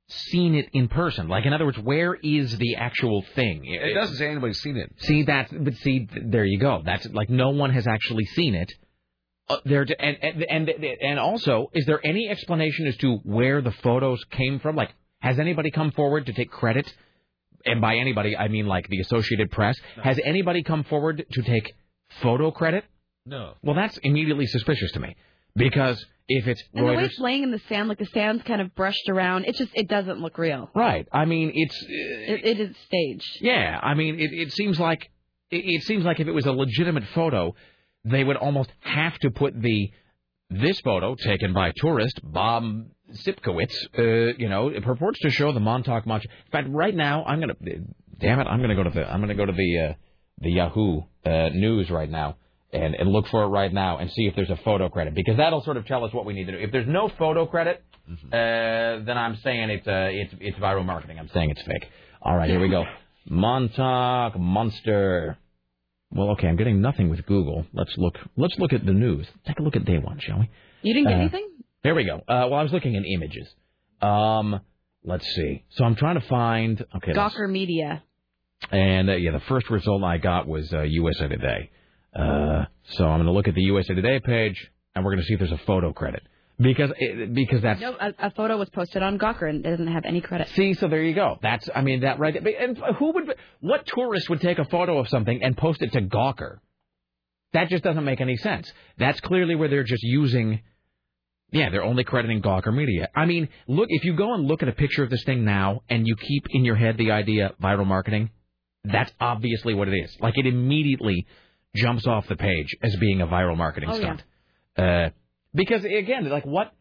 seen it in person? Like, in other words, where is the actual thing? It doesn't say anybody's seen it. See that? but see there you go. That's like no one has actually seen it. Uh, there and, and and and also, is there any explanation as to where the photos came from? Like, has anybody come forward to take credit? And by anybody, I mean like the Associated Press. Has anybody come forward to take photo credit? No. Well, that's immediately suspicious to me because if it's and the way it's laying in the sand, like the sand's kind of brushed around, it just it doesn't look real. right? I mean, it's It, it is staged. Yeah, I mean, it, it seems like it, it seems like if it was a legitimate photo, they would almost have to put the this photo taken by tourist Bob Sipkowitz. Uh, you know, it purports to show the Montauk Monster. In fact, right now I'm gonna, damn it, I'm gonna go to the I'm gonna go to the uh, the Yahoo uh, News right now. And, and look for it right now and see if there's a photo credit because that'll sort of tell us what we need to do. If there's no photo credit, uh, then I'm saying it's uh, it's it's viral marketing. I'm saying it's fake. All right, here we go. Montauk Monster. Well, okay, I'm getting nothing with Google. Let's look. Let's look at the news. Take a look at day one, shall we? You didn't get Uh, anything? There we go. Uh, well, I was looking in images. Um, let's see. So I'm trying to find. Okay. let's- Gawker Media. and uh, yeah, the first result I got was uh, USA Today. Uh, so I'm going to look at the USA Today page, and we're going to see if there's a photo credit because it, because that's No, a, a photo was posted on Gawker and it doesn't have any credit. See, so there you go. That's, I mean, that right. And who would, what tourist would take a photo of something and post it to Gawker? That just doesn't make any sense. That's clearly where they're just using, yeah, they're only crediting Gawker Media. I mean, look, if you go and look at a picture of this thing now and you keep in your head the idea viral marketing, that's obviously what it is. Like it immediately jumps off the page as being a viral marketing Oh, stunt. Uh, because again, like what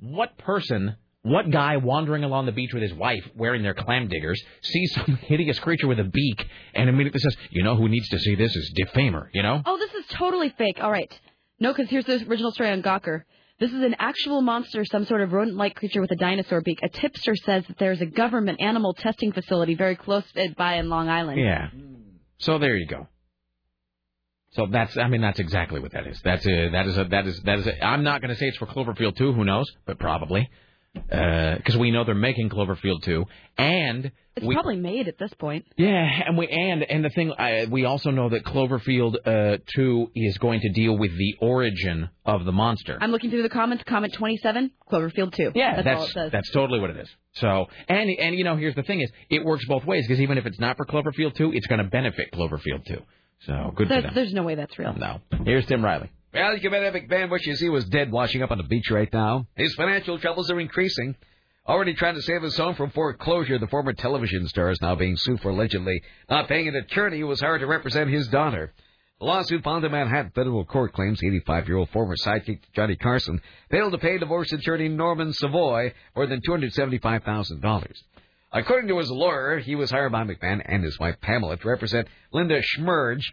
what person, what guy wandering along the beach with his wife wearing their clam diggers sees some hideous creature with a beak and immediately says, "You know who needs to see this is defamer." You know? Oh, this is totally fake. All right. No, because here's the original story on Gawker. This is an actual monster, some sort of rodent-like creature with a dinosaur beak. A tipster says that there's a government animal testing facility very close by in Long Island. Yeah. So there you go. So that's, I mean, that's exactly what that is. That's a, that is a, that is, that is a, I'm not going to say it's for Cloverfield 2, who knows, but probably. Because we know they're making Cloverfield 2. And It's we, probably made at this point. yeah, and we and and the thing I, we also know that Cloverfield uh, two is going to deal with the origin of the monster. I'm looking through the comments. Comment 27, Cloverfield 2. Yeah, that's, all it says. that's totally what it is. So and and you know here's the thing is it works both ways because even if it's not for Cloverfield two, it's going to benefit Cloverfield two. So good for There's, them. there's no way that's real. No. Here's Tim Riley. Well, you bet Ed McMahon wishes he was dead washing up on the beach right now. His financial troubles are increasing. Already trying to save his home from foreclosure, the former television star is now being sued for allegedly not paying an attorney who was hired to represent his daughter. The lawsuit filed in Manhattan federal court claims 85-year-old former sidekick to Johnny Carson failed to pay divorce attorney Norman Savoy more than $275,000. According to his lawyer, he was hired by McMahon and his wife Pamela to represent Linda Schmerge.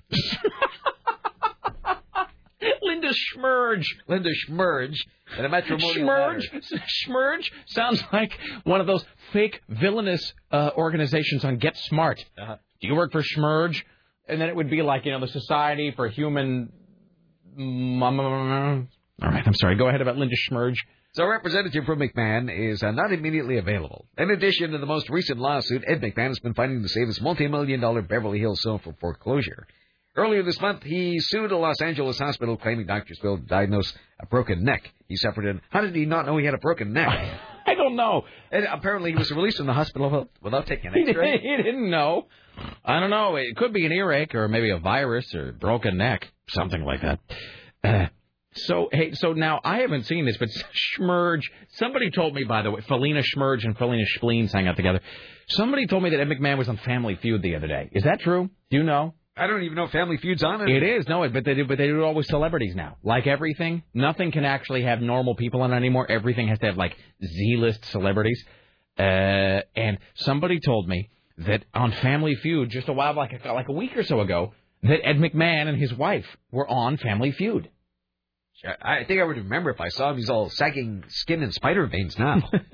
Linda Schmerge. Linda Schmerge a matrimonial Schmerge. matter. Schmerge sounds like one of those fake villainous uh, organizations on Get Smart. Uh-huh. Do you work for Schmerge? And then it would be like you know the Society for Human. All right, I'm sorry. Go ahead about Linda Schmerge. So, a representative from McMahon is uh, not immediately available. In addition to the most recent lawsuit, Ed McMahon has been fighting to save his multi-million dollar Beverly Hills home from foreclosure. Earlier this month, he sued a Los Angeles hospital claiming doctors failed to diagnose a broken neck he suffered. And how did he not know he had a broken neck? I don't know. And apparently, he was released from the hospital without taking an X-ray. he didn't know. I don't know. It could be an earache or maybe a virus or broken neck, something like that. Uh, so hey, so now I haven't seen this, but Schmerge. Somebody told me, by the way, Felina Schmerge and Felina Spleens hang out together. Somebody told me that Ed McMahon was on Family Feud the other day. Is that true? Do you know? I don't even know Family Feud's on it. It is no, it but they do, but they do it all with celebrities now. Like everything, nothing can actually have normal people on it anymore. Everything has to have like Z-list celebrities. Uh, and somebody told me that on Family Feud just a while like like a week or so ago that Ed McMahon and his wife were on Family Feud. I think I would remember if I saw him. He's all sagging skin and spider veins now.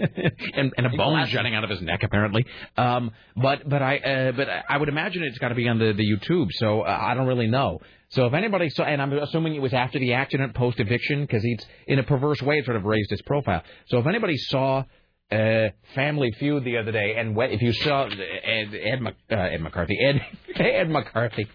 and, and a bone jutting out of his neck apparently. Um, but but I uh, but I would imagine it's got to be on the the YouTube. So uh, I don't really know. So if anybody saw, and I'm assuming it was after the accident, post eviction, because he's in a perverse way sort of raised his profile. So if anybody saw. Uh, Family Feud the other day, and if you saw Ed, Ed, Mc- uh, Ed McCarthy, Ed Ed McCarthy,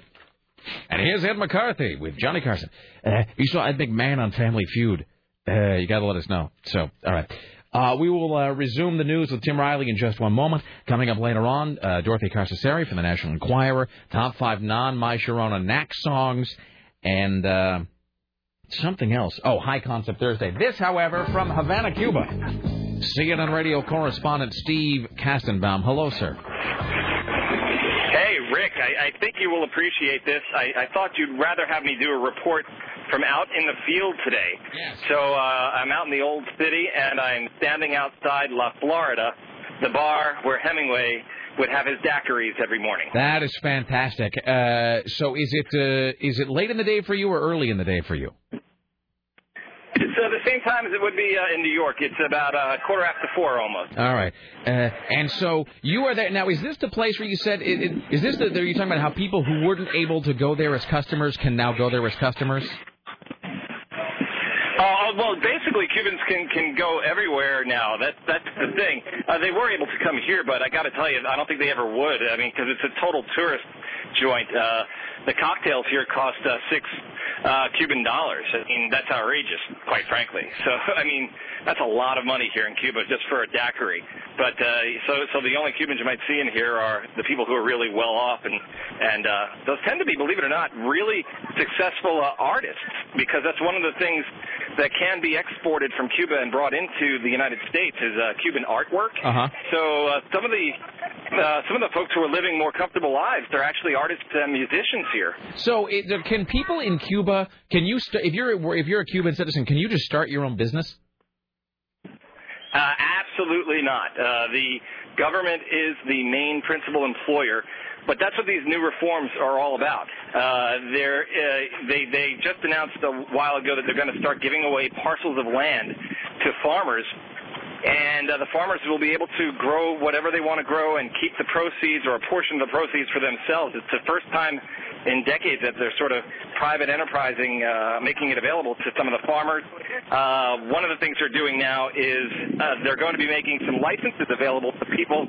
and here's Ed McCarthy with Johnny Carson. Uh, you saw Ed McMahon on Family Feud. Uh, you got to let us know. So, all right. Uh, we will uh, resume the news with Tim Riley in just one moment. Coming up later on, uh, Dorothy Carcassari from the National Enquirer, top five non-My Sharona Knack songs, and uh, something else. Oh, High Concept Thursday. This, however, from Havana, Cuba. CNN radio correspondent Steve Kastenbaum. Hello, sir. I, think you will appreciate this. I, I thought you'd rather have me do a report from out in the field today. Yes. So uh, I'm out in the old city, and I'm standing outside La Florida, the bar where Hemingway would have his daiquiris every morning. That is fantastic. Uh, so, is it uh, is it late in the day for you or early in the day for you? Uh, the same time as it would be uh, in New York. It's about uh, quarter after four almost. All right. Uh, and so you are there now. Is this the place where you said? Is, is this the? Are you talking about how people who weren't able to go there as customers can now go there as customers? Uh, well, basically, Cubans can can go everywhere now. That's that's the thing. Uh, they were able to come here, but I got to tell you, I don't think they ever would. I mean, because it's a total tourist joint. Uh, the cocktails here cost uh, six uh, Cuban dollars. I mean, that's outrageous, quite frankly. So, I mean, that's a lot of money here in Cuba just for a daiquiri. But uh, so, so the only Cubans you might see in here are the people who are really well off, and and uh, those tend to be, believe it or not, really successful uh, artists because that's one of the things that can be exported from Cuba and brought into the United States is uh, Cuban artwork. Uh-huh. So uh, some of the uh, some of the folks who are living more comfortable lives, they're actually artists and musicians here. So, it, can people in Cuba? Can you st- if you're if you're a Cuban citizen, can you just start your own business? Uh, absolutely not. Uh, the government is the main principal employer, but that's what these new reforms are all about. Uh, they're, uh, they they just announced a while ago that they're going to start giving away parcels of land to farmers. And uh, the farmers will be able to grow whatever they want to grow and keep the proceeds or a portion of the proceeds for themselves. It's the first time in decades that they're sort of private enterprising, uh, making it available to some of the farmers. Uh, one of the things they're doing now is uh, they're going to be making some licenses available to people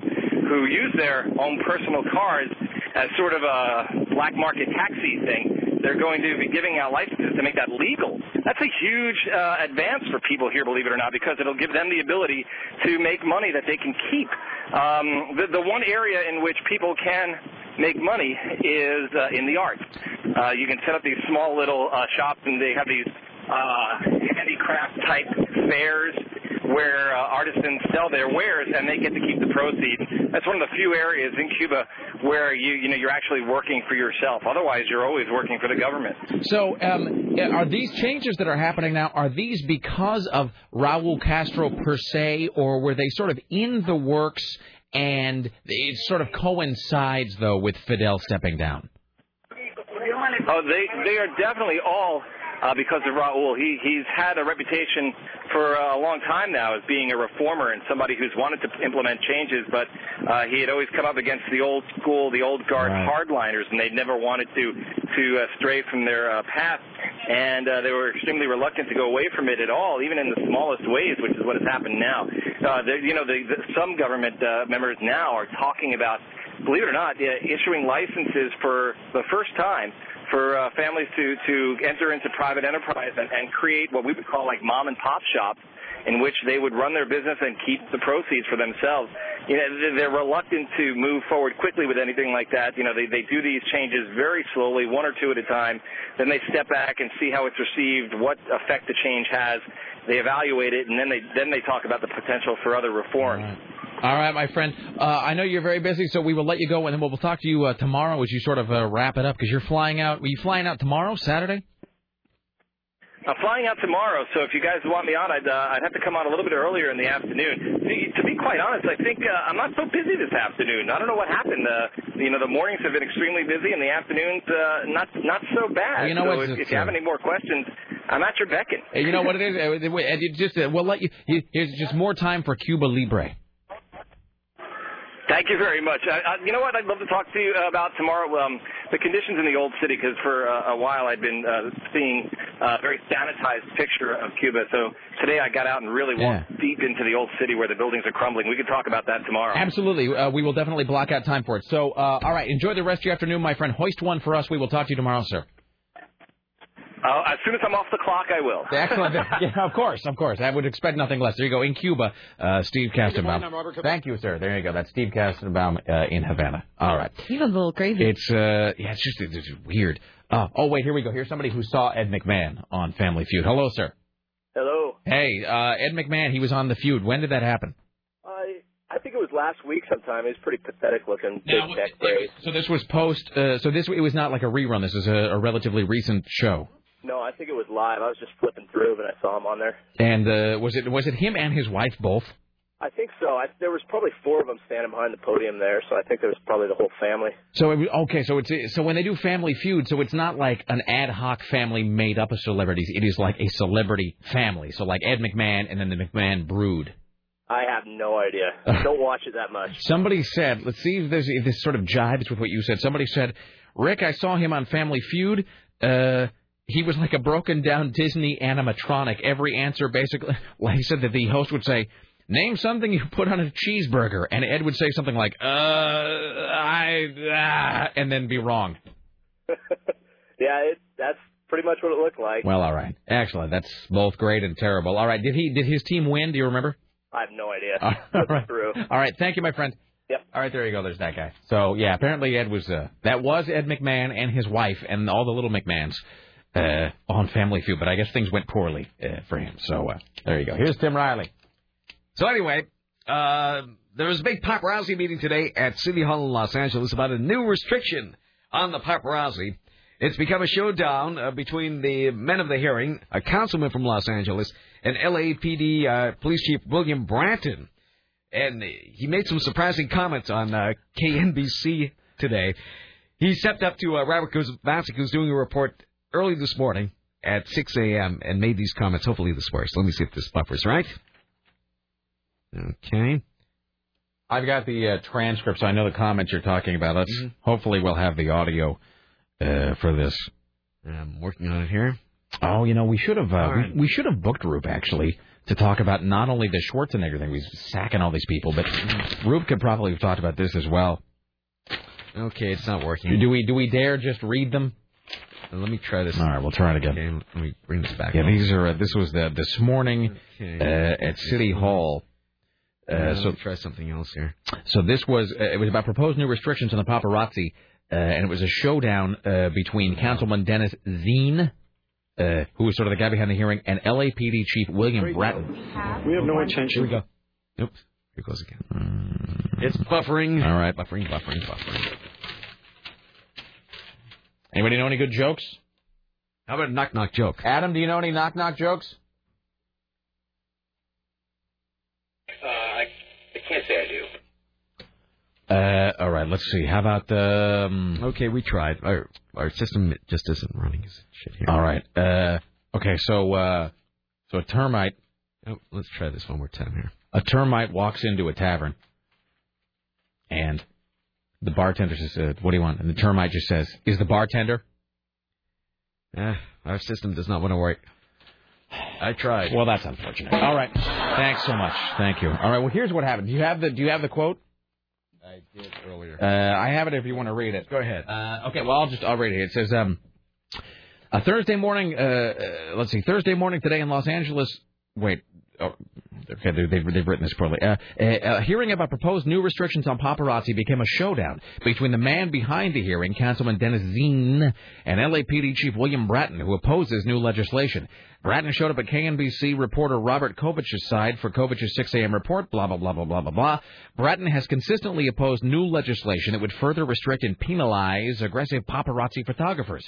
who use their own personal cars as sort of a black market taxi thing. They're going to be giving out licenses to make that legal. That's a huge uh, advance for people here, believe it or not, because it'll give them the ability to make money that they can keep. Um, the, the one area in which people can make money is uh, in the arts. Uh, you can set up these small little uh, shops, and they have these uh, handicraft type fairs where uh, artisans sell their wares and they get to keep the proceeds. That's one of the few areas in Cuba where you you know you're actually working for yourself. Otherwise, you're always working for the government. So, um, are these changes that are happening now? Are these because of Raul Castro per se, or were they sort of in the works? And it sort of coincides though with Fidel stepping down. Oh, they they are definitely all uh, because of Raul. He he's had a reputation for a long time now as being a reformer and somebody who's wanted to implement changes, but uh, he had always come up against the old school, the old guard Right. hardliners, and they never wanted to to uh, stray from their uh, path. and uh, they were extremely reluctant to go away from it at all, even in the smallest ways, which is what has happened now. Uh, you know, the, the, some government uh, members now are talking about, believe it or not, uh, issuing licenses for the first time for uh, families to to enter into private enterprise and, and create what we would call like mom and pop shops in which they would run their business and keep the proceeds for themselves. You know, they're- reluctant to move forward quickly with anything like that. You know, they, they do these changes very slowly, one or two at a time. Then they step back and see how it's received, what effect the change has. They evaluate it, and then they then they talk about the potential for other reforms. All right, my friend. Uh, I know you're very busy, so we will let you go, and then we'll talk to you uh, tomorrow as you sort of uh, wrap it up because you're flying out. Are you flying out tomorrow, Saturday? I'm flying out tomorrow, so if you guys want me on, I'd uh, I'd have to come on a little bit earlier in the afternoon. To, be quite honest, I think uh, I'm not so busy this afternoon. I don't know what happened. Uh, you know, the mornings have been extremely busy, and the afternoons uh, not not so bad. You know so what, if, if you have uh, any more questions, I'm at your beckon. You know what it is? Uh, just uh, we'll let you, you. Here's just more time for Cuba Libre. Thank you very much. I, I, you know what? I'd love to talk to you about tomorrow. Um, the conditions in the old city, because for uh, a while I'd been uh, seeing a very sanitized picture of Cuba. So today I got out and really walked deep into the old city where the buildings are crumbling. We could talk about that tomorrow. Absolutely, uh, we will definitely block out time for it. So, uh, all right, enjoy the rest of your afternoon, my friend. Hoist one for us. We will talk to you tomorrow, sir. Uh, as soon as I'm off the clock, I will. Excellent. yeah, of course, of course. I would expect nothing less. There you go. In Cuba, uh, Steve Kastenbaum. Thank you, sir. There you go. That's Steve Kastenbaum uh, in Havana. All right. He was a little crazy. It's uh, yeah, it's just it's just weird. Uh, oh wait, here we go. Here's somebody who saw Ed McMahon on Family Feud. Hello, sir. Hello. Hey, uh, Ed McMahon. He was on the Feud. When did that happen? I I think it was last week sometime. It was pretty pathetic looking big neck brace. So this was post. Uh, so this it was not like a rerun. This is a, a relatively recent show. No, I think it was live. I was just flipping through and I saw him on there. And uh, was it was it him and his wife both? I think so. I, there was probably four of them standing behind the podium there, so I think there was probably the whole family. So it, was- okay, so it's so when they do Family Feud, so it's not like an ad hoc family made up of celebrities. It is like a celebrity family. So like Ed McMahon and then the McMahon Brood. I have no idea. I Don't watch it that much. Somebody said, let's see if, there's, if this sort of jives with what you said. Somebody said, Rick, I saw him on Family Feud. Uh, he was like a broken down Disney animatronic. Every answer basically, well, he said that the host would say, name something you put on a cheeseburger. And Ed would say something like, uh, I, ah, and then be wrong. Yeah, it, that's pretty much what it looked like. Well, all right. Excellent. That's both great and terrible. All right. Did he, did his team win? Do you remember? I have no idea. All right. through. All right. Thank you, my friend. Yep. All right, there you go. There's that guy. So yeah, apparently Ed was uh, that was Ed McMahon and his wife and all the little McMahons uh, on Family Feud, but I guess things went poorly uh, for him. So uh, there you go. Here's Tim Riley. So anyway, uh, there was a big paparazzi meeting today at City Hall in Los Angeles about a new restriction on the paparazzi. It's become a showdown uh, between the men of the hearing, a councilman from Los Angeles, and LAPD uh, Police Chief William Bratton. And he made some surprising comments on uh, KNBC today. He stepped up to uh, Robert Kovacik, who's doing a report early this morning at 6 a.m., and made these comments. Hopefully this works. Let me see if this buffers right. Okay. I've got the uh, transcript, so I know the comments you're talking about. Let's hopefully we'll have the audio uh, for this. I'm working on it here. Oh, you know, we should have uh, right. we, we should have booked Rube actually to talk about not only the Schwarzenegger thing, he's sacking all these people, but Rube could probably have talked about this as well. Okay, it's not working. Do we do we dare just read them? Uh, Let me try this. All right, we'll try it again. Okay, let me bring this back. Yeah, up. these are uh, this was the this morning Okay. uh, at City Hall. Uh, Uh, let so try something else here. So this was uh, it was about proposed new restrictions on the paparazzi, uh, and it was a showdown uh, between Councilman Dennis Zine, uh, who was sort of the guy behind the hearing, and LAPD Chief William Bratton. We have no intention. Here we go. Oops. Here goes again. It's buffering. All right. Buffering, buffering, buffering. Anybody know any good jokes? How about a knock knock joke? Adam, do you know any knock knock jokes? Uh, I, I can't say I do. Uh, all right, let's see. How about um? Okay, we tried. Our our system just isn't running as shit here. All right. Uh, okay, so uh, so a termite. Oh, let's try this one more time here. A termite walks into a tavern, and the bartender says, "What do you want?" And the termite just says, "Is the bartender?" Eh, our system does not want to work. I tried. Well, that's unfortunate. All right. Thanks so much. Thank you. All right. Well, here's what happened. Do you have the Do you have the quote? I did earlier. Uh, I have it if you want to read it. Go ahead. Uh, okay. Well, I'll just I'll read it. It says, um, a Thursday morning. Uh, uh, let's see. Thursday morning today in Los Angeles. Wait. Oh, okay, they- they've, they've written this poorly. Uh, a, a hearing about proposed new restrictions on paparazzi became a showdown between the man behind the hearing, Councilman Dennis Zine, and LAPD Chief William Bratton, who opposes new legislation. Bratton showed up at KNBC reporter Robert Kovich's side for Kovich's 6 a.m. report, blah, blah, blah, blah, blah, blah, blah. Bratton has consistently opposed new legislation that would further restrict and penalize aggressive paparazzi photographers.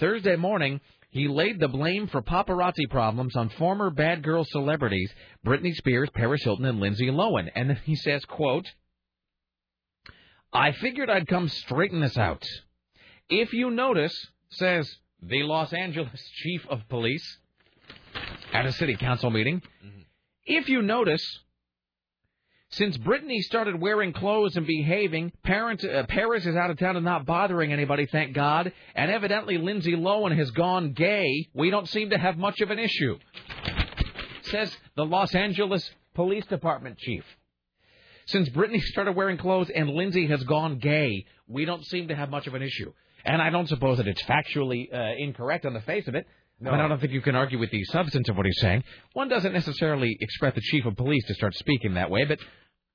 Thursday morning, he laid the blame for paparazzi problems on former bad girl celebrities Britney Spears, Paris Hilton, and Lindsay Lohan. And then he says, quote, I figured I'd come straighten this out. If you notice, says the Los Angeles chief of police at a city council meeting, mm-hmm. if you notice, since Brittany started wearing clothes and behaving, parent, uh, Paris is out of town and not bothering anybody, thank God, and evidently Lindsay Lohan has gone gay, we don't seem to have much of an issue. Says the Los Angeles Police Department chief. Since Brittany started wearing clothes and Lindsay has gone gay, we don't seem to have much of an issue. And I don't suppose that it's factually uh, incorrect on the face of it. No. I, mean, I don't think you can argue with the substance of what he's saying. One doesn't necessarily expect the chief of police to start speaking that way, but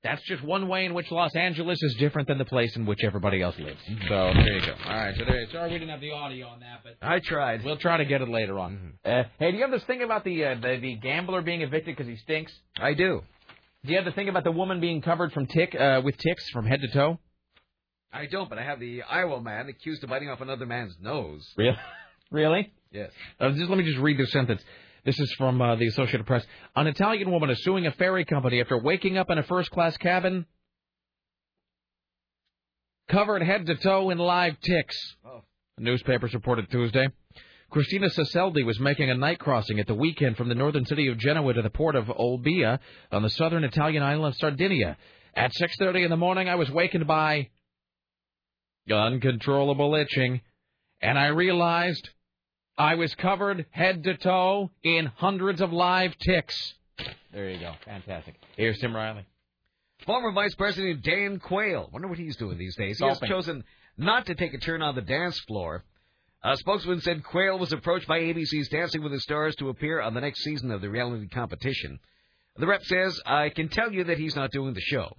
that's just one way in which Los Angeles is different than the place in which everybody else lives. So there you go. All right, so there. Sorry we didn't have the audio on that, but I tried. we'll try to get it later on. Uh, hey, do you have this thing about the uh, the, the gambler being evicted because he stinks? I do. Do you have the thing about the woman being covered from tick uh, with ticks from head to toe? I don't, but I have the Iowa man accused of biting off another man's nose. Really? Really? Yes. Uh, just let me just read this sentence. This is from uh, the Associated Press. An Italian woman is suing a ferry company after waking up in a first-class cabin covered head to toe in live ticks. Oh. The newspapers reported Tuesday. Christina Saseldi was making a night crossing at the weekend from the northern city of Genoa to the port of Olbia on the southern Italian island of Sardinia. At 6:30 in the morning, I was wakened by uncontrollable itching, and I realized I was covered head to toe in hundreds of live ticks. There you go. Fantastic. Here's Tim Riley. Former Vice President Dan Quayle. Wonder what he's doing these days. He has chosen not to take a turn on the dance floor. A spokesman said Quayle was approached by ABC's Dancing with the Stars to appear on the next season of the reality competition. The rep says, I can tell you that he's not doing the show.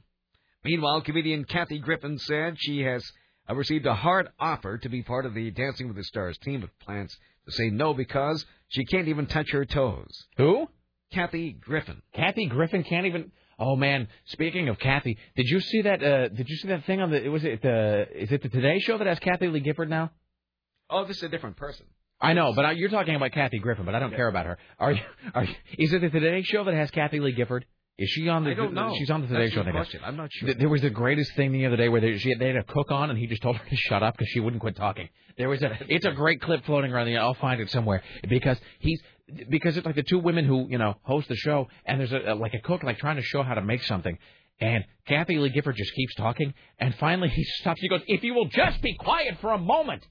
Meanwhile, comedian Kathy Griffin said she has uh, received a hard offer to be part of the Dancing with the Stars team, of plans to say no because she can't even touch her toes. Who? Kathy Griffin. Kathy Griffin can't even. Oh man! Speaking of Kathy, did you see that? Uh, did you see that thing on the? Was it the? Is it the Today Show that has Kathie Lee Gifford now? Oh, this is a different person. I know, but I, you're talking about Kathy Griffin, but I don't care about her. Are you? Are you, is it the Today Show that has Kathie Lee Gifford? Is she on the? I don't know. She's on the Today That's Show. the question. I'm not sure. There was the greatest thing the other day where they, she, they had a cook on and he just told her to shut up because she wouldn't quit talking. There was a, it's a great clip floating around the. I'll find it somewhere because he's because it's like the two women who you know host the show and there's a, like a cook like trying to show how to make something. And Kathie Lee Gifford just keeps talking, and finally he stops. He goes, "If you will just be quiet for a moment."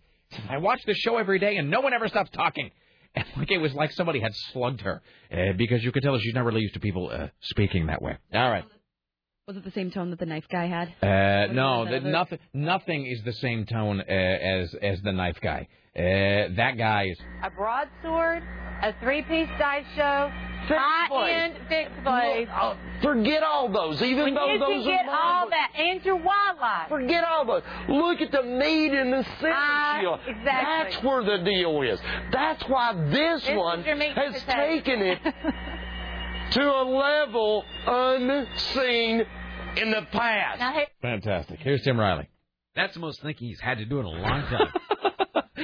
I watch this show every day, and no one ever stops talking. And like it was like somebody had slugged her, uh, because you could tell she's not really used to people uh, speaking that way. All right. Was it the same tone that the knife guy had? Uh, no, the, nothing. Nothing is the same tone uh, as as the knife guy. Uh, that guy is. a broadsword, a three-piece dice show, high-end fixed blades. Forget all those, even We though need to those get are all that and your wildlife. Forget all those. Look at the meat and the center exactly. That's where the deal is. That's why this, This one has taken it to a level unseen in the past. Now, hey, Fantastic. Here's Tim Riley. That's the most thinking he's had to do in a long time.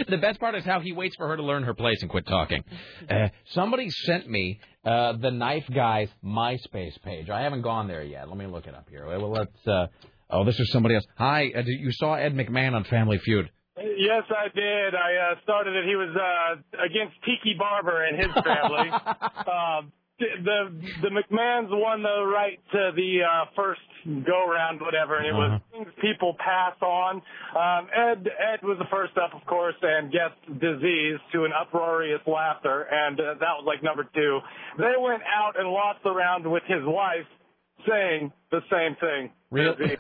the best part is how he waits for her to learn her place and quit talking. Uh, somebody sent me uh, the knife guy's MySpace page. I haven't gone there yet. Let me look it up here. Well, let's. Uh, oh, this is somebody else. Hi, uh, you saw Ed McMahon on Family Feud. Yes, I did. I uh, started it. He was uh, against Tiki Barber and his family. um, the the McMahons won the right to the uh, first go round, whatever, and it was things people pass on. Um, Ed Ed was the first up, of course, and guessed disease to an uproarious laughter, and uh, that was like number two. They went out and lost the round with his wife, saying the same thing. Oh, really?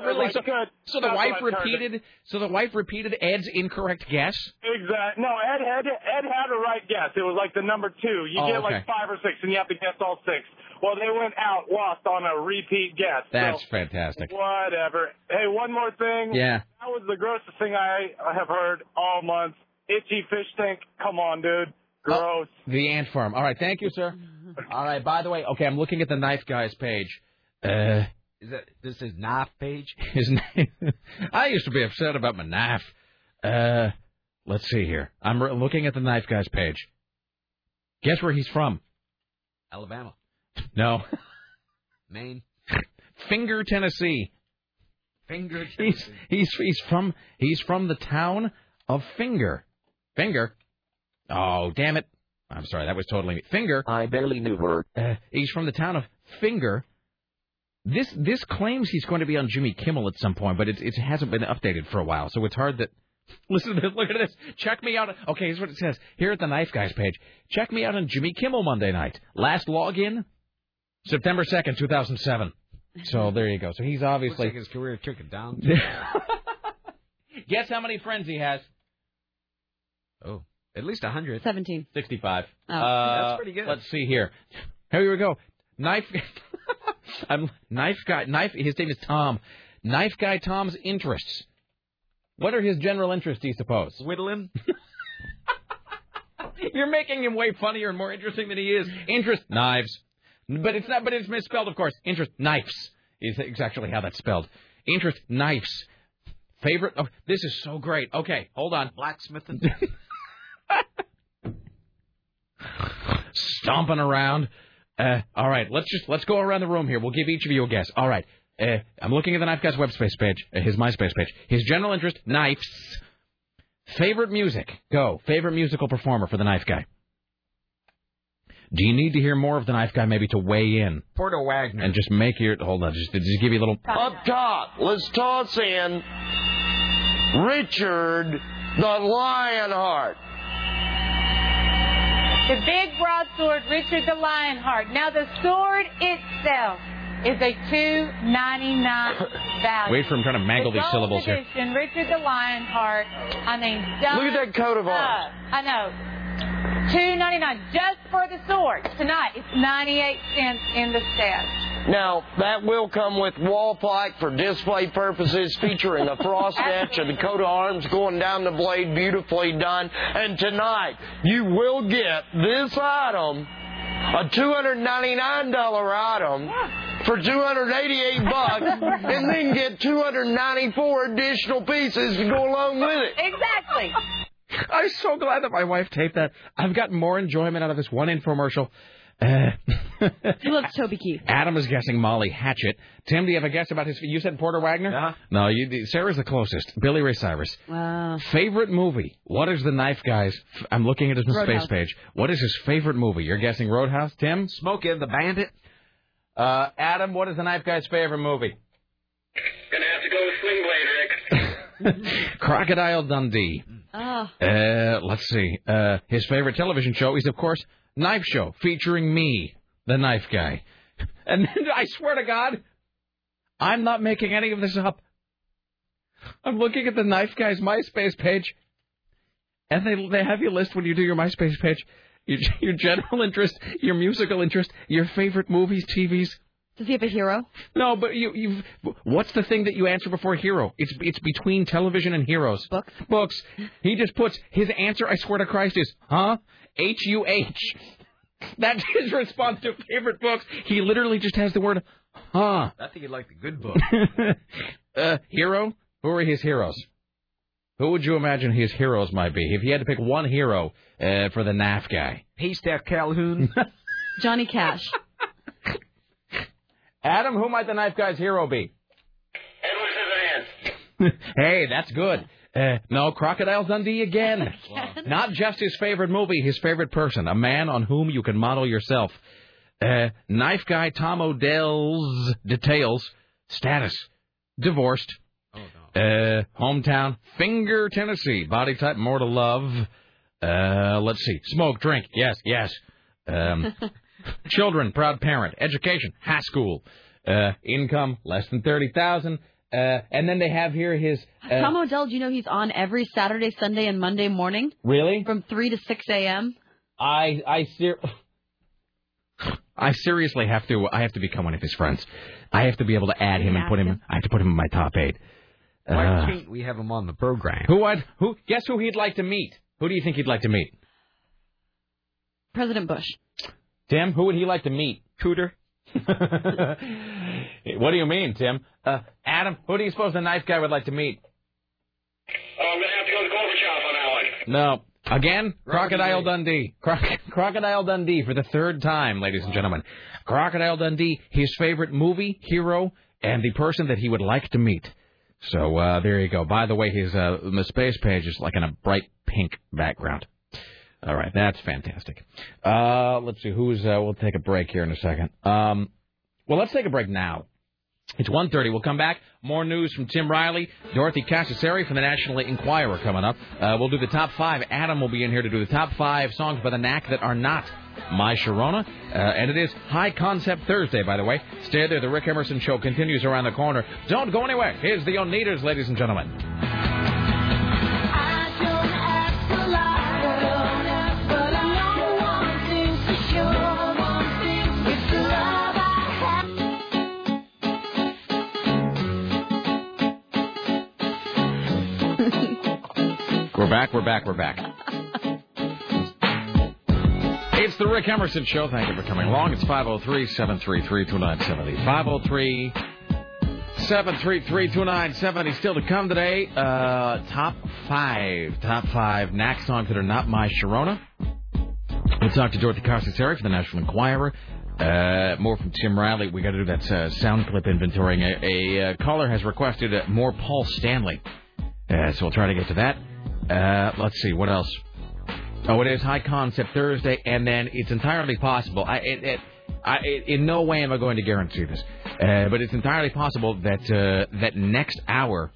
Really Like, so, good. so the wife repeated. So the wife repeated Ed's incorrect guess. Exactly. No, Ed had Ed had a right guess. It was like the number two. You Oh, get okay. like five or six, and you have to guess all six. Well, they went out, lost on a repeat guess. That's so, fantastic. Whatever. Hey, one more thing. Yeah. That was the grossest thing I have heard all month. Itchy fish tank. Come on, dude. Gross. The ant farm. All right, thank you, sir. All right. By the way, okay, I'm looking at the knife guy's page. Uh, Is that this is knife page? his name. I used to be upset about my knife. Uh, let's see here. I'm re- looking at the knife guy's page. Guess where he's from? Alabama, No, Maine, Finger, Tennessee. Finger. He's he's he's from he's from the town of Finger. Finger. Oh, damn it. I'm sorry, that was totally Finger. I barely knew her. Uh, he's from the town of Finger. This this claims he's going to be on Jimmy Kimmel at some point, but it, it hasn't been updated for a while, so it's hard that. Listen to this. Look at this. Check me out. Okay, here's what it says here at the Knife Guys page. Check me out on Jimmy Kimmel Monday night. Last login, September second, two thousand seven. So there you go. So he's Looks obviously. like his career took it down. Guess how many friends he has? oh, at least a hundred. 17. 65. Oh. Uh, That's pretty good. Let's see here. Here we go. Knife. I'm knife guy. Knife. His name is Tom. Knife guy Tom's interests. What are his general interests? Do you suppose? Whittling. You're making him way funnier and more interesting than he is. Interest knives, but it's not. But it's misspelled, of course. Interest knives is exactly how that's spelled. Interest knives. Favorite. Oh, this is so great. Okay, hold on. Blacksmithing. stomping around. Uh, all right, let's just let's go around the room here. We'll give each of you a guess. All right, uh, I'm looking at the Knife Guy's webspace page, uh, his MySpace page. His general interest: knives. Favorite music? Go. Favorite musical performer for the Knife Guy. Do you need to hear more of the Knife Guy, maybe to weigh in Porter Wagoner. and just make your hold on, just just give you a little. Up top, let's toss in Richard the Lionheart. The big broadsword, Richard the Lionheart. Now the sword itself is a two ninety nine value. Wait for him trying to mangle the these gold syllables here. edition, Richard the Lionheart. I mean, Look at that coat of arms. up. I know. Two ninety nine just for the sword. Tonight it's ninety eight cents in the set. Now, that will come with wall plaque for display purposes, featuring a frost etch of the coat of arms going down the blade, beautifully done. And tonight, you will get this item, a $299 item, for 288 bucks, and then get 294 additional pieces to go along with it. Exactly. I'm so glad that my wife taped that. I've gotten more enjoyment out of this one infomercial. Uh, He loves Toby Keith. Adam is guessing Molly Hatchet. Tim, do you have a guess about his? You said Porter Wagoner. Uh-huh. No, you. Sarah's the closest. Billy Ray Cyrus. Wow. Favorite movie? What is the knife guy's? I'm looking at his Roadhouse. space page. What is his favorite movie? You're guessing Roadhouse. Tim. Smokey and the Bandit. Uh, Adam, what is the knife guy's favorite movie? Gonna have to go with Sling Blade, Rick. Crocodile Dundee. Oh. Uh, let's see. Uh, his favorite television show is, of course, Knife Show, featuring me, the knife guy. And then, I swear to God, I'm not making any of this up. I'm looking at the knife guy's MySpace page, and they they have you list when you do your MySpace page your, your general interest, your musical interest, your favorite movies, TVs. Does he have a hero? No, but you you what's the thing that you answer before hero? It's it's between television and heroes. Books. Books. He just puts his answer. I swear to Christ is huh? H U H. That's his response to favorite books. He literally just has the word huh. I think you'd like the good book. uh, hero. Who are his heroes? Who would you imagine his heroes might be if you had to pick one hero uh, for the NAF guy? Haystack Calhoun. Johnny Cash. Adam, who might the knife guy's hero be? hey, that's good. Uh, no, Crocodile Dundee again. Not just his favorite movie, his favorite person, a man on whom you can model yourself. Uh, knife guy Tom Odell's details status divorced. Uh, hometown Finger, Tennessee. Body type more to love. Uh, let's see. Smoke, drink. Yes, yes. Um, children, proud parent. Education, high school. Uh, income less than thirty thousand. Uh, and then they have here his. Uh, Tom Odell, do you know he's on every Saturday, Sunday, and Monday morning really? from 3 to 6 a.m.? I I ser- I seriously have to I have to become one of his friends. I have to be able to add him and put him. I have to put him in my top eight. Why Uh, can't we have him on the program? who I'd, who guess who he'd like to meet? Who do you think he'd like to meet? President Bush. Tim, who would he like to meet? Cooter. what do you mean, Tim? Uh, Adam, who do you suppose the knife guy would like to meet? Oh, I'm going to have to go to the barber shop on that one. No. Again, Crocodile Dundee. Croc- Crocodile Dundee for the third time, ladies and gentlemen. Crocodile Dundee, his favorite movie, hero, and the person that he would like to meet. So uh, there you go. By the way, his uh, the space page is like in a bright pink background. All right, that's fantastic. Uh, let's see who's. Uh, we'll take a break here in a second. Um, well, let's take a break now. It's 1.30. We'll come back. More news from Tim Riley, Dorothy Cassasari from the National Enquirer coming up. Uh, we'll do the top five. Adam will be in here to do the top five songs by the Knack that are not My Sharona. Uh, and it is High Concept Thursday, by the way. Stay there. The Rick Emerson Show continues around the corner. Don't go anywhere. Here's the Oneders, ladies and gentlemen. We're back, we're back, we're back. It's the Rick Emerson Show. Thank you for coming along. It's 503 733 2970. 503 733 2970. Still to come today. Uh, top five. Top five knack songs that are not my Sharona. We'll talk to Dorothy Carsasari from the National Enquirer. Uh, more from Tim Riley. We got to do that uh, sound clip inventorying. A, a uh, caller has requested uh, more Paul Stanley. Uh, so we'll try to get to that. Uh, let's see, what else? Oh, it is High Concept Thursday, and then it's entirely possible. I, it, it, I, it, in no way am I going to guarantee this, uh, but it's entirely possible that uh, that next hour.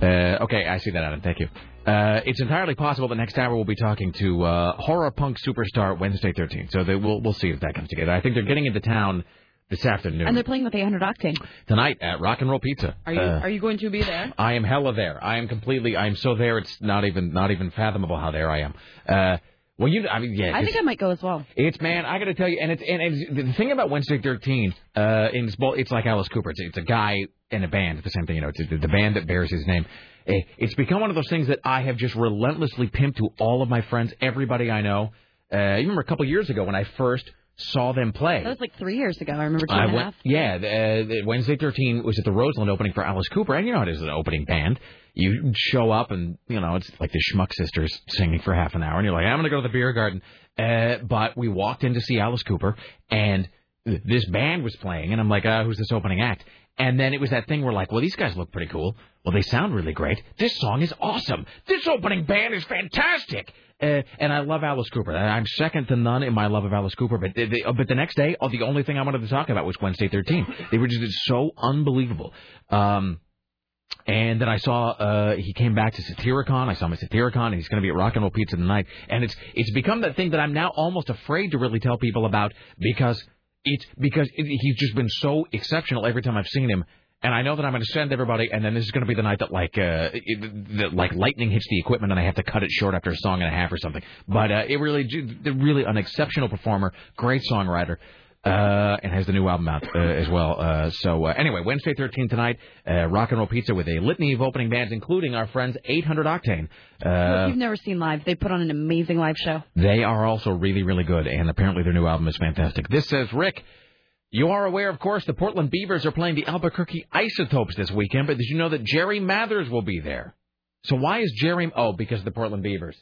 Uh, okay, I see that, Adam. Thank you. Uh, it's entirely possible that next hour we'll be talking to uh, horror punk superstar Wednesday 13. So they, we'll we'll see if that comes together. I think they're getting into town this afternoon And they're playing with 800 Octane. tonight at Rock and Roll Pizza. Are you Uh, are you going to be there? I am hella there. I am completely. I am so there. It's not even not even fathomable how there I am. Uh, well, you. I mean, yeah. I think I might go as well. it's man, I got to tell you, and it's and it's, the thing about Wednesday Thirteen, uh, in it's, well, it's like Alice Cooper. It's, it's a guy in a band. It's the same thing, you know. It's the, the band that bears his name. Eh, It's become one of those things that I have just relentlessly pimped to all of my friends, everybody I know. Uh, you remember a couple years ago when I first saw them play. That was like three years ago. I remember two I and went, half. yeah, the, uh, the Wednesday 13 was at the Roseland opening for Alice Cooper, and you know how it is an opening band. You show up, and you know it's like the Schmuck Sisters singing for half an hour, and you're like, I'm going to go to the beer garden. Uh, but we walked in to see Alice Cooper, and this band was playing, and I'm like, uh, who's this opening act? And then it was that thing where like, well, these guys look pretty cool. Well, they sound really great. This song is awesome. This opening band is fantastic. Uh, and I love Alice Cooper. I'm second to none in my love of Alice Cooper. But the, the, but the next day, oh, the only thing I wanted to talk about was Wednesday 13. They were just so unbelievable. Um, and then I saw uh, he came back to Satyricon. I saw him at Satyricon, and he's going to be at Rock and Roll Pizza tonight. And it's it's become that thing that I'm now almost afraid to really tell people about because it's because it, he's just been so exceptional every time I've seen him. And I know that I'm going to send everybody, and then this is going to be the night that like uh, it, that like lightning hits the equipment, and I have to cut it short after a song and a half or something. But uh, it really, really an exceptional performer, great songwriter. Uh, and has the new album out uh, as well. Uh, so uh, anyway, Wednesday 13 tonight, uh, Rock and Roll Pizza with a litany of opening bands, including our friends 800 Octane. Look, Uh, you've never seen live. They put on an amazing live show. they are also really, really good, and apparently their new album is fantastic. This says Rick. You are aware, of course, the Portland Beavers are playing the Albuquerque Isotopes this weekend, but did you know that Jerry Mathers will be there? So why is Jerry? Oh, because of the Portland Beavers.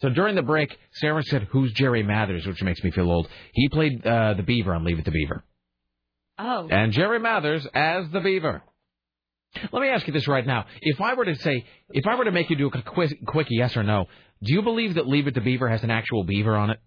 So during the break, Sarah said, "Who's Jerry Mathers?" Which makes me feel old. He played uh, the Beaver on Leave It to Beaver, Oh. and Jerry Mathers as the Beaver. Let me ask you this right now: If I were to say, if I were to make you do a quick, quick yes or no, do you believe that Leave It to Beaver has an actual beaver on it?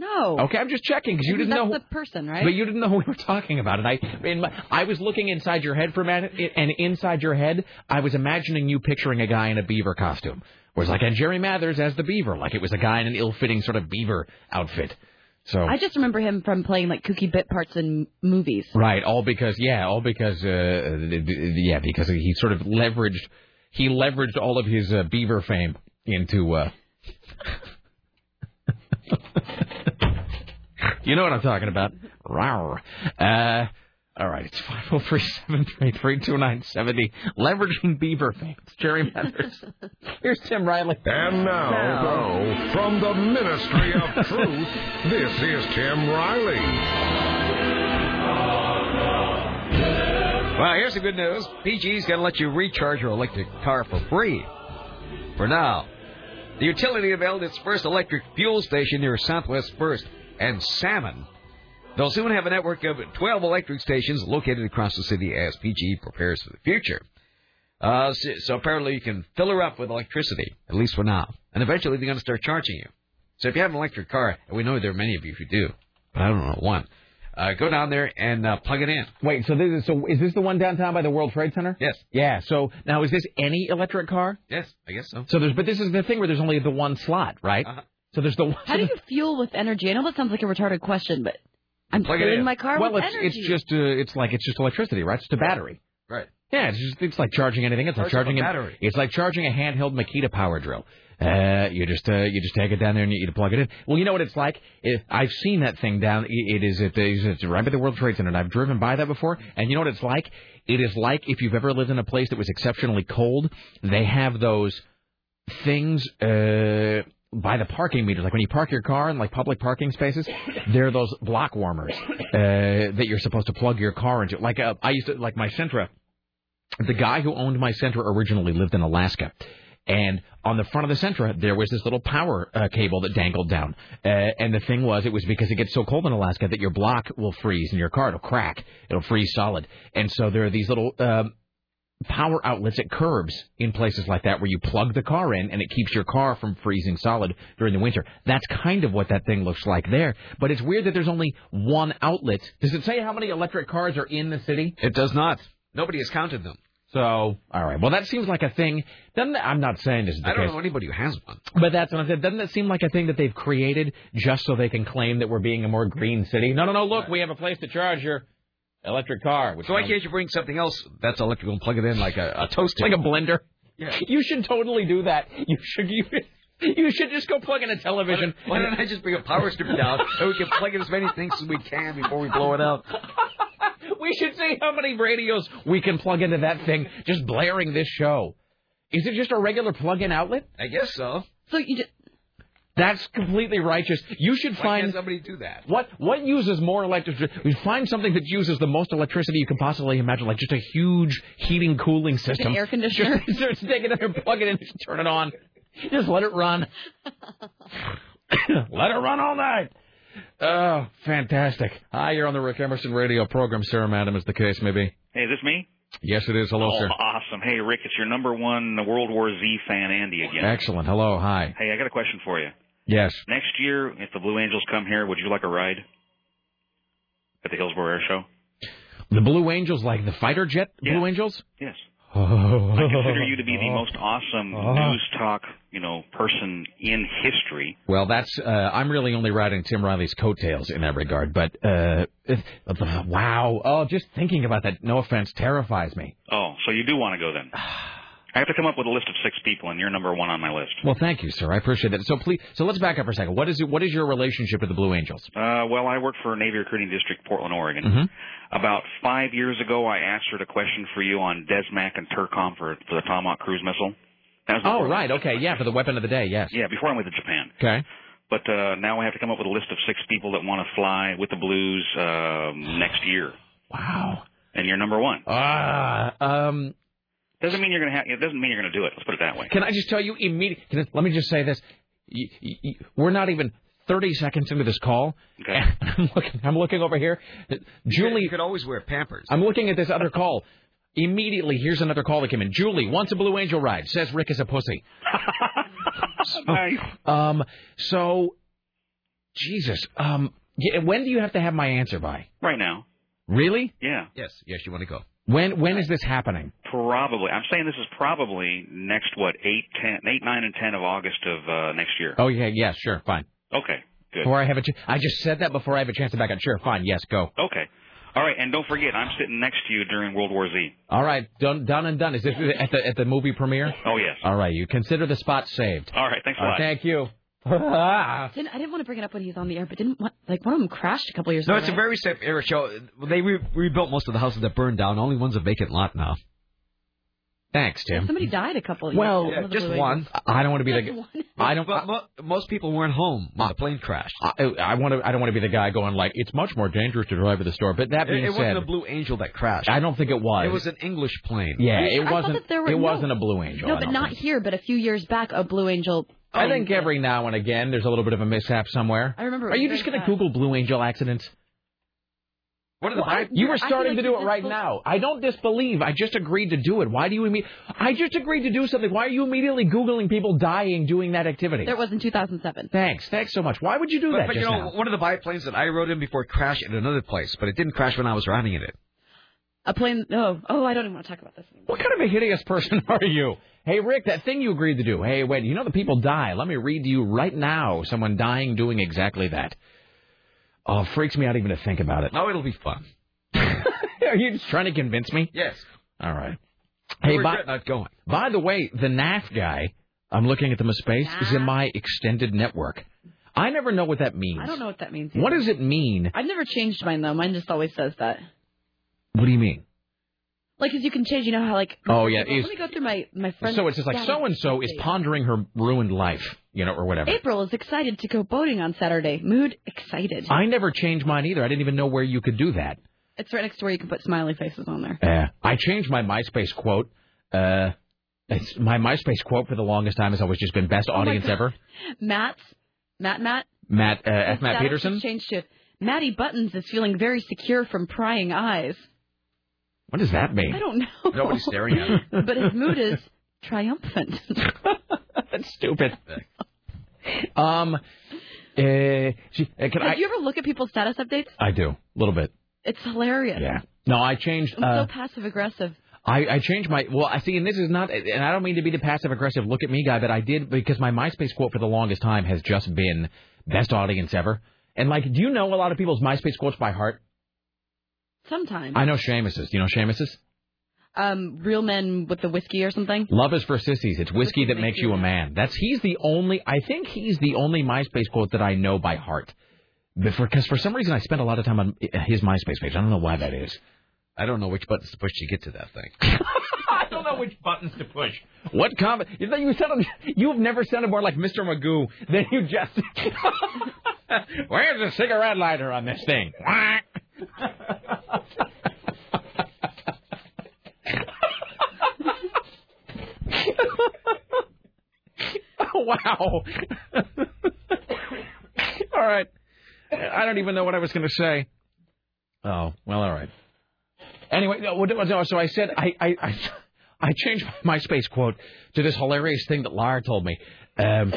No. Okay, I'm just checking because you didn't That's know. the person, right? But you didn't know who we were talking about, and I, in my, I was looking inside your head for a minute, and inside your head, I was imagining you picturing a guy in a beaver costume, it's like, and Jerry Mathers as the beaver, like it was a guy in an ill-fitting sort of beaver outfit. So I just remember him from playing like kooky bit parts in movies. right, all because yeah, all because uh, yeah, because he sort of leveraged he leveraged all of his uh, beaver fame into. Uh, You know what I'm talking about. Rawr. Uh, all right, it's 503-733-2970. Leveraging Beaver fans. Jerry Mathers. Here's Tim Riley. And now, though, from the Ministry of Truth, this is Tim Riley. Well, here's the good news. PG's going to let you recharge your electric car for free. For now. The utility unveiled its first electric fuel station near Southwest First and Salmon. They'll soon have a network of 12 electric stations located across the city as PG prepares for the future. Uh, so, so apparently you can fill her up with electricity, at least for now. And eventually they're going to start charging you. So if you have an electric car, and we know there are many of you who do, but I don't know one, uh, go down there and uh, plug it in. Wait, so this is so is this the one downtown by the World Trade Center? Yes. Yeah. So now is this any electric car? Yes, I guess so. So there's but this is the thing where there's only the one slot, right? Uh-huh. So there's the one. How do you fuel with energy? I know that sounds like a retarded question, but I'm Plug it filling in. my car well, with it's energy. it's just uh, it's like it's just electricity, right? It's just a battery. Right. Yeah, it's just it's like charging anything. It's like Charge up a charging a battery. It's like charging a handheld Makita power drill. Uh, you just uh, you just take it down there and you, you plug it in. Well, you know what it's like. If I've seen that thing down. It, it is it's right by the World Trade Center. And I've driven by that before, and you know what it's like. It is like if you've ever lived in a place that was exceptionally cold. They have those things. Uh, by the parking meters, like when you park your car in like public parking spaces, there are those block warmers uh, that you're supposed to plug your car into. Like uh, I used to, like my Sentra, the guy who owned my Sentra originally lived in Alaska. And on the front of the Sentra, there was this little power uh, cable that dangled down. Uh, and the thing was, it was because it gets so cold in Alaska that your block will freeze and your car, it'll crack. It'll freeze solid. And so there are these little um, power outlets at curbs in places like that where you plug the car in and it keeps your car from freezing solid during the winter. That's kind of what that thing looks like there. But it's weird that there's only one outlet. Does it say how many electric cars are in the city? It does not. Nobody has counted them. So, all right. Well, that seems like a thing. Doesn't that, I'm not saying this is the I don't case. know anybody who has one. But that's what I said. Doesn't that seem like a thing that they've created just so they can claim that we're being a more green city? No, no, no. Look, we have a place to charge your electric car. So why can't you bring something else that's electrical and plug it in like a, a toaster? like a blender? Yeah. You should totally do that. You should. You, you should just go plug in a television. Why don't I just bring a power strip down so we can plug in as many things as we can before we blow it out? we should see how many radios we can plug into that thing just blaring this show. Is it just a regular plug-in outlet? I guess so. so you just, That's completely righteous. You should Why find can't somebody do that? What what uses more electricity? We find something that uses the most electricity you can possibly imagine, like just a huge heating cooling system. air conditioner? Just, just take it in and plug it in, just turn it on, just let it run. let it run all night. Oh, fantastic! Hi, you're on the Rick Emerson radio program. Sarah Madam is the case, maybe. Hey, is this me? Yes, it is. Hello, oh, sir. awesome. Hey, Rick, it's your number one World War Z fan, Andy, again. Excellent. Hello. Hi. Hey, I got a question for you. Yes. Next year, if the Blue Angels come here, would you like a ride at the Hillsboro Air Show? The Blue Angels, like the fighter jet Blue Angels. Yes. Oh. I consider you to be the most awesome news talk, you know, person in history. Well, that's uh, I'm really only riding Tim Riley's coattails in that regard. But uh, wow, oh, just thinking about that, no offense, terrifies me. Oh, so you do want to go then? I have to come up with a list of six people, and you're number one on my list. Well, thank you, sir. I appreciate that. So please, so let's back up for a second. What is it? What is your relationship to the Blue Angels? Uh, well, I work for Navy Recruiting District, Portland, Oregon. Mhm. About five years ago, I answered a question for you on DSMAC and TERCOM for, for the Tomahawk cruise missile. That Oh, right. Okay. Yeah, for the weapon of the day. Yes. Yeah, before I went to Japan. Okay. But uh, now I have to come up with a list of six people that want to fly with the Blues um, next year. Wow. And you're number one. Ah. um. Doesn't mean you're gonna have. It doesn't mean you're gonna do it. Let's put it that way. Can I just tell you immediately? Let me just say this. Y y y we're not even 30 seconds into this call. Okay. I'm looking. I'm looking over here. Julie. You could always wear Pampers. I'm looking at this other call. Immediately, here's another call that came in. Julie wants a Blue Angel ride. Says Rick is a pussy. nice. Um. So, Jesus. Um. Yeah, when do you have to have my answer by? Right now. Really? Yeah. Yes. Yes, you want to go. When when is this happening? Probably. I'm saying this is probably next what eight, ten, eight, nine, and ten of August of uh, next year. Oh yeah, yeah, sure, fine. Okay. Good. Before I have a, ch- I just said that before I have a chance to back up. Sure, fine, yes, go. Okay. All right, and don't forget, I'm sitting next to you during World War Z. All right, done, done and done. Is this at the at the movie premiere? Oh yes. All right, you consider the spot saved. All right, thanks a lot. right, thank you. Ah. Didn't, I didn't want to bring it up when he was on the air, but didn't want, like one of them crashed a couple years No, ago. No, it's a very safe era show. They re- rebuilt most of the houses that burned down. Only one's a vacant lot now. Thanks, Tim. Somebody died a couple. of Well, years ago. Yeah, One of the just Blue one. I don't want to be the. Just one. I don't. But mo- most people weren't home when the plane crashed. I, I want to. I don't want to be the guy going like it's much more dangerous to drive to the store. But that It, being it said, wasn't a Blue Angel that crashed. I don't think it was. It was an English plane. Yeah, I it thought wasn't. that there were- it no. wasn't a Blue Angel. No, but don't not think. here. But a few years back, a Blue Angel. I plane think every now and again there's a little bit of a mishap somewhere. I remember Are you just going to. Google Blue Angel accidents? What are the Well, I- You were starting like to do it right now. I don't disbelieve. I just agreed to do it. Why do you imme- I just agreed to do something. Why are you immediately googling people dying doing that activity? There was in 2007. Thanks. Thanks so much. Why would you do But, that but you know, now? one of the biplanes that I rode in before crashed at another place, but it didn't crash when I was riding in it. A plane. Oh, oh, I don't even want to talk about this anymore. What kind of a hideous person are you? Hey, Rick, that thing you agreed to do. Hey, wait, you know the people die. Let me read to you right now someone dying doing exactly that. Oh, freaks me out even to think about it. No, it'll be fun. Are you just trying to convince me? Yes. All right. Hey, regret by, not uh, going. by the way, the NAF guy, I'm looking at the space, is in my extended network. I never know what that means. I don't know what that means. What does it mean? I've never changed mine though. Mine just always says that. What do you mean? Like, 'cause you can change. You know how like. Oh, yeah, Let me go through my my friends. So it's just like so and so is pondering her ruined life, you know, or whatever. April is excited to go boating on Saturday. Mood excited. I never changed mine either. I didn't even know where you could do that. It's right next to where you can put smiley faces on there. Uh, I changed my MySpace quote. Uh, it's, my MySpace quote for the longest time has always just been best Oh audience ever. Matt's Matt Matt. Matt uh, F. Matt Peterson. changed to Matty Buttons is feeling very secure from prying eyes. What does that mean? I don't know. Nobody's staring at him. but his mood is triumphant. That's stupid. Um, she, uh, can Did I? you ever look at people's status updates? I do a little bit. It's hilarious. Yeah. No, I changed. I'm Uh, so passive aggressive. I, I changed my well. I see, and this is not, and I don't mean to be the passive aggressive look at me guy, but I did because my MySpace quote for the longest time has just been best audience ever. And like, do you know a lot of people's MySpace quotes by heart? Sometimes. I know Seamus's. Do you know Seamus's? Um, real men with the whiskey or something. Love is for sissies. It's whiskey that makes you a man. That's he's the only. I think he's the only MySpace quote that I know by heart. Because for some reason I spent a lot of time on his MySpace page. I don't know why that is. I don't know which buttons to push to get to that thing. I don't know which buttons to push. What comment? You sound, you've never sounded more like Mr. Magoo than you just. Where's the cigarette lighter on this thing? Oh, wow. all right. I don't even know what I was going to say. Oh, well, all right. Anyway, so I said I, I, I, I changed my space quote to this hilarious thing that Lara told me. Um,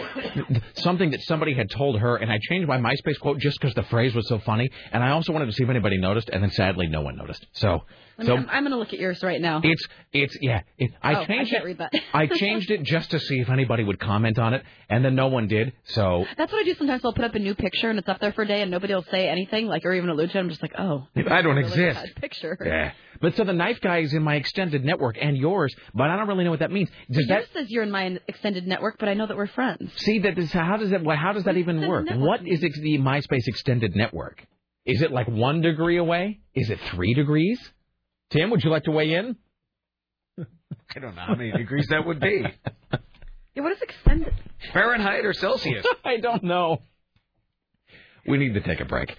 something that somebody had told her, and I changed my MySpace quote just because the phrase was so funny, and I also wanted to see if anybody noticed, and then sadly no one noticed. So, Let me, so I'm, I'm going to look at yours right now. it's it's yeah. It, I Oh, I changed can't it. read that. I changed it just to see if anybody would comment on it, and then no one did. So That's what I do sometimes. I'll put up a new picture and it's up there for a day and nobody will say anything, like or even allude to it. I'm just like, oh, I don't really exist. Picture. Yeah. But so the knife guy is in my extended network and yours, but I don't really know what that means. Does that Yours says you're in my extended network, but I know that we're friends. see that? Is, how does that? How does that even work? What is the MySpace extended network? Is it like one degree away? Is it three degrees? Tim, would you like to weigh in? I don't know how many degrees that would be. Yeah, what is extended? Fahrenheit or Celsius? I don't know. We need to take a break.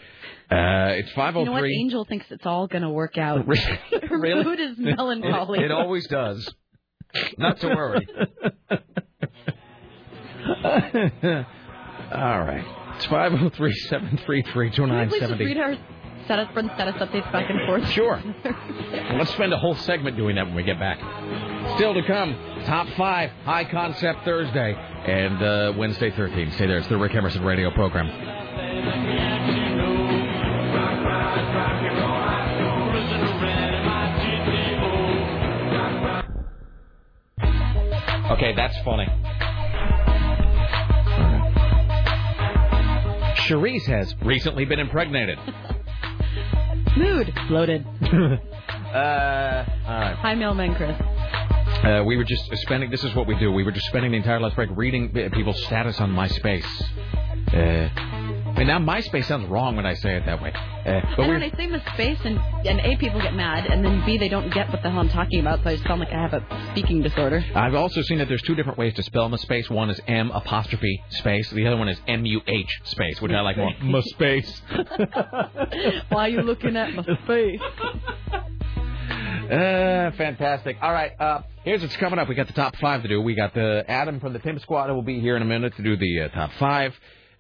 Uh, it's 503. You know what? Angel thinks it's all going to work out. really? Her mood is melancholy. It, it always does. Not to worry. all right. It's 503 733 2970 status up front status updates back and forth. Sure. Let's spend a whole segment doing that when we get back. Still to come, top five high concept Thursday and uh, Wednesday 13. Stay there. It's the Rick Emerson radio program. Okay, that's funny. Cherise has recently been impregnated. Mood. Loaded. uh, all right. Hi, Mailman Chris. Uh, we were just spending. This is what we do. We were just spending the entire last break reading uh, people's status on MySpace. Uh, and now MySpace sounds wrong when I say it that way. Uh, but and when I say mispace, and, and A, people get mad, and then B, they don't get what the hell I'm talking about, so I just sound like I have a speaking disorder. I've also seen that there's two different ways to spell mispace. One is M apostrophe space. The other one is M U H space, which I like more. Mispace. Why are you looking at my face? Uh, fantastic. All right. Uh, here's what's coming up. We got the top five to do. We got the Adam from the Pimp Squad who will be here in a minute to do the uh, top five.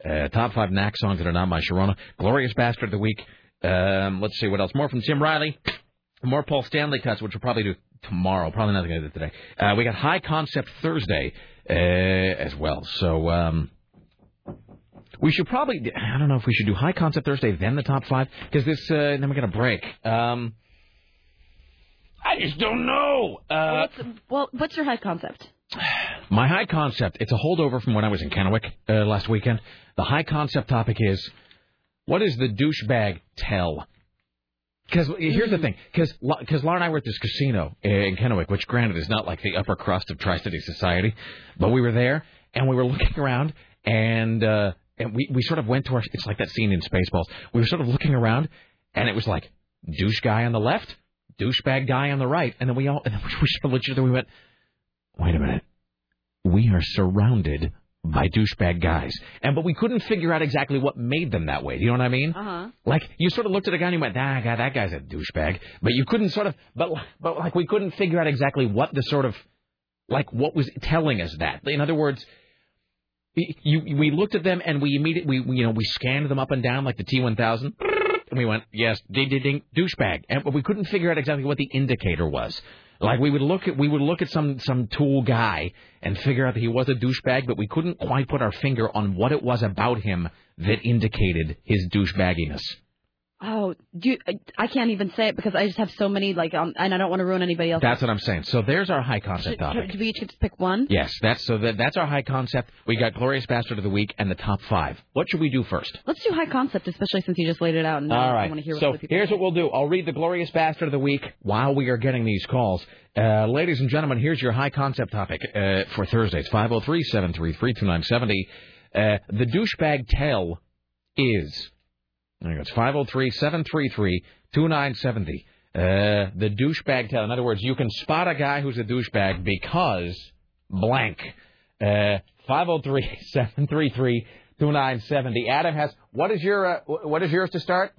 Uh, top five knack songs that are not my Sharona. Glorious Bastard of the Week. Um, let's see what else. More from Tim Riley. More Paul Stanley cuts, which we'll probably do tomorrow. Probably not going to do today. Uh, we got High Concept Thursday uh, as well. So um, we should probably. I don't know if we should do High Concept Thursday then the top five because this. Uh, then we're going to break. Um, I just don't know. Uh, what's, well, what's your high concept? My high concept, it's a holdover from when I was in Kennewick uh, last weekend. The high concept topic is what is the douchebag tell? Because here's the thing, because Laura and I were at this casino in Kennewick, which granted is not like the upper crust of Tri City society, but we were there and we were looking around and uh, and we we sort of went to our. It's like that scene in Spaceballs. We were sort of looking around and it was like douche guy on the left, douchebag guy on the right, and then we all and then we sort of looked at each other. We went, wait a minute, we are surrounded by douchebag guys. And but we couldn't figure out exactly what made them that way. Do you know what I mean? Uh-huh. Like you sort of looked at a guy and you went, "Ah, God, that guy's a douchebag." But you couldn't sort of, but but like we couldn't figure out exactly what the sort of, like what was telling us that. In other words, you we looked at them and we immediately we you know we scanned them up and down like the T1000. And we went, yes, ding, ding, ding, douchebag. And but we couldn't figure out exactly what the indicator was. Like we would look at we would look at some some tool guy and figure out that he was a douchebag, but we couldn't quite put our finger on what it was about him that indicated his douchebagginess. Oh, do you, I can't even say it because I just have so many like, um, and I don't want to ruin anybody else. That's what I'm saying. So there's our high concept topic. should we each get to pick one? Yes, that's so that, that's our high concept. We got glorious bastard of the week and the top five. What should we do first? Let's do high concept, especially since you just laid it out. And All I want to hear what so here's what we'll do. I'll read the glorious bastard of the week while we are getting these calls. Uh, ladies and gentlemen, here's your high concept topic uh, for Thursday. It's 503-733-2970. Uh, the douchebag tell is. There you go. It's 503-733-2970. Uh, the douchebag tell. In other words, you can spot a guy who's a douchebag because blank. Uh, 503-733-2970. Adam has. What is your uh, what is yours to start?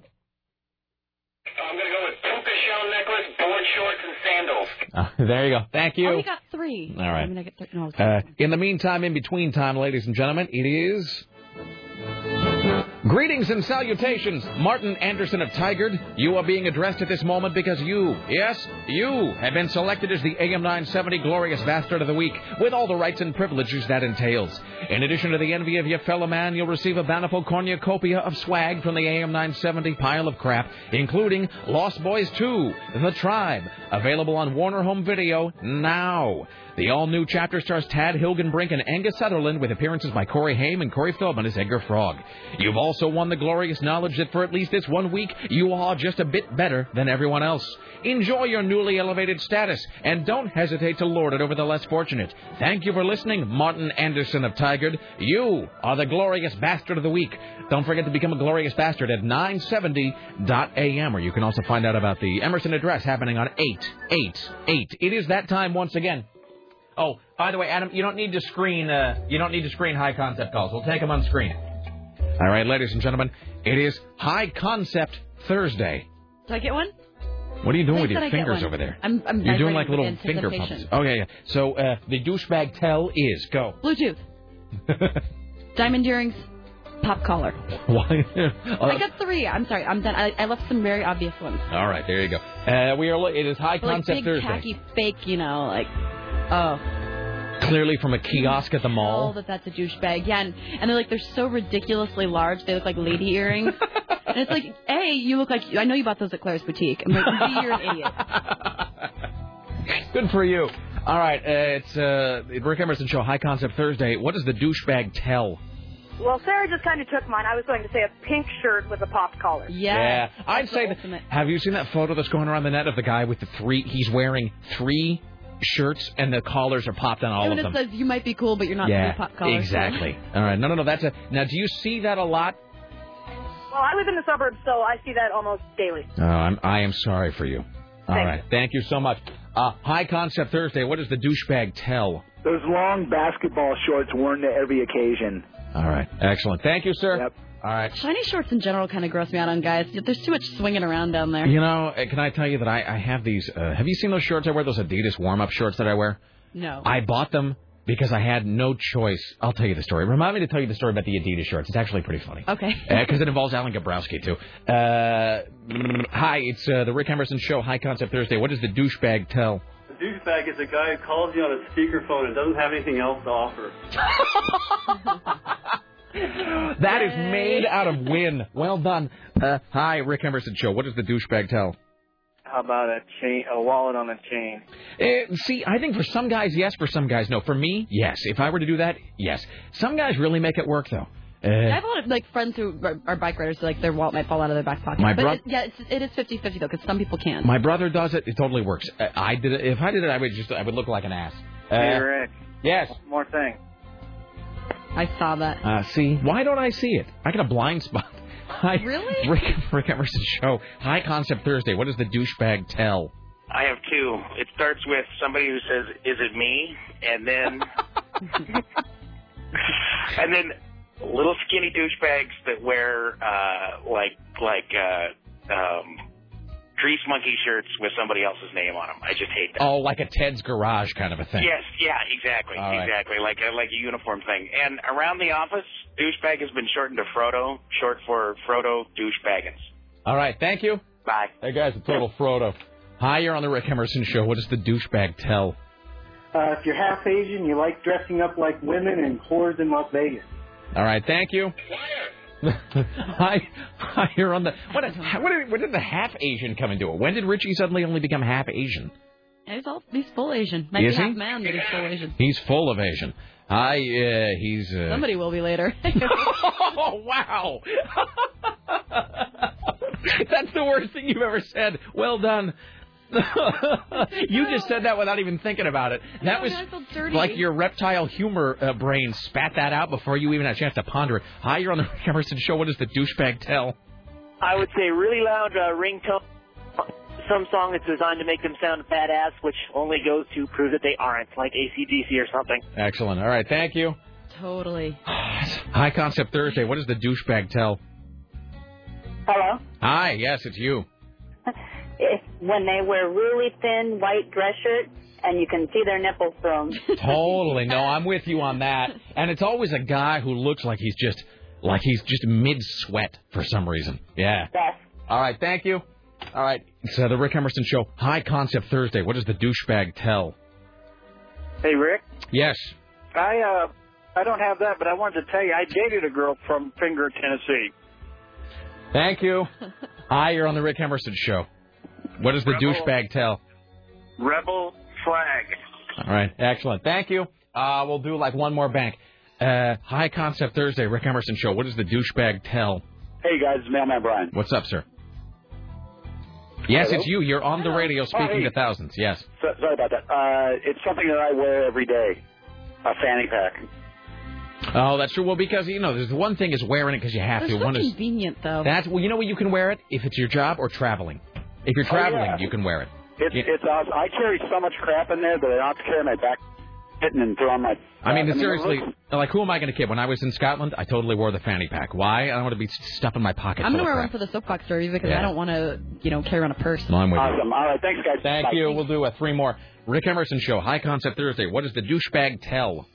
I'm going to go with puka shell necklace, board shorts, and sandals. Uh, there you go. Thank you. Oh, you got three. All right. I mean, I get three. No, Uh, in the meantime, in between time, ladies and gentlemen, it is. Greetings and salutations, Martin Anderson of Tigard. You are being addressed at this moment because you, yes, you, have been selected as the AM 970 Glorious Bastard of the Week, with all the rights and privileges that entails. In addition to the envy of your fellow man, you'll receive a bountiful cornucopia of swag from the AM 970 pile of crap, including Lost Boys 2, The Tribe, available on Warner Home Video now. The all-new chapter stars Tad Hilgenbrink and Angus Sutherland with appearances by Corey Haim and Corey Feldman as Edgar Frog. You've also won the glorious knowledge that for at least this one week, you are just a bit better than everyone else. Enjoy your newly elevated status and don't hesitate to lord it over the less fortunate. Thank you for listening, Martin Anderson of Tigard. You are the glorious bastard of the week. Don't forget to become a glorious bastard at 970.am, or you can also find out about the Emerson address happening on 888. It is that time once again. Oh, by the way, Adam, you don't need to screen. Uh, you don't need to screen high concept calls. We'll take them on screen. All right, ladies and gentlemen, it is High Concept Thursday. Do I get one? What are you doing Please with your fingers over there? I'm, I'm You're doing like little finger pumps. Oh yeah, yeah. So uh, the douchebag tell is go. Bluetooth, diamond earrings, pop collar. Why? I got three. I'm sorry. I'm done. I, I left some very obvious ones. All right, there you go. Uh, we are. It is High like Concept big Thursday. tacky fake, you know, like oh. Clearly from a kiosk at the Oh, mall. that that's a douchebag. Yeah, and, and they're like they're so ridiculously large. They look like lady earrings. and it's like, a, you look like I know you bought those at Claire's boutique. I'm like, B, you're an idiot. Good for you. All right, uh, it's uh, the Rick Emerson Show, High Concept Thursday. What does the douchebag tell? Well, Sarah just kind of took mine. I was going to say a pink shirt with a popped collar. Yeah, I'd say that. Have you seen that photo that's going around the net of the guy with the three? He's wearing three shirts and the collars are popped on all and of it them. says you might be cool, but you're not yeah, pop collars. exactly. All right, no, no, no. That's a. Now, do you see that a lot? Well, I live in the suburbs, so I see that almost daily. Oh, I'm, I am sorry for you. All Thanks. right, thank you so much. Uh, High Concept Thursday. What does the douchebag tell? Those long basketball shorts worn to every occasion. All right, excellent. Thank you, sir. Yep. All right. Shiny shorts in general kind of gross me out on guys. There's too much swinging around down there. You know, uh, can I tell you that I, I have these? Uh, have you seen those shorts I wear? Those Adidas warm-up shorts that I wear. No. I bought them because I had no choice. I'll tell you the story. Remind me to tell you the story about the Adidas shorts. It's actually pretty funny. Okay. Because it involves Alan Gabrowski, too. Uh, hi, it's uh, the Rick Emerson Show, High Concept Thursday. What does the douchebag tell? A douchebag is a guy who calls you on a speakerphone and doesn't have anything else to offer. That is made out of win. Well done. Uh, hi, Rick Emerson Show. What does the douchebag tell? How about a chain, a wallet on a chain? Uh, see, I think for some guys, yes. For some guys, no. For me, yes. If I were to do that, yes. Some guys really make it work, though. Uh, I have a lot of like friends who are, are bike riders, so like their wallet might fall out of their back pocket. My but it, yeah, it's, it is 50-50 though, because some people can. My brother does it. It totally works. Uh, I did it. If I did it, I would just I would look like an ass. Uh, hey, Rick. Yes. One more thing. I saw that. Uh, see, why don't I see it? I got a blind spot. Hi, Really? Rick, Rick Emerson Show. High Concept Thursday. What does the douchebag tell? I have two. It starts with somebody who says, "Is it me?" and then and then little skinny douchebags that wear uh like like uh um grease monkey shirts with somebody else's name on them. I just hate that. Oh, like a Ted's Garage kind of a thing. Yes, yeah, exactly, All right. exactly, like a, like a uniform thing. And around the office, douchebag has been shortened to Frodo, short for Frodo douchebaggins. All right. Thank you. Bye. Hey guy's a total Frodo. Hi, you're on the Rick Emerson Show. What does the douchebag tell? Uh, if you're half Asian, you like dressing up like women and whores in Las Vegas. All right. Thank you. Hi, hi, you're on the. What, what, did, when did the half Asian come into it? When did Richie suddenly only become half Asian? He's all he's full Asian. Might Is be he? man, but he's full Asian. He's full of Asian. I uh, he's. Uh... Somebody will be later. oh wow! That's the worst thing you've ever said. Well done. you just said that without even thinking about it. That No, was no, dirty. like your reptile humor uh, brain spat that out before you even had a chance to ponder it. Hi, you're on the Rick Emerson Show. What does the douchebag tell? I would say really loud uh, ringtone. Some song that's designed to make them sound badass, which only goes to prove that they aren't, like ACDC or something. Excellent. All right, thank you. totally. High Concept Thursday. What does the douchebag tell? Hello. Hi, yes, it's you. If, when they wear really thin white dress shirts and you can see their nipples through 'em. Totally. No, I'm with you on that. And it's always a guy who looks like he's just like he's just mid sweat for some reason. Yeah. Yes. All right, thank you. All right, it's uh, the Rick Emerson Show. High Concept Thursday. What does the douchebag tell? Hey, Rick. Yes. I uh, I don't have that, but I wanted to tell you I dated a girl from Finger, Tennessee. Thank you. Hi, you're on the Rick Emerson Show. What does the douchebag tell? Rebel flag. All right, excellent. Thank you. Uh, we'll do like one more bank. Uh, High Concept Thursday, Rick Emerson Show. What does the douchebag tell? Hey guys, it's Mailman Brian. What's up, sir? Yes, Hello? it's you. You're on the radio speaking Oh, hey. to thousands. Yes. So, sorry about that. Uh, it's something that I wear every day. A fanny pack. Oh, that's true. Well, because you know, there's one thing is wearing it because you have They're to. so One is convenient though. that's well, you know what you can wear it if it's your job or traveling. If you're Oh, traveling, yeah. you can wear it. It's it's awesome. I carry so much crap in there that I don't have to carry my back hitting and throw my. I mean, uh, it seriously, looks- like who am I going to kid? When I was in Scotland, I totally wore the fanny pack. Why? I don't want to be stuffing my pocket I'm gonna wear one for the soapbox derby because Yeah. I don't want to, you know, carry around a purse. No, I'm with you. awesome. All right, thanks guys. Thank Bye. you. We'll do a three more. Rick Emerson Show, High Concept Thursday. What does the douchebag tell?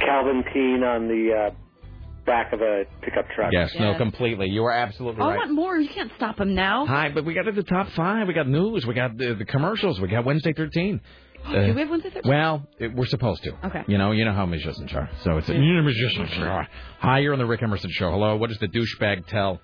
Calvin Teen on the uh, back of a pickup truck. Yes, no, completely. You are absolutely Oh, I right. want more. You can't stop him now. Hi, but we got to the top five. We got news. We got the, the commercials. We got Wednesday 13. Do we have Wednesday, Thursday? Well, it, we're supposed to. Okay. You know, you know how musicians are. So it's a musicians are. Hi, you're on the Rick Emerson show. Hello. What does the douchebag tell?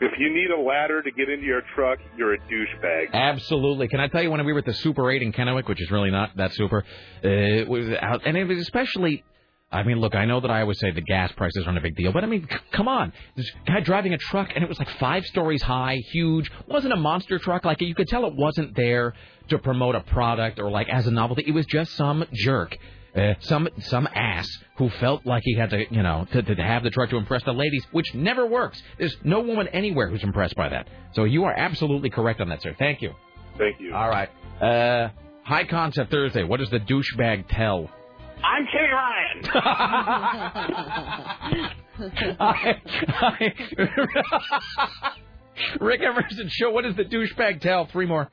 If you need a ladder to get into your truck, you're a douchebag. Absolutely. Can I tell you when we were at the Super 8 in Kennewick, which is really not that super, uh, it was out, and it was especially. I mean, look, I know that I always say the gas prices aren't a big deal, but I mean, c- come on. This guy driving a truck, and it was like five stories high, huge. wasn't a monster truck. Like, you could tell it wasn't there to promote a product or, like, as a novelty. It was just some jerk. Uh, some some ass who felt like he had to, you know, to, to have the truck to impress the ladies, which never works. There's no woman anywhere who's impressed by that. So you are absolutely correct on that, sir. Thank you. Thank you. All right. Uh, high concept Thursday. What does the douchebag tell? I'm Kenny Ryan. Rick Emerson show. What does the douchebag tell? Three more.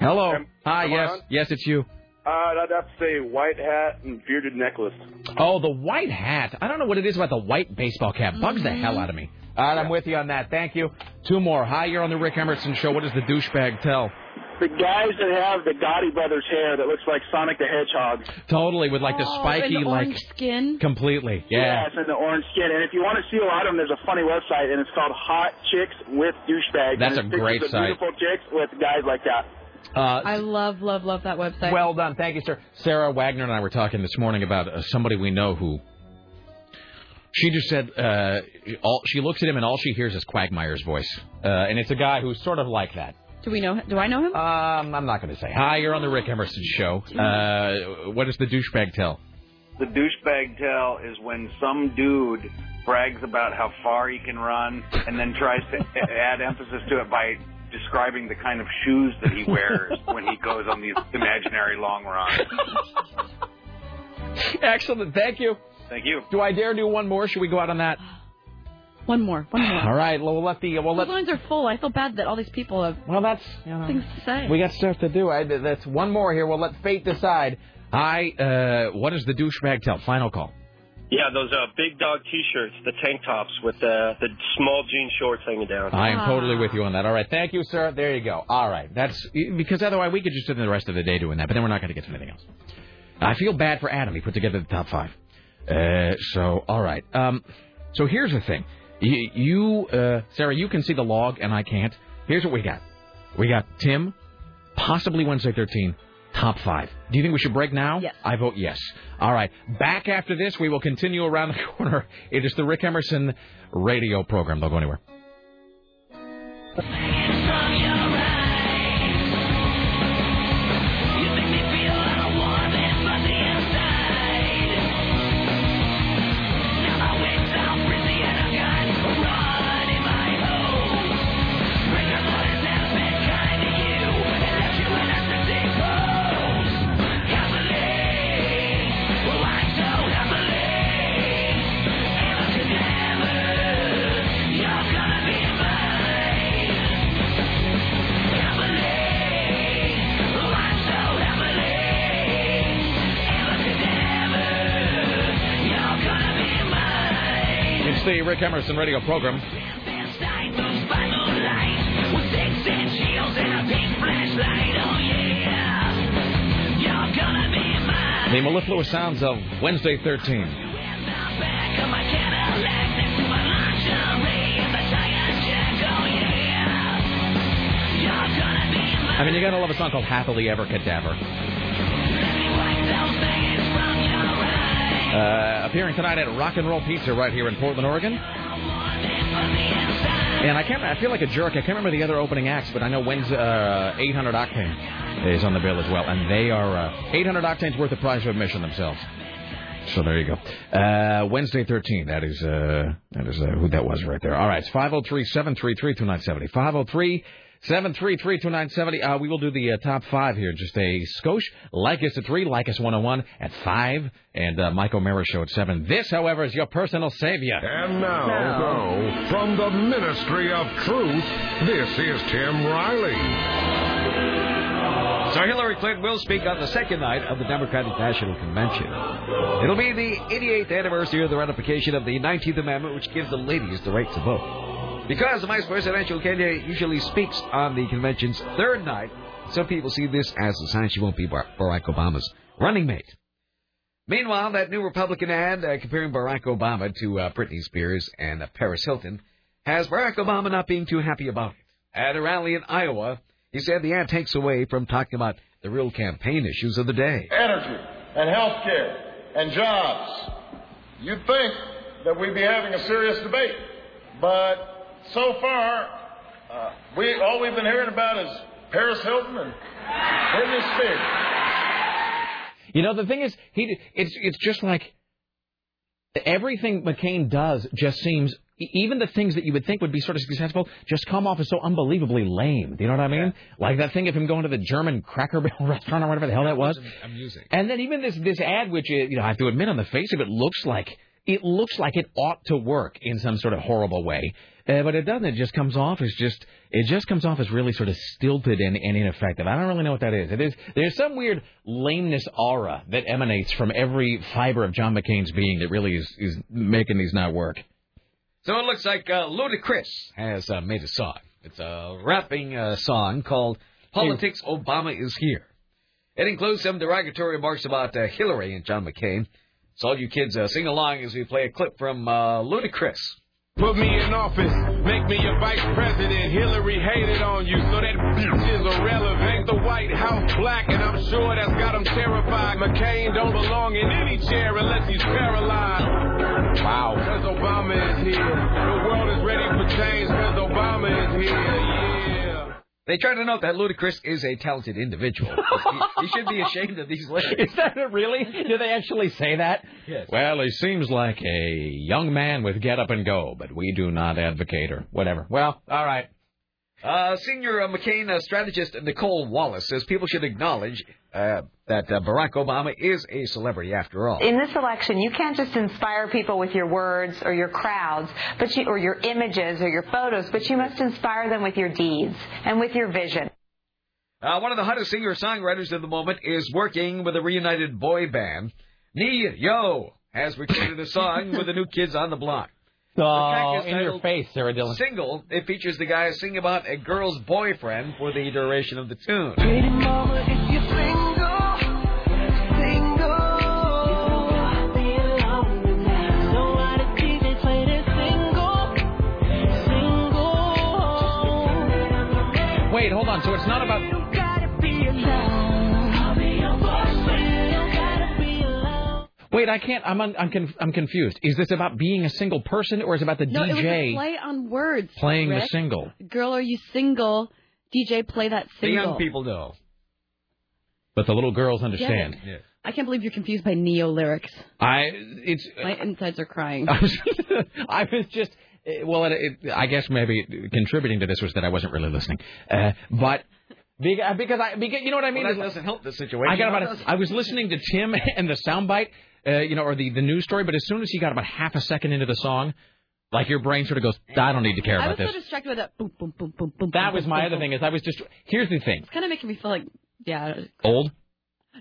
Hello. Hi. am Yes. Yes, it's you. Uh, I'd have to say white hat and bearded necklace. Oh, the white hat. I don't know what it is about the white baseball cap. Bugs the hell out of me. All right, I'm with you on that. Thank you. Two more. Hi, you're on the Rick Emerson show. What does the douchebag tell? The guys that have the Gotti brothers hair that looks like Sonic the Hedgehog. Totally, with like the Oh, spiky, and like orange skin. completely. Yeah. Yes, and the orange skin. And if you want to see a lot of them, there's a funny website, and it's called Hot Chicks with Douchebags. That's and a great pictures of site. Beautiful chicks with guys like that. Uh, I love, love, love that website. Well done. Thank you, sir. Sarah Wagner and I were talking this morning about uh, somebody we know who. She just said uh, all she looks at him and all she hears is Quagmire's voice, uh, and it's a guy who's sort of like that. Do we know? Do I know him? Um, I'm not going to say. Hi, you're on the Rick Emerson show. Uh, what does the douchebag tell? The douchebag tell is when some dude brags about how far he can run and then tries to add emphasis to it by describing the kind of shoes that he wears when he goes on these imaginary long runs. Excellent. Thank you. Thank you. Do I dare do one more? Should we go out on that? One more. One more. All right. Well, we'll let the we'll The let. lines are full. I feel bad that all these people have well, that's you know, things to say. We got stuff to do. I, that's one more here. We'll let fate decide. Hi. Uh, what does the douchebag tell? Final call. Yeah, those uh, big dog T-shirts, the tank tops with the the small jean shorts hanging down. I am totally with you on that. All right, thank you, sir. There you go. All right, that's because otherwise we could just spend the rest of the day doing that, but then we're not going to get to anything else. I feel bad for Adam. He put together the top five. Uh, so all right. Um, so here's the thing. You, uh, Sarah, you can see the log, and I can't. Here's what we got. We got Tim, possibly Wednesday 13, top five. Do you think we should break now? Yes. I vote yes. All right. Back after this, we will continue around the corner. It is the Rick Emerson radio program. Don't go anywhere. The Rick Emerson radio program. The mellifluous sounds of Wednesday 13. I mean, you gotta love a song called Happily Ever Cadaver. Uh, appearing tonight at Rock and Roll Pizza right here in Portland, Oregon. And I can't. I feel like a jerk. I can't remember the other opening acts, but I know when's uh, 800 Octane is on the bill as well, and they are uh, 800 Octane's worth of price of admission themselves. So there you go. Uh, Wednesday 13. That is uh, that is uh, who that was right there. All right, it's 503-733-2970. 503 733-2970. Uh, we will do the uh, top five here. Just a skosh. Like us at three. Like us 101 at five. And uh, Mike O'Mara show at seven. This, however, is your personal savior. And now, go from the Ministry of Truth, this is Tim Riley. So Hillary Clinton will speak on the second night of the Democratic National Convention. It'll be the 88th anniversary of the ratification of the 19th Amendment, which gives the ladies the right to vote. Because the vice presidential candidate usually speaks on the convention's third night, Some people see this as a sign she won't be Bar- Barack Obama's running mate. Meanwhile, that new Republican ad uh, comparing Barack Obama to uh, Britney Spears and uh, Paris Hilton has Barack Obama not being too happy about it. At a rally in Iowa, he said the ad takes away from talking about the real campaign issues of the day. energy and health care and jobs. You'd think that we'd be having a serious debate, but so far, uh, we all we've been hearing about is Paris Hilton and Britney Spears. You know, the thing is, he it's it's just like everything McCain does just seems even the things that you would think would be sort of successful just come off as so unbelievably lame. Do you know what I mean? Like that thing of him going to the German Cracker Barrel restaurant or whatever the hell that was. Amusing. And then even this this ad, which uh, you know I have to admit on the face of it looks like it looks like it ought to work in some sort of horrible way, uh, but it doesn't. It just comes off as just it just comes off as really sort of stilted and, and ineffective. I don't really know what that is. It is there's some weird lameness aura that emanates from every fiber of John McCain's being that really is is making these not work. So it looks like uh, Ludacris has uh, made a song. It's a rapping uh, song called Politics Obama is Here. It includes some derogatory remarks about uh, Hillary and John McCain. So all you kids uh, sing along as we play a clip from uh, Ludacris. Put me in office, make me a vice president. Hillary hated on you, so that bitch is irrelevant. The White House black, and I'm sure that's got them terrified. McCain don't belong in any chair unless he's paralyzed. Wow. Because Obama is here. The world is ready for change because Obama is here. Yeah. They try to note that Ludacris is a talented individual. he, he should be ashamed of these lyrics. Is that it really? Do they actually say that? Yes. Well, he seems like a young man with get up and go, but we do not advocate or whatever. Well, all right. Uh, senior uh, McCain uh, strategist Nicolle Wallace says people should acknowledge uh, that uh, Barack Obama is a celebrity after all. In this election, you can't just inspire people with your words or your crowds, but you, or your images or your photos, but you must inspire them with your deeds and with your vision. Uh, one of the hottest singer-songwriters of the moment is working with a reunited boy band. Ne-Yo has recorded a song with the new kids on the block. The track Oh, is in your face, Sarah Dillon. Single. It features the guy singing about a girl's boyfriend for the duration of the tune. Wait, hold on. So it's not about. Wait, I can't. I'm un, I'm conf, I'm confused. Is this about being a single person, or is it about the No, it was a DJ play on words. playing the single? Girl, are you single? DJ, play that single. The young people know. But the little girls understand. Get it? I can't believe you're confused by Ne-Yo lyrics. I it's My insides are crying. I was, I was just eh, well, it, it, I guess maybe contributing to this was that I wasn't really listening, uh, but. Because, because I, because, you know what I mean. Well, that Is- doesn't help the situation. I got about. does A, I was listening to Tim and the soundbite, uh, you know, or the the news story. But as soon as he got about half a second into the song, like your brain sort of goes, I don't need to care I about was so distracted by that boom, boom, boom, boom, boom. That boom, was my boom, other boom. thing. Is I was just. Here's the thing. It's kind of making me feel like, yeah. Old.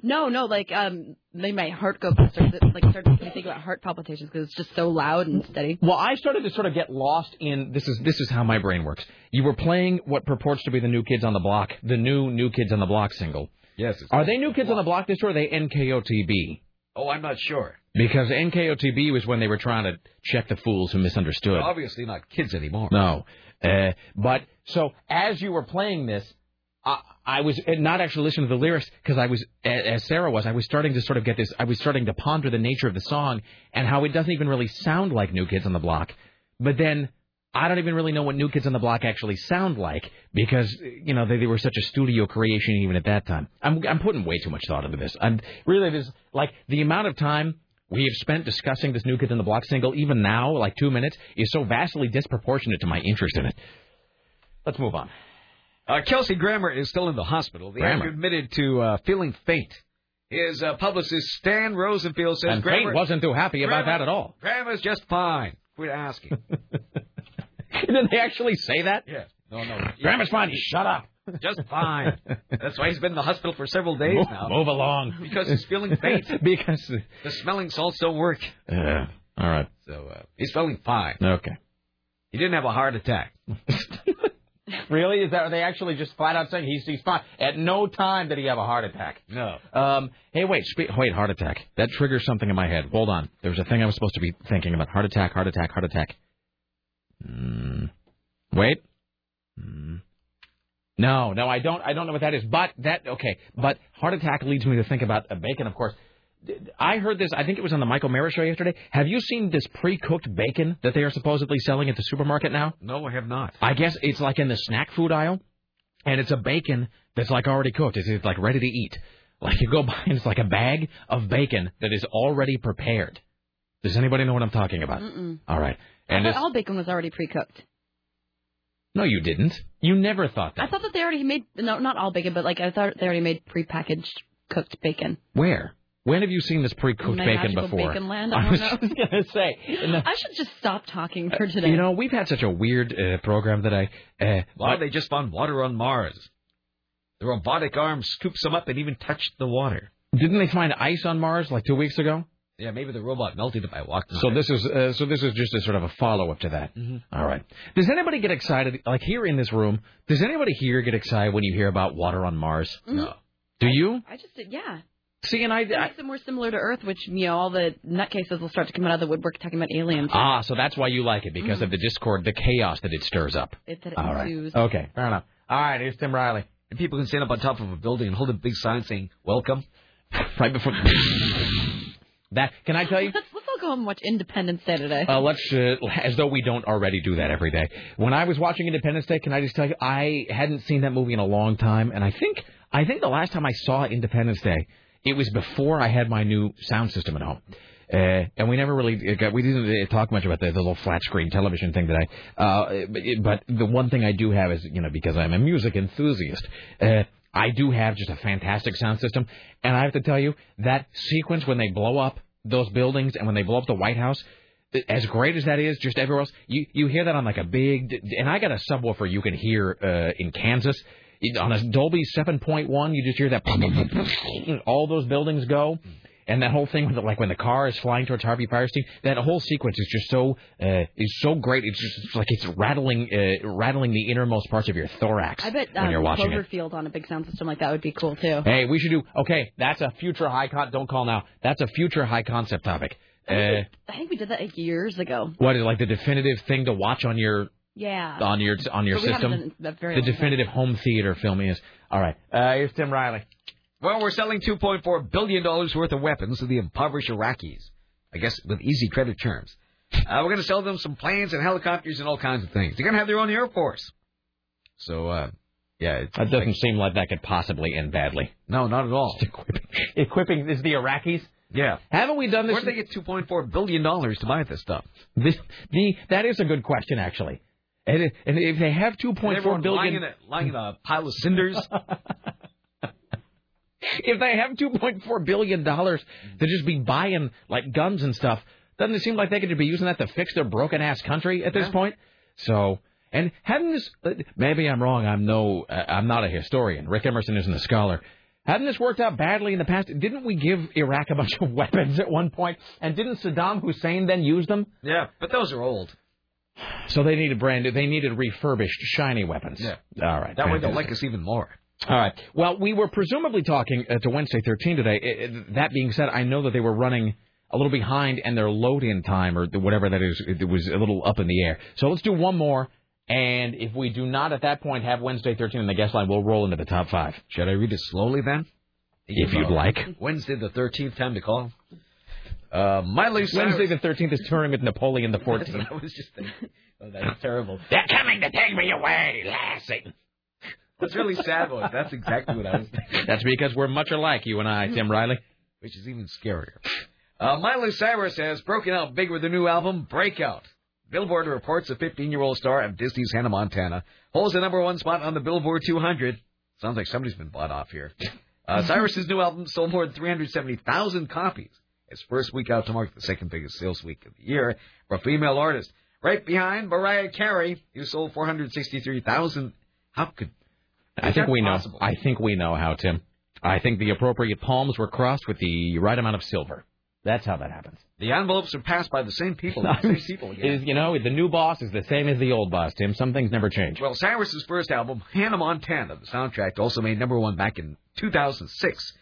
No, no, like um, made my heart go faster. Like started making me think about heart palpitations because it's just so loud and steady. Well, I started to sort of get lost in this is this is how my brain works. You were playing what purports to be the New Kids on the Block, the new New Kids on the Block single. Yes. it's- Are they New Kids on the Block this or are they NKOTB? Oh, I'm not sure. Because NKOTB was when they were trying to check the fools who misunderstood. Obviously not kids anymore. No. Uh, but so as you were playing this, I, I was not actually listening to the lyrics because I was, as Sarah was, I was starting to sort of get this. I was starting to ponder the nature of the song and how it doesn't even really sound like New Kids on the Block. But then I don't even really know what New Kids on the Block actually sound like because you know they, they were such a studio creation even at that time. I'm I'm putting way too much thought into this. I'm really this like the amount of time we have spent discussing this New Kids on the Block single, even now, like two minutes, is so vastly disproportionate to my interest in it. Let's move on. Uh, Kelsey Grammer is still in the hospital. The Grammer. actor admitted to uh, feeling faint. His uh, publicist Stan Rosenfield says And Grammer wasn't too happy about that at all. Grammer's just fine. Quit asking. Did they actually say that? Yes. No, no. Grammer's fine. Shut up. Just fine. That's why he's been in the hospital for several days Move, now. move along. Because he's feeling faint. because the smelling salts don't work. Yeah. All right. So uh, he's feeling fine. Okay. He didn't have a heart attack. really? Is that are they actually just flat out saying he's he's fine? At no time did he have a heart attack. No. Um. Hey, wait. Spe- wait. Heart attack. That triggers something in my head. Hold on. There was a thing I was supposed to be thinking about. Heart attack. Heart attack. Heart attack. Mm. Wait. Mm. No, no, I don't. I don't know what that is. But that okay. But heart attack leads me to think about uh, bacon, of course. I heard this. I think it was on the Michael Mara show yesterday. Have you seen this pre-cooked bacon that they are supposedly selling at the supermarket now? No, I have not. I guess it's like in the snack food aisle, and it's a bacon that's like already cooked. It's, it's like ready to eat. Like you go by and it's like a bag of bacon that is already prepared. Does anybody know what I'm talking about? All right. I And thought all bacon was already pre-cooked. no, you didn't. You never thought that. I thought that they already made no, not all bacon, but like I thought they already made prepackaged cooked bacon. Where? When have you seen this pre-cooked bacon magical before? bacon land, I I don't was know. just gonna say. I should just stop talking for today. You know, we've had such a weird uh, program today. Uh, Why they just found water on Mars? The robotic arm scoops them up and even touched the water. Didn't they find ice on Mars like two weeks ago? Yeah, maybe the robot melted it by walking. So on it. this is uh, so this is just a sort of a follow up to that. Mhm. All right. Does anybody get excited like here in this room? Does anybody here get excited when you hear about water on Mars? No. Do you? I just did, yeah. See, and I, It makes it more similar to Earth, which you know all the nutcases will start to come out of the woodwork talking about aliens. ah, so that's why you like it because of the discord, the chaos that it stirs up. It, that it All right. ensues. Okay, fair enough. All right, here's Tim Riley. And people can stand up on top of a building and hold a big sign saying "Welcome." Right before that, can I tell you? Let's, let's all go home and watch Independence Day today. Uh, let's, uh, as though we don't already do that every day. When I was watching Independence Day, can I just tell you, I hadn't seen that movie in a long time, and I think, I think the last time I saw Independence Day, it was before I had my new sound system at home. Uh, and we never really uh, got, we didn't talk much about the, the little flat screen television thing that I, uh, but, but the one thing I do have is, you know, because I'm a music enthusiast, uh, I do have just a fantastic sound system. And I have to tell you, that sequence when they blow up those buildings and when they blow up the White House, as great as that is, just everywhere else, you you hear that on like a big, and I got a subwoofer you can hear uh, in Kansas. On a Dolby 7.1, you just hear that, all those buildings go. And that whole thing, with the, like when the car is flying towards Harvey Fierstein, that whole sequence is just so uh, is so great. It's just it's like it's rattling uh, rattling the innermost parts of your thorax I bet when um, you're watching it. Cloverfield on a big sound system like that would be cool too. Hey, we should do. Okay, that's a future high con. Don't call now. That's a future high concept topic. Uh, I think we did that like years ago. what is like the definitive thing to watch on your Yeah. on your on your system? done that very the definitive home theater film is. All right. Uh, here's Tim Riley. Well, we're selling $2.4 billion worth of weapons to the impoverished Iraqis. I guess with easy credit terms. Uh, we're going to sell them some planes and helicopters and all kinds of things. They're going to have their own air force. So, uh, yeah. It's That doesn't seem like that could possibly end badly. No, not at all. Equipping is the Iraqis. Yeah. Haven't we done this? Where'd they get $2.4 billion to buy this stuff? This, the that is a good question actually. And, and if they have two point four Everyone billion, lying in, a, lying in a pile of cinders. if they have two point four billion dollars to just be buying like guns and stuff, doesn't it seem like they could be using that to fix their broken ass country at this Yeah. point? So, and hadn't this? uh, Maybe I'm wrong. I'm no. Uh, I'm not a historian. Rick Emerson isn't a scholar. Hadn't this worked out badly in the past? Didn't we give Iraq a bunch of weapons at one point? And didn't Saddam Hussein then use them? yeah, but those are old. So they needed brand. New, they needed refurbished, shiny weapons. Yeah. All right. That way they'll like us even more. All right. Well, we were presumably talking uh, to Wednesday 13 today. I- I- that being said, I know that they were running a little behind and their load-in time or the- whatever that is, it was a little up in the air. So let's do one more. And if we do not at that point have Wednesday 13 in the guest line, we'll roll into the top five. Should I read it slowly then? If you'd like. Wednesday the 13th, time to call. Uh, Miley Cyrus. Wednesday the 13th is touring with Napoleon the 14th. I was just thinking. Oh, that's terrible. They're coming to take me away, Lassie. That's really sad, boy. That's exactly what I was thinking. That's because we're much alike, you and I, Tim Riley. Which is even scarier. Uh, Miley Cyrus has broken out big with her new album, Breakout. Billboard reports the 15-year-old star of Disney's Hannah Montana holds the number one spot on the Billboard 200. Sounds like somebody's been bought off here. Uh, Cyrus's new album sold more than 370,000 copies. Its first week out to mark the second biggest sales week of the year for a female artist. Right behind Mariah Carey, who sold 463,000. How could I think we know. possible? I think we know how, Tim. I think the appropriate palms were crossed with the right amount of silver. That's how that happens. The envelopes are passed by the same people. The same people again. Is you know the new boss is the same as the old boss, Tim. Some things never change. Well, Cyrus's first album, Hannah Montana, the soundtrack, also made number one back in 2006.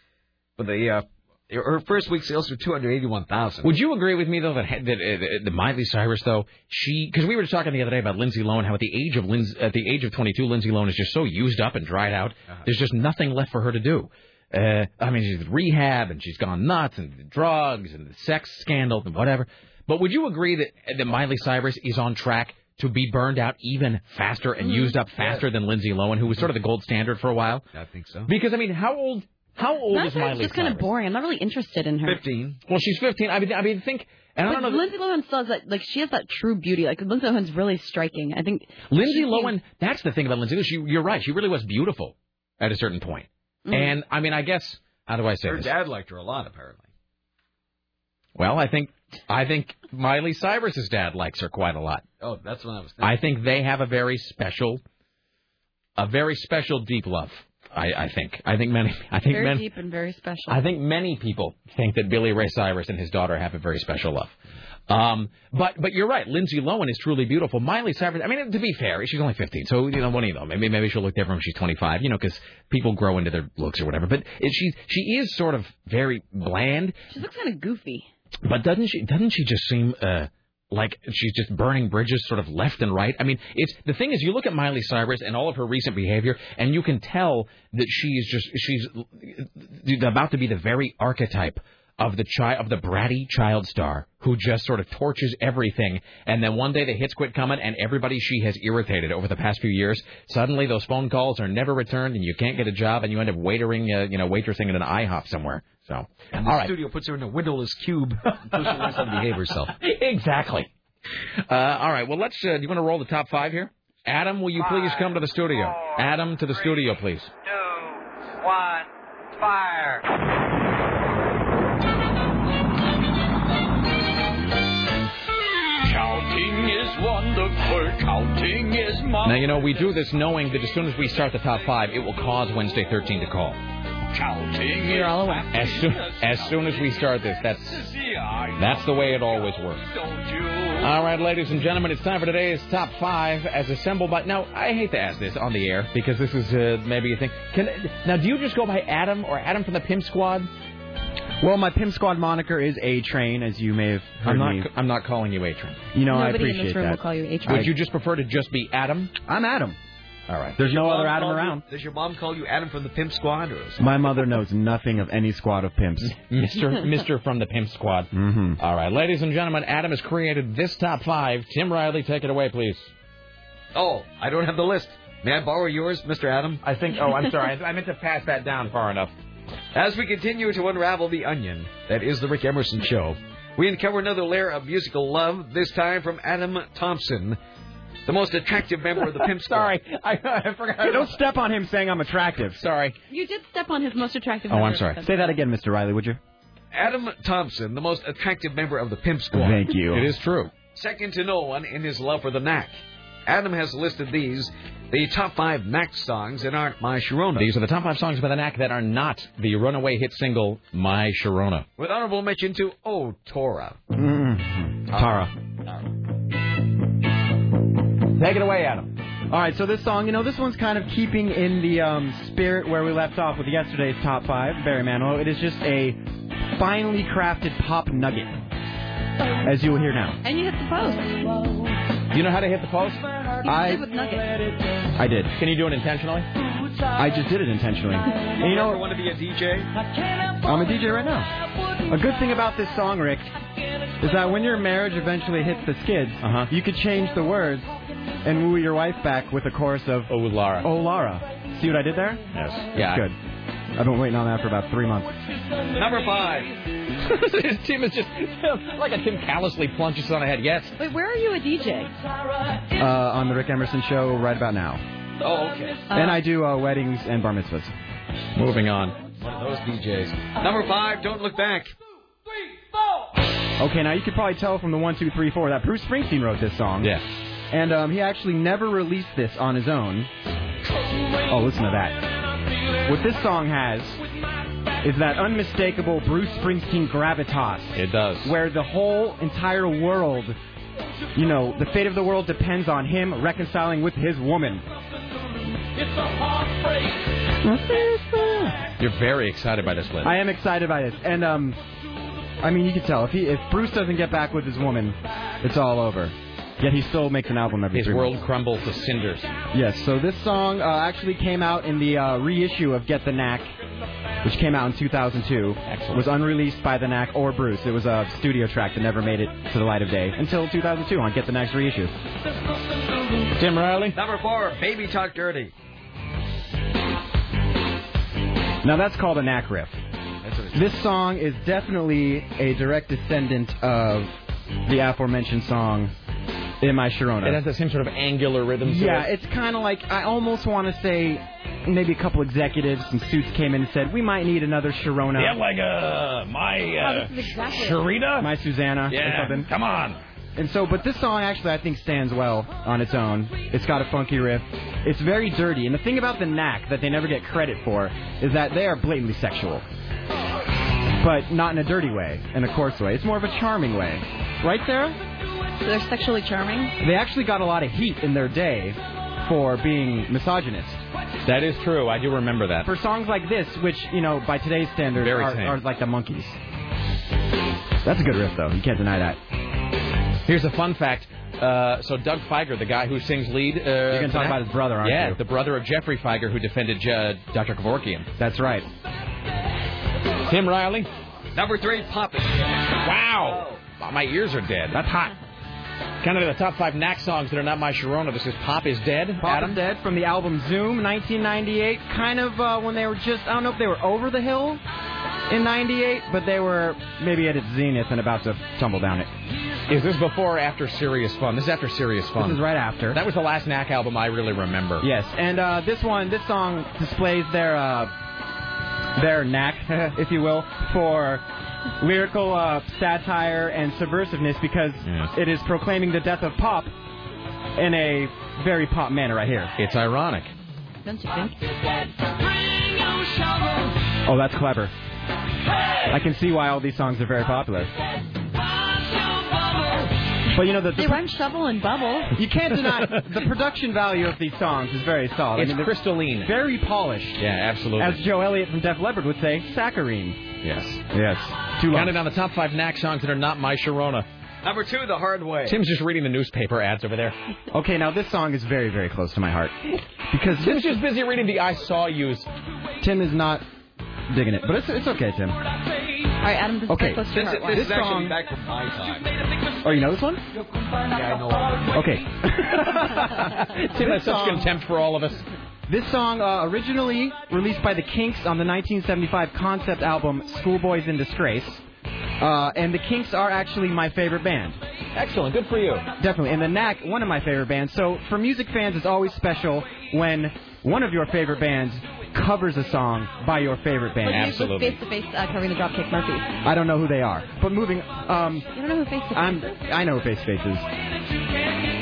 But the uh, her first week sales were 281,000. Would you agree with me though that that, uh, the Miley Cyrus though she because we were talking the other day about Lindsay Lohan how at the age of Lindsay, at the age of 22 Lindsay Lohan is just so used up and dried out. There's just nothing left for her to do. Uh, I mean she's rehab and she's gone nuts and the drugs and the sex scandal and whatever. But would you agree that that Miley Cyrus is on track? To be burned out even faster and Mhm. used up faster than Lindsay Lohan, who was sort of the gold standard for a while. I think so. Because I mean, how old? How old That's is Miley just kind of boring. I'm not really interested in her. 15. Well, she's 15. I mean, I mean, think. And I but don't know. Lindsay Lohan still has that, like, she has that true beauty. Like, Lindsay Lohan's really striking. I think. Lindsay she- Lohan. That's the thing about Lindsay. She, you're right. She really was beautiful at a certain point. Mm. And I mean, I guess how do I say Her this? dad liked her a lot, apparently. Well, I think I think Miley Cyrus's dad likes her quite a lot. Oh, that's what I was thinking. I think they have a very special, a very special deep love. I, I think. I think many. I think Very many. deep and very special. I think many people think that Billy Ray Cyrus and his daughter have a very special love. Um, but but you're right. Lindsay Lohan is truly beautiful. Miley Cyrus. I mean, to be fair, she's only 15, so you know what do you know? Maybe maybe she'll look different when she's 25. You know, because people grow into their looks or whatever. But she she is sort of very bland. She looks kind of goofy. But doesn't she doesn't she just seem uh like she's just burning bridges sort of left and right? I mean, it's the thing is you look at Miley Cyrus and all of her recent behavior and you can tell that she's just she's about to be the very archetype of the child of the bratty child star who just sort of torches everything and then one day the hits quit coming and everybody she has irritated over the past few years suddenly those phone calls are never returned and you can't get a job and you end up waitering uh, you know waitressing at an IHOP somewhere so And the all right studio puts her in a windowless cube until she learns how to behave herself. exactly. Uh, all right. Well, let's. Uh, do you want to roll the top five here? Adam, will you please come to the studio? Adam, to the studio, please. 2 One, fire. Wonderful. Counting is Now, you know, we do this knowing that as soon as we start the top five, it will cause Wednesday 13 to call. Counting You're all aware. As soon, as soon as we start this, that's that's the way it always works. All right, ladies and gentlemen, it's time for today's top five as assembled by. Now, I hate to ask this on the air because this is uh, maybe a thing. Can now, do you just go by Adam or Adam from the Pimp Squad? Well, my Pimp Squad moniker is A Train, as you may have heard I'm not. me. I'm not calling you Atron. You know, I Nobody in this room that. will call you A-Train. Would you just prefer to just be Adam? I'm Adam. All right. There's no other Adam call you- around. does your mom call you Adam from the Pimp Squad? Or My mother knows nothing of any squad of pimps. Mr. Mr. from the Pimp Squad. Mm-hmm. All right, ladies and gentlemen, Adam has created this top five. Tim Riley, take it away, please. Oh, I don't have the list. May I borrow yours, Mr. Adam? I think. Oh, I'm sorry. I meant to pass that down far enough. As we continue to unravel the onion that is the Rick Emerson Show, we uncover another layer of musical love, this time from Adam Thompson, the most attractive member of the Pimp Squad. Sorry, I, I forgot. Hey, don't step on him saying I'm attractive. Sorry. You did step on his most attractive. Oh, I'm sorry. Say that again, Mr. Riley, would you? Adam Thompson, the most attractive member of the Pimp Squad. Thank you. It is true. Second to no one in his love for the knack. Adam has listed these, the top five knack songs that aren't My Sharona. These are the top five songs by the Knack that are not the runaway hit single "My Sharona." With honorable mention to Oh Tara. Mm-hmm. Tara. Take it away, Adam. All right, so this song, you know, this one's kind of keeping in the um, spirit where we left off with yesterday's top five, Barry Manilow. It is just a finely crafted pop nugget, as you will hear now. And you hit the post. Do you know how to hit the post? You I- did with Nugget. I did. Can you do it intentionally? I just did it intentionally. And you know, I want to be a DJ? I'm a DJ right now. A good thing about this song, Rick, is that when your marriage eventually hits the skids, Uh-huh. you could change the words and woo your wife back with a chorus of Oh, Lara. Oh Lara. See what I did there? Yes. Yeah. Good. I've been waiting on that for about three months. Number five. Tim is just like a Tim callously plunges on ahead. Yes. Wait, where are you a DJ? Uh, on the Rick Emerson show right about now. Oh, okay. and I do uh, weddings and bar mitzvahs. Moving on. One of those DJs. Number five, Don't Look Back. Okay, now you could probably tell from the one, two, three, four that Bruce Springsteen wrote this song. Yeah. And um, he actually never released this on his own. Oh, listen to that. What this song has is that unmistakable Bruce Springsteen gravitas. It does. Where the whole entire world, you know, the fate of the world depends on him reconciling with his woman. It's a heartbreak. What is that? You're very excited by this, Lynn. I am excited by this, and um, I mean, you can tell if he if Bruce doesn't get back with his woman, it's all over. Yet he still makes an album every His three world months. crumbles to cinders. Yes, so this song uh, actually came out in the uh, reissue of Get the Knack, which came out in 2002. Excellent. Was unreleased by the Knack or Bruce. It was a studio track that never made it to the light of day until 2002 on Get the Knack's reissue. Tim Riley. Number four, Baby Talk Dirty. Now that's called a Knack riff. This song is definitely a direct descendant of the aforementioned song "In My Sharona." It has the same sort of angular rhythm to Yeah, it. it's kind of like I almost want to say maybe a couple executives and suits came in and said we might need another Sharona. Yeah, like uh, my uh, Oh, exactly. Sharita. My Susanna. or Yeah, something. come on. And so, but this song actually I think stands well on its own. It's got a funky riff. It's very dirty. And the thing about the knack that they never get credit for is that they are blatantly sexual. But not in a dirty way, in a coarse way. It's more of a charming way. Right, Sarah? So they're sexually charming. They actually got a lot of heat in their day for being misogynist. That is true. I do remember that. For songs like this, which, you know, by today's standards are, are like the monkeys. That's a good riff, though. You can't deny that. Here's a fun fact. Uh, so Doug Fieger, the guy who sings lead, uh, You're going to talk about his brother, aren't yeah, you? Yeah, the brother of Geoffrey Fieger, who defended uh, Dr. Kevorkian. That's right. Tim Riley. Number three, Pop It. Wow. My ears are dead. That's hot. Kind of the top five knack songs that are not my Sharona. This is Pop is Dead. Pop Adam. is Dead from the album Zoom, 1998. Kind of uh, when they were just, I don't know if they were over the hill in 98, but they were maybe at its zenith and about to tumble down it. Is this before or after Serious Fun? This is after Serious Fun. This is right after. That was the last knack album I really remember. Yes, and uh, this one, this song displays their uh, their knack, if you will, for lyrical uh, satire and subversiveness because it is proclaiming the death of pop in a very pop manner right here. It's ironic. Don't you think? Oh, that's clever. I can see why all these songs are very popular. But you know the, the They rhyme shovel and bubble. you can't deny the production value of these songs is very solid. It's I mean, crystalline. very polished. Yeah, absolutely. As Joe Elliott from Def Leppard would say, saccharine. yes. Yes. Too long. Counted on the top five knack songs that are not my Sharona. Number two, The Hard Way. Tim's just reading the newspaper ads over there. Okay, now this song is very, very close to my heart because Tim's just busy reading the I Saw Yous. Tim is not digging it, but it's it's okay, Tim. All right, Adam, this Okay, very close This, your is- heart. this This song- back from my time. Oh, you know this one? Yeah, I know. Okay. Tim has such contempt for all of us. This song, uh, originally released by the Kinks on the 1975 concept album Schoolboys in Disgrace. Uh, and the Kinks are actually my favorite band. Excellent. Good for you. Definitely. And the Knack, one of my favorite bands. So for music fans, it's always special when one of your favorite bands covers a song by your favorite band. Like Face to face uh, covering the Dropkick Murphys. I don't know who they are. But moving, um, You don't know who Face to Face I'm, is? I know who Face to Face is.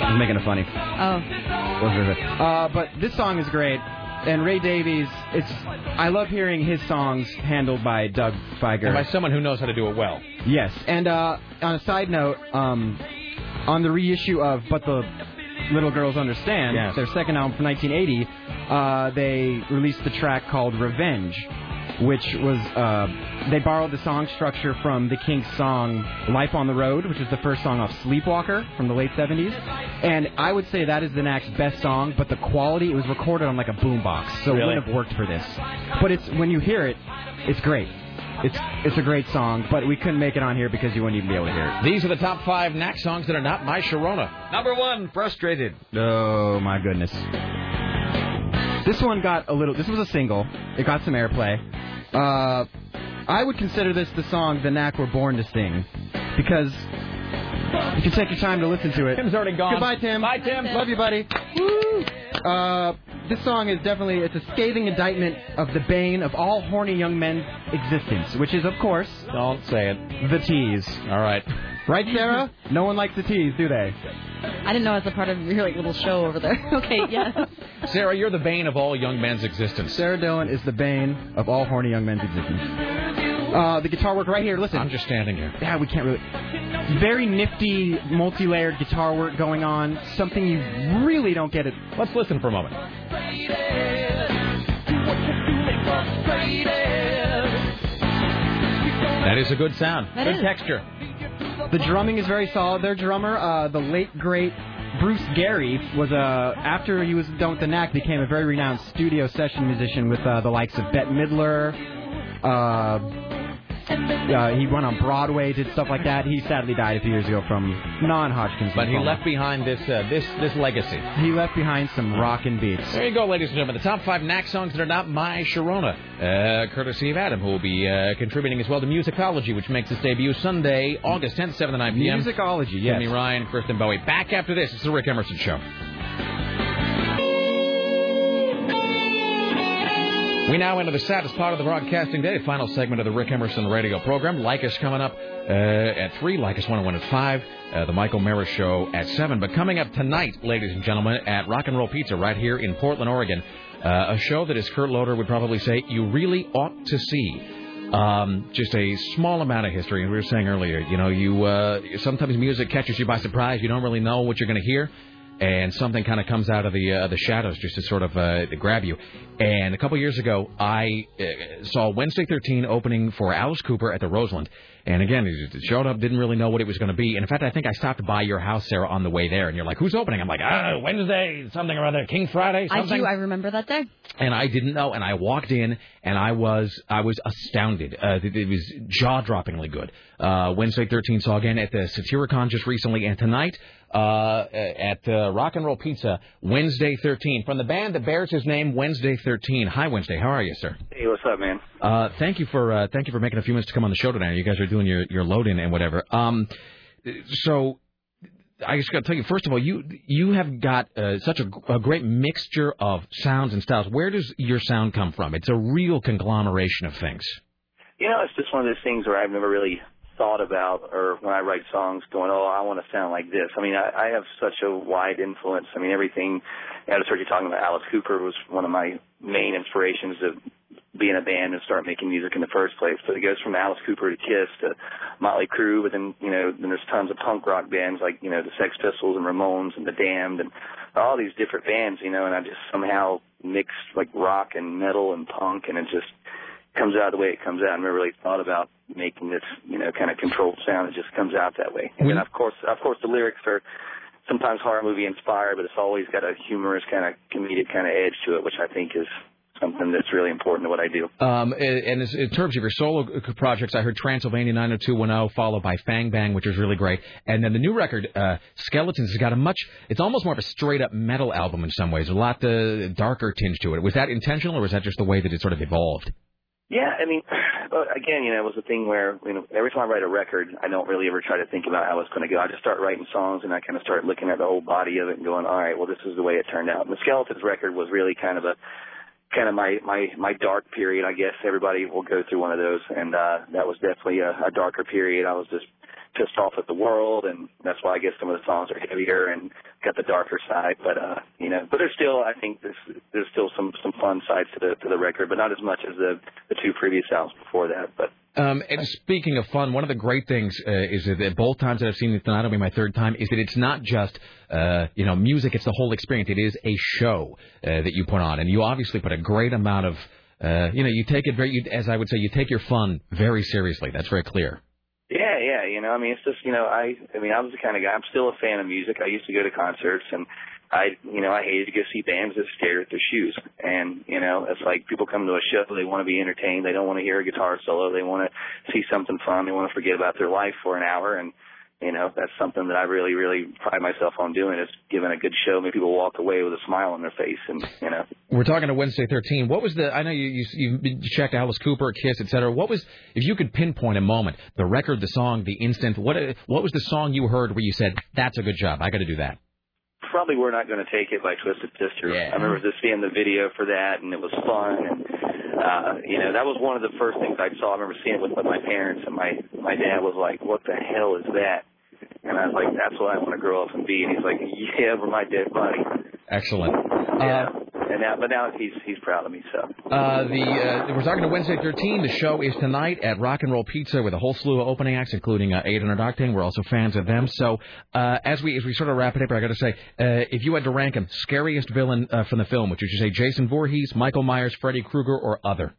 I'm making it funny. Oh. Uh, but this song is great. And Ray Davies, it's I love hearing his songs handled by Doug Fieger. And by someone who knows how to do it well. Yes, and uh, on a side note, um, on the reissue of "But the Little Girls Understand," Yes. their second album from 1980, uh, they released the track called "Revenge," which was uh, they borrowed the song structure from the Kinks' song "Life on the Road," which was the first song off "Sleepwalker" from the late 70s. And I would say that is the Knack's best song, but the quality it was recorded on like a boombox, so it wouldn't have worked for this. But it's when you hear it, it's great. It's it's a great song, but we couldn't make it on here because you wouldn't even be able to hear it. These are the top five knack songs that are not my Sharona. Number one, Frustrated. Oh my goodness. This one got a little. This was a single. It got some airplay. Uh, I would consider this the song the Knack were born to sing because if can take your time to listen to it. Tim's already gone. Goodbye, Tim. Bye, Tim. Love you, buddy. Woo! Uh, this song is definitely it's a scathing indictment of the bane of all horny young men's existence, which is of course Don't say it. the tease. All right. Right, Sarah? no one likes the tease, do they? I didn't know I was a part of your like little show over there. okay, yes. Sarah, you're the bane of all young men's existence. Sarah Dillon is the bane of all horny young men's existence. Uh, the guitar work right here. Listen, I'm just standing here. Yeah, we can't really. Very nifty, multi-layered guitar work going on. Something you really don't get it. Let's listen for a moment. That is a good sound. That good is. texture. The drumming is very solid. Their drummer, uh, the late great Bruce Gary, was uh, after he was done with the Knack, became a very renowned studio session musician with uh, the likes of Bette Midler. Uh, uh, he went on Broadway, did stuff like that. He sadly died a few years ago from non-Hodgkin's. But he left behind this uh, this this legacy. He left behind some rockin' beats. There you go, ladies and gentlemen. The top five knack songs that are not my Sharona, uh, courtesy of Adam, who will be uh, contributing as well to Musicology, which makes its debut Sunday, August 10th, 7 to 9 p.m. Musicology, yes. Jimmy Ryan, Kristen Bowie. Back after this. It's the Rick Emerson Show. We now enter the saddest part of the broadcasting day, final segment of the Rick Emerson radio program. Like us coming up uh, at 3, like us 101 at 5, uh, the Michael Mara Show at 7. But coming up tonight, ladies and gentlemen, at Rock and Roll Pizza right here in Portland, Oregon, uh, a show that, as Kurt Loder would probably say, you really ought to see. Um, just a small amount of history. And we were saying earlier, you know, you uh, sometimes music catches you by surprise. You don't really know what you're going to hear and something kind of comes out of the uh, the shadows just to sort of uh, to grab you. And a couple years ago, I uh, saw Wednesday 13 opening for Alice Cooper at the Roseland. And again, just showed up, didn't really know what it was going to be. And in fact, I think I stopped by your house, Sarah, on the way there. And you're like, "Who's opening?" I'm like, "I Wednesday, something or other, King Friday, I do. I remember that day. and I didn't know. And I walked in, and I was I was astounded. Uh, it, it was jaw droppingly good. Uh, Wednesday 13 saw again at the Satyricon just recently, and tonight uh, at uh, Rock and Roll Pizza Wednesday 13 from the band that bears his name, Wednesday 13. Hi, Wednesday. How are you, sir? Hey, what's up, man? Uh, thank you for uh, thank you for making a few minutes to come on the show today. You guys are doing your your load in and whatever. Um, so I just got to tell you, first of all, you you have got uh, such a, a great mixture of sounds and styles. Where does your sound come from? It's a real conglomeration of things. You know, it's just one of those things where I've never really thought about, or when I write songs, going, "Oh, I want to sound like this." I mean, I, I have such a wide influence. I mean, everything. I just heard talking about Alice Cooper was one of my main inspirations to be in a band and start making music in the first place. But it goes from Alice Cooper to Kiss to Motley Crue, but then you know, then there's tons of punk rock bands like you know the Sex Pistols and Ramones and the Damned and all these different bands, you know. And I just somehow mixed like rock and metal and punk, and it just comes out the way it comes out. I never really thought about making this, you know, kind of controlled sound. It just comes out that way. And then of course, of course, the lyrics are sometimes horror movie inspired, but it's always got a humorous kind of comedic kind of edge to it, which I think is something that's really important to what I do. Um, and and in terms of your solo projects, I heard Transylvania 90210 followed by Fang Bang, which is really great. And then the new record, uh, Skeletons, has got a much, it's almost more of a straight up metal album in some ways, a lot uh, darker tinge to it. Was that intentional or was that just the way that it sort of evolved? Yeah, I mean, but again, you know, it was a thing where you know every time I write a record, I don't really ever try to think about how it's going to go. I just start writing songs and I kind of start looking at the whole body of it and going, all right, well, this is the way it turned out. And the Skeletons record was really kind of a kind of my my my dark period. I guess everybody will go through one of those, and uh, that was definitely a, a darker period. I was just pissed off at the world, and that's why I guess some of the songs are heavier and got the darker side. But uh, you know, but there's still I think there's there's still some some fun sides to the to the record, but not as much as the the two previous albums before that. But Um, and speaking of fun, one of the great things uh, is that both times that I've seen it tonight, will be my third time, is that it's not just uh, you know music; it's the whole experience. It is a show uh, that you put on, and you obviously put a great amount of uh, you know you take it very, you, as I would say, you take your fun very seriously. That's very clear. Yeah, know, I mean, it's just, you know, I, I mean, I was the kind of guy. I'm still a fan of music. I used to go to concerts, and I, you know, I hated to go see bands that stare at their shoes. And you know, it's like people come to a show, they want to be entertained, they don't want to hear a guitar solo, they want to see something fun, they want to forget about their life for an hour, and you know, that's something that I really, really pride myself on doing is giving a good show, make people walk away with a smile on their face, and you know. We're talking to Wednesday 13. What was the? I know you you, you checked Alice Cooper, Kiss, etc. What was? If you could pinpoint a moment, the record, the song, the instant. What what was the song you heard where you said, "That's a good job. I got to do that." Probably we're not going to take it by Twisted Sister. Yeah. I remember just seeing the video for that, and it was fun. And uh, you know, that was one of the first things I saw. I remember seeing it with my parents, and my my dad was like, "What the hell is that?" And I was like, that's what I want to grow up and be. And he's like, yeah, over my dead body. Excellent. Yeah. and now, but now he's he's proud of me. So Uh, the uh, we're talking to Wednesday 13. The show is tonight at Rock and Roll Pizza with a whole slew of opening acts, including uh, Aiden and Octane. We're also fans of them. So uh, as we as we sort of wrap it up, I got to say, uh, if you had to rank him, scariest villain uh, from the film, which would you say Jason Voorhees, Michael Myers, Freddy Krueger, or other?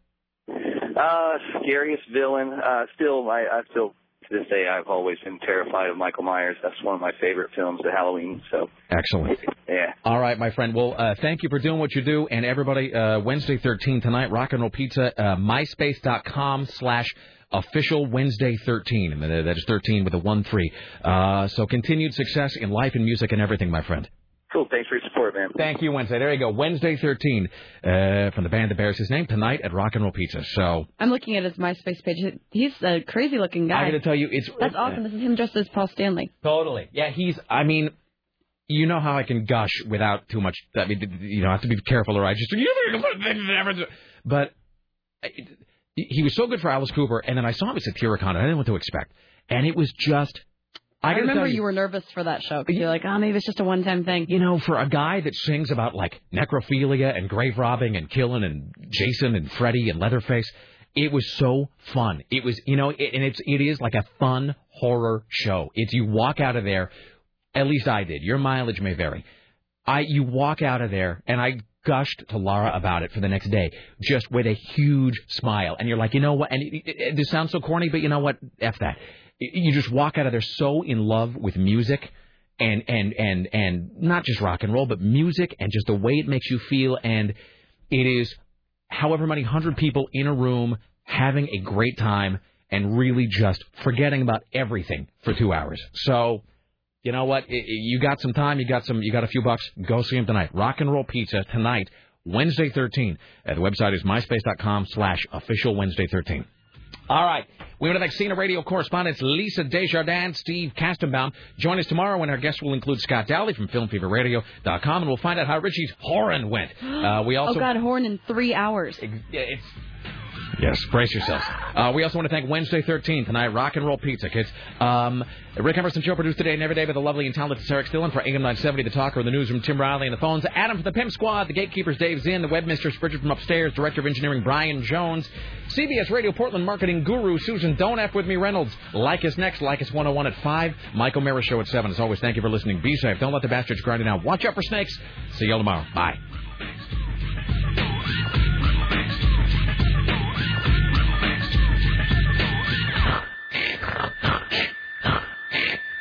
Uh, scariest villain. Uh, still, I, I still to this day I've always been terrified of Michael Myers. That's one of my favorite films, The Halloween. So Excellent. yeah. All right, my friend. Well, uh, thank you for doing what you do, and everybody, uh, Wednesday 13 tonight, Rock and Roll Pizza, uh, MySpace.com slash official Wednesday 13, and that is 13 with a one three. Uh, so continued success in life and music and everything, my friend. Cool. Thanks for your support, man. Thank you, Wednesday. There you go. Wednesday 13 uh, from the band that bears his name tonight at Rock and Roll Pizza. So I'm looking at his MySpace page. He's a crazy looking guy. I got to tell you, it's That's awesome. This is him dressed as Paul Stanley. Totally. Yeah, he's. I mean, you know how I can gush without too much. I mean, you know, I have to be careful, or I just. But uh, he was so good for Alice Cooper, and then I saw him at Satyricon, and I didn't know what to expect, and it was just. I, I, remember tell you, were nervous for that show because you're like, oh, maybe it's just a one-time thing. You know, for a guy that sings about like necrophilia and grave robbing and killing and Jason and Freddy and Leatherface, it was so fun. It was, you know, it, and it's it is like a fun horror show. It's you walk out of there, at least I did. Your mileage may vary. I you walk out of there, and I gushed to Lara about it for the next day, just with a huge smile. And you're like, you know what? And it, it, it, this sounds so corny, but you know what? F that. You just walk out of there so in love with music and and and and not just rock and roll, but music and just the way it makes you feel. And it is however many hundred people in a room having a great time and really just forgetting about everything for two hours. So, you know what? You got some time. You got some. You got a few bucks. Go see him tonight. Rock and Roll Pizza tonight, Wednesday 13. Uh, the website is myspace.com slash official Wednesday 13. All right. We want to thank CNN Radio correspondents Lisa Desjardins, Steve Kastenbaum. Join us tomorrow when our guests will include Scott Dowley from FilmFeverRadio.com, and we'll find out how Richie's Horan went. Uh, we also oh God, Horn in three hours. it's Yes, brace yourselves. Uh, we also want to thank Wednesday 13 tonight, Rock and Roll Pizza, kids. Um, Rick Emerson Show produced today and every day by the lovely and talented Sarah Stillen for AM 970, The Talker, in the newsroom, Tim Riley, and the phones. Adam from the Pimp Squad, the Gatekeepers, Dave Zinn, the Webmistress, Bridget from upstairs, Director of Engineering, Brian Jones, CBS Radio Portland Marketing Guru, Susan Don't F with me, Reynolds. Leykis next, Leykis 101 at 5, Michael Mara Show at 7. As always, thank you for listening. Be safe. Don't let the bastards grind it out. Watch out for snakes. See you all tomorrow. Bye.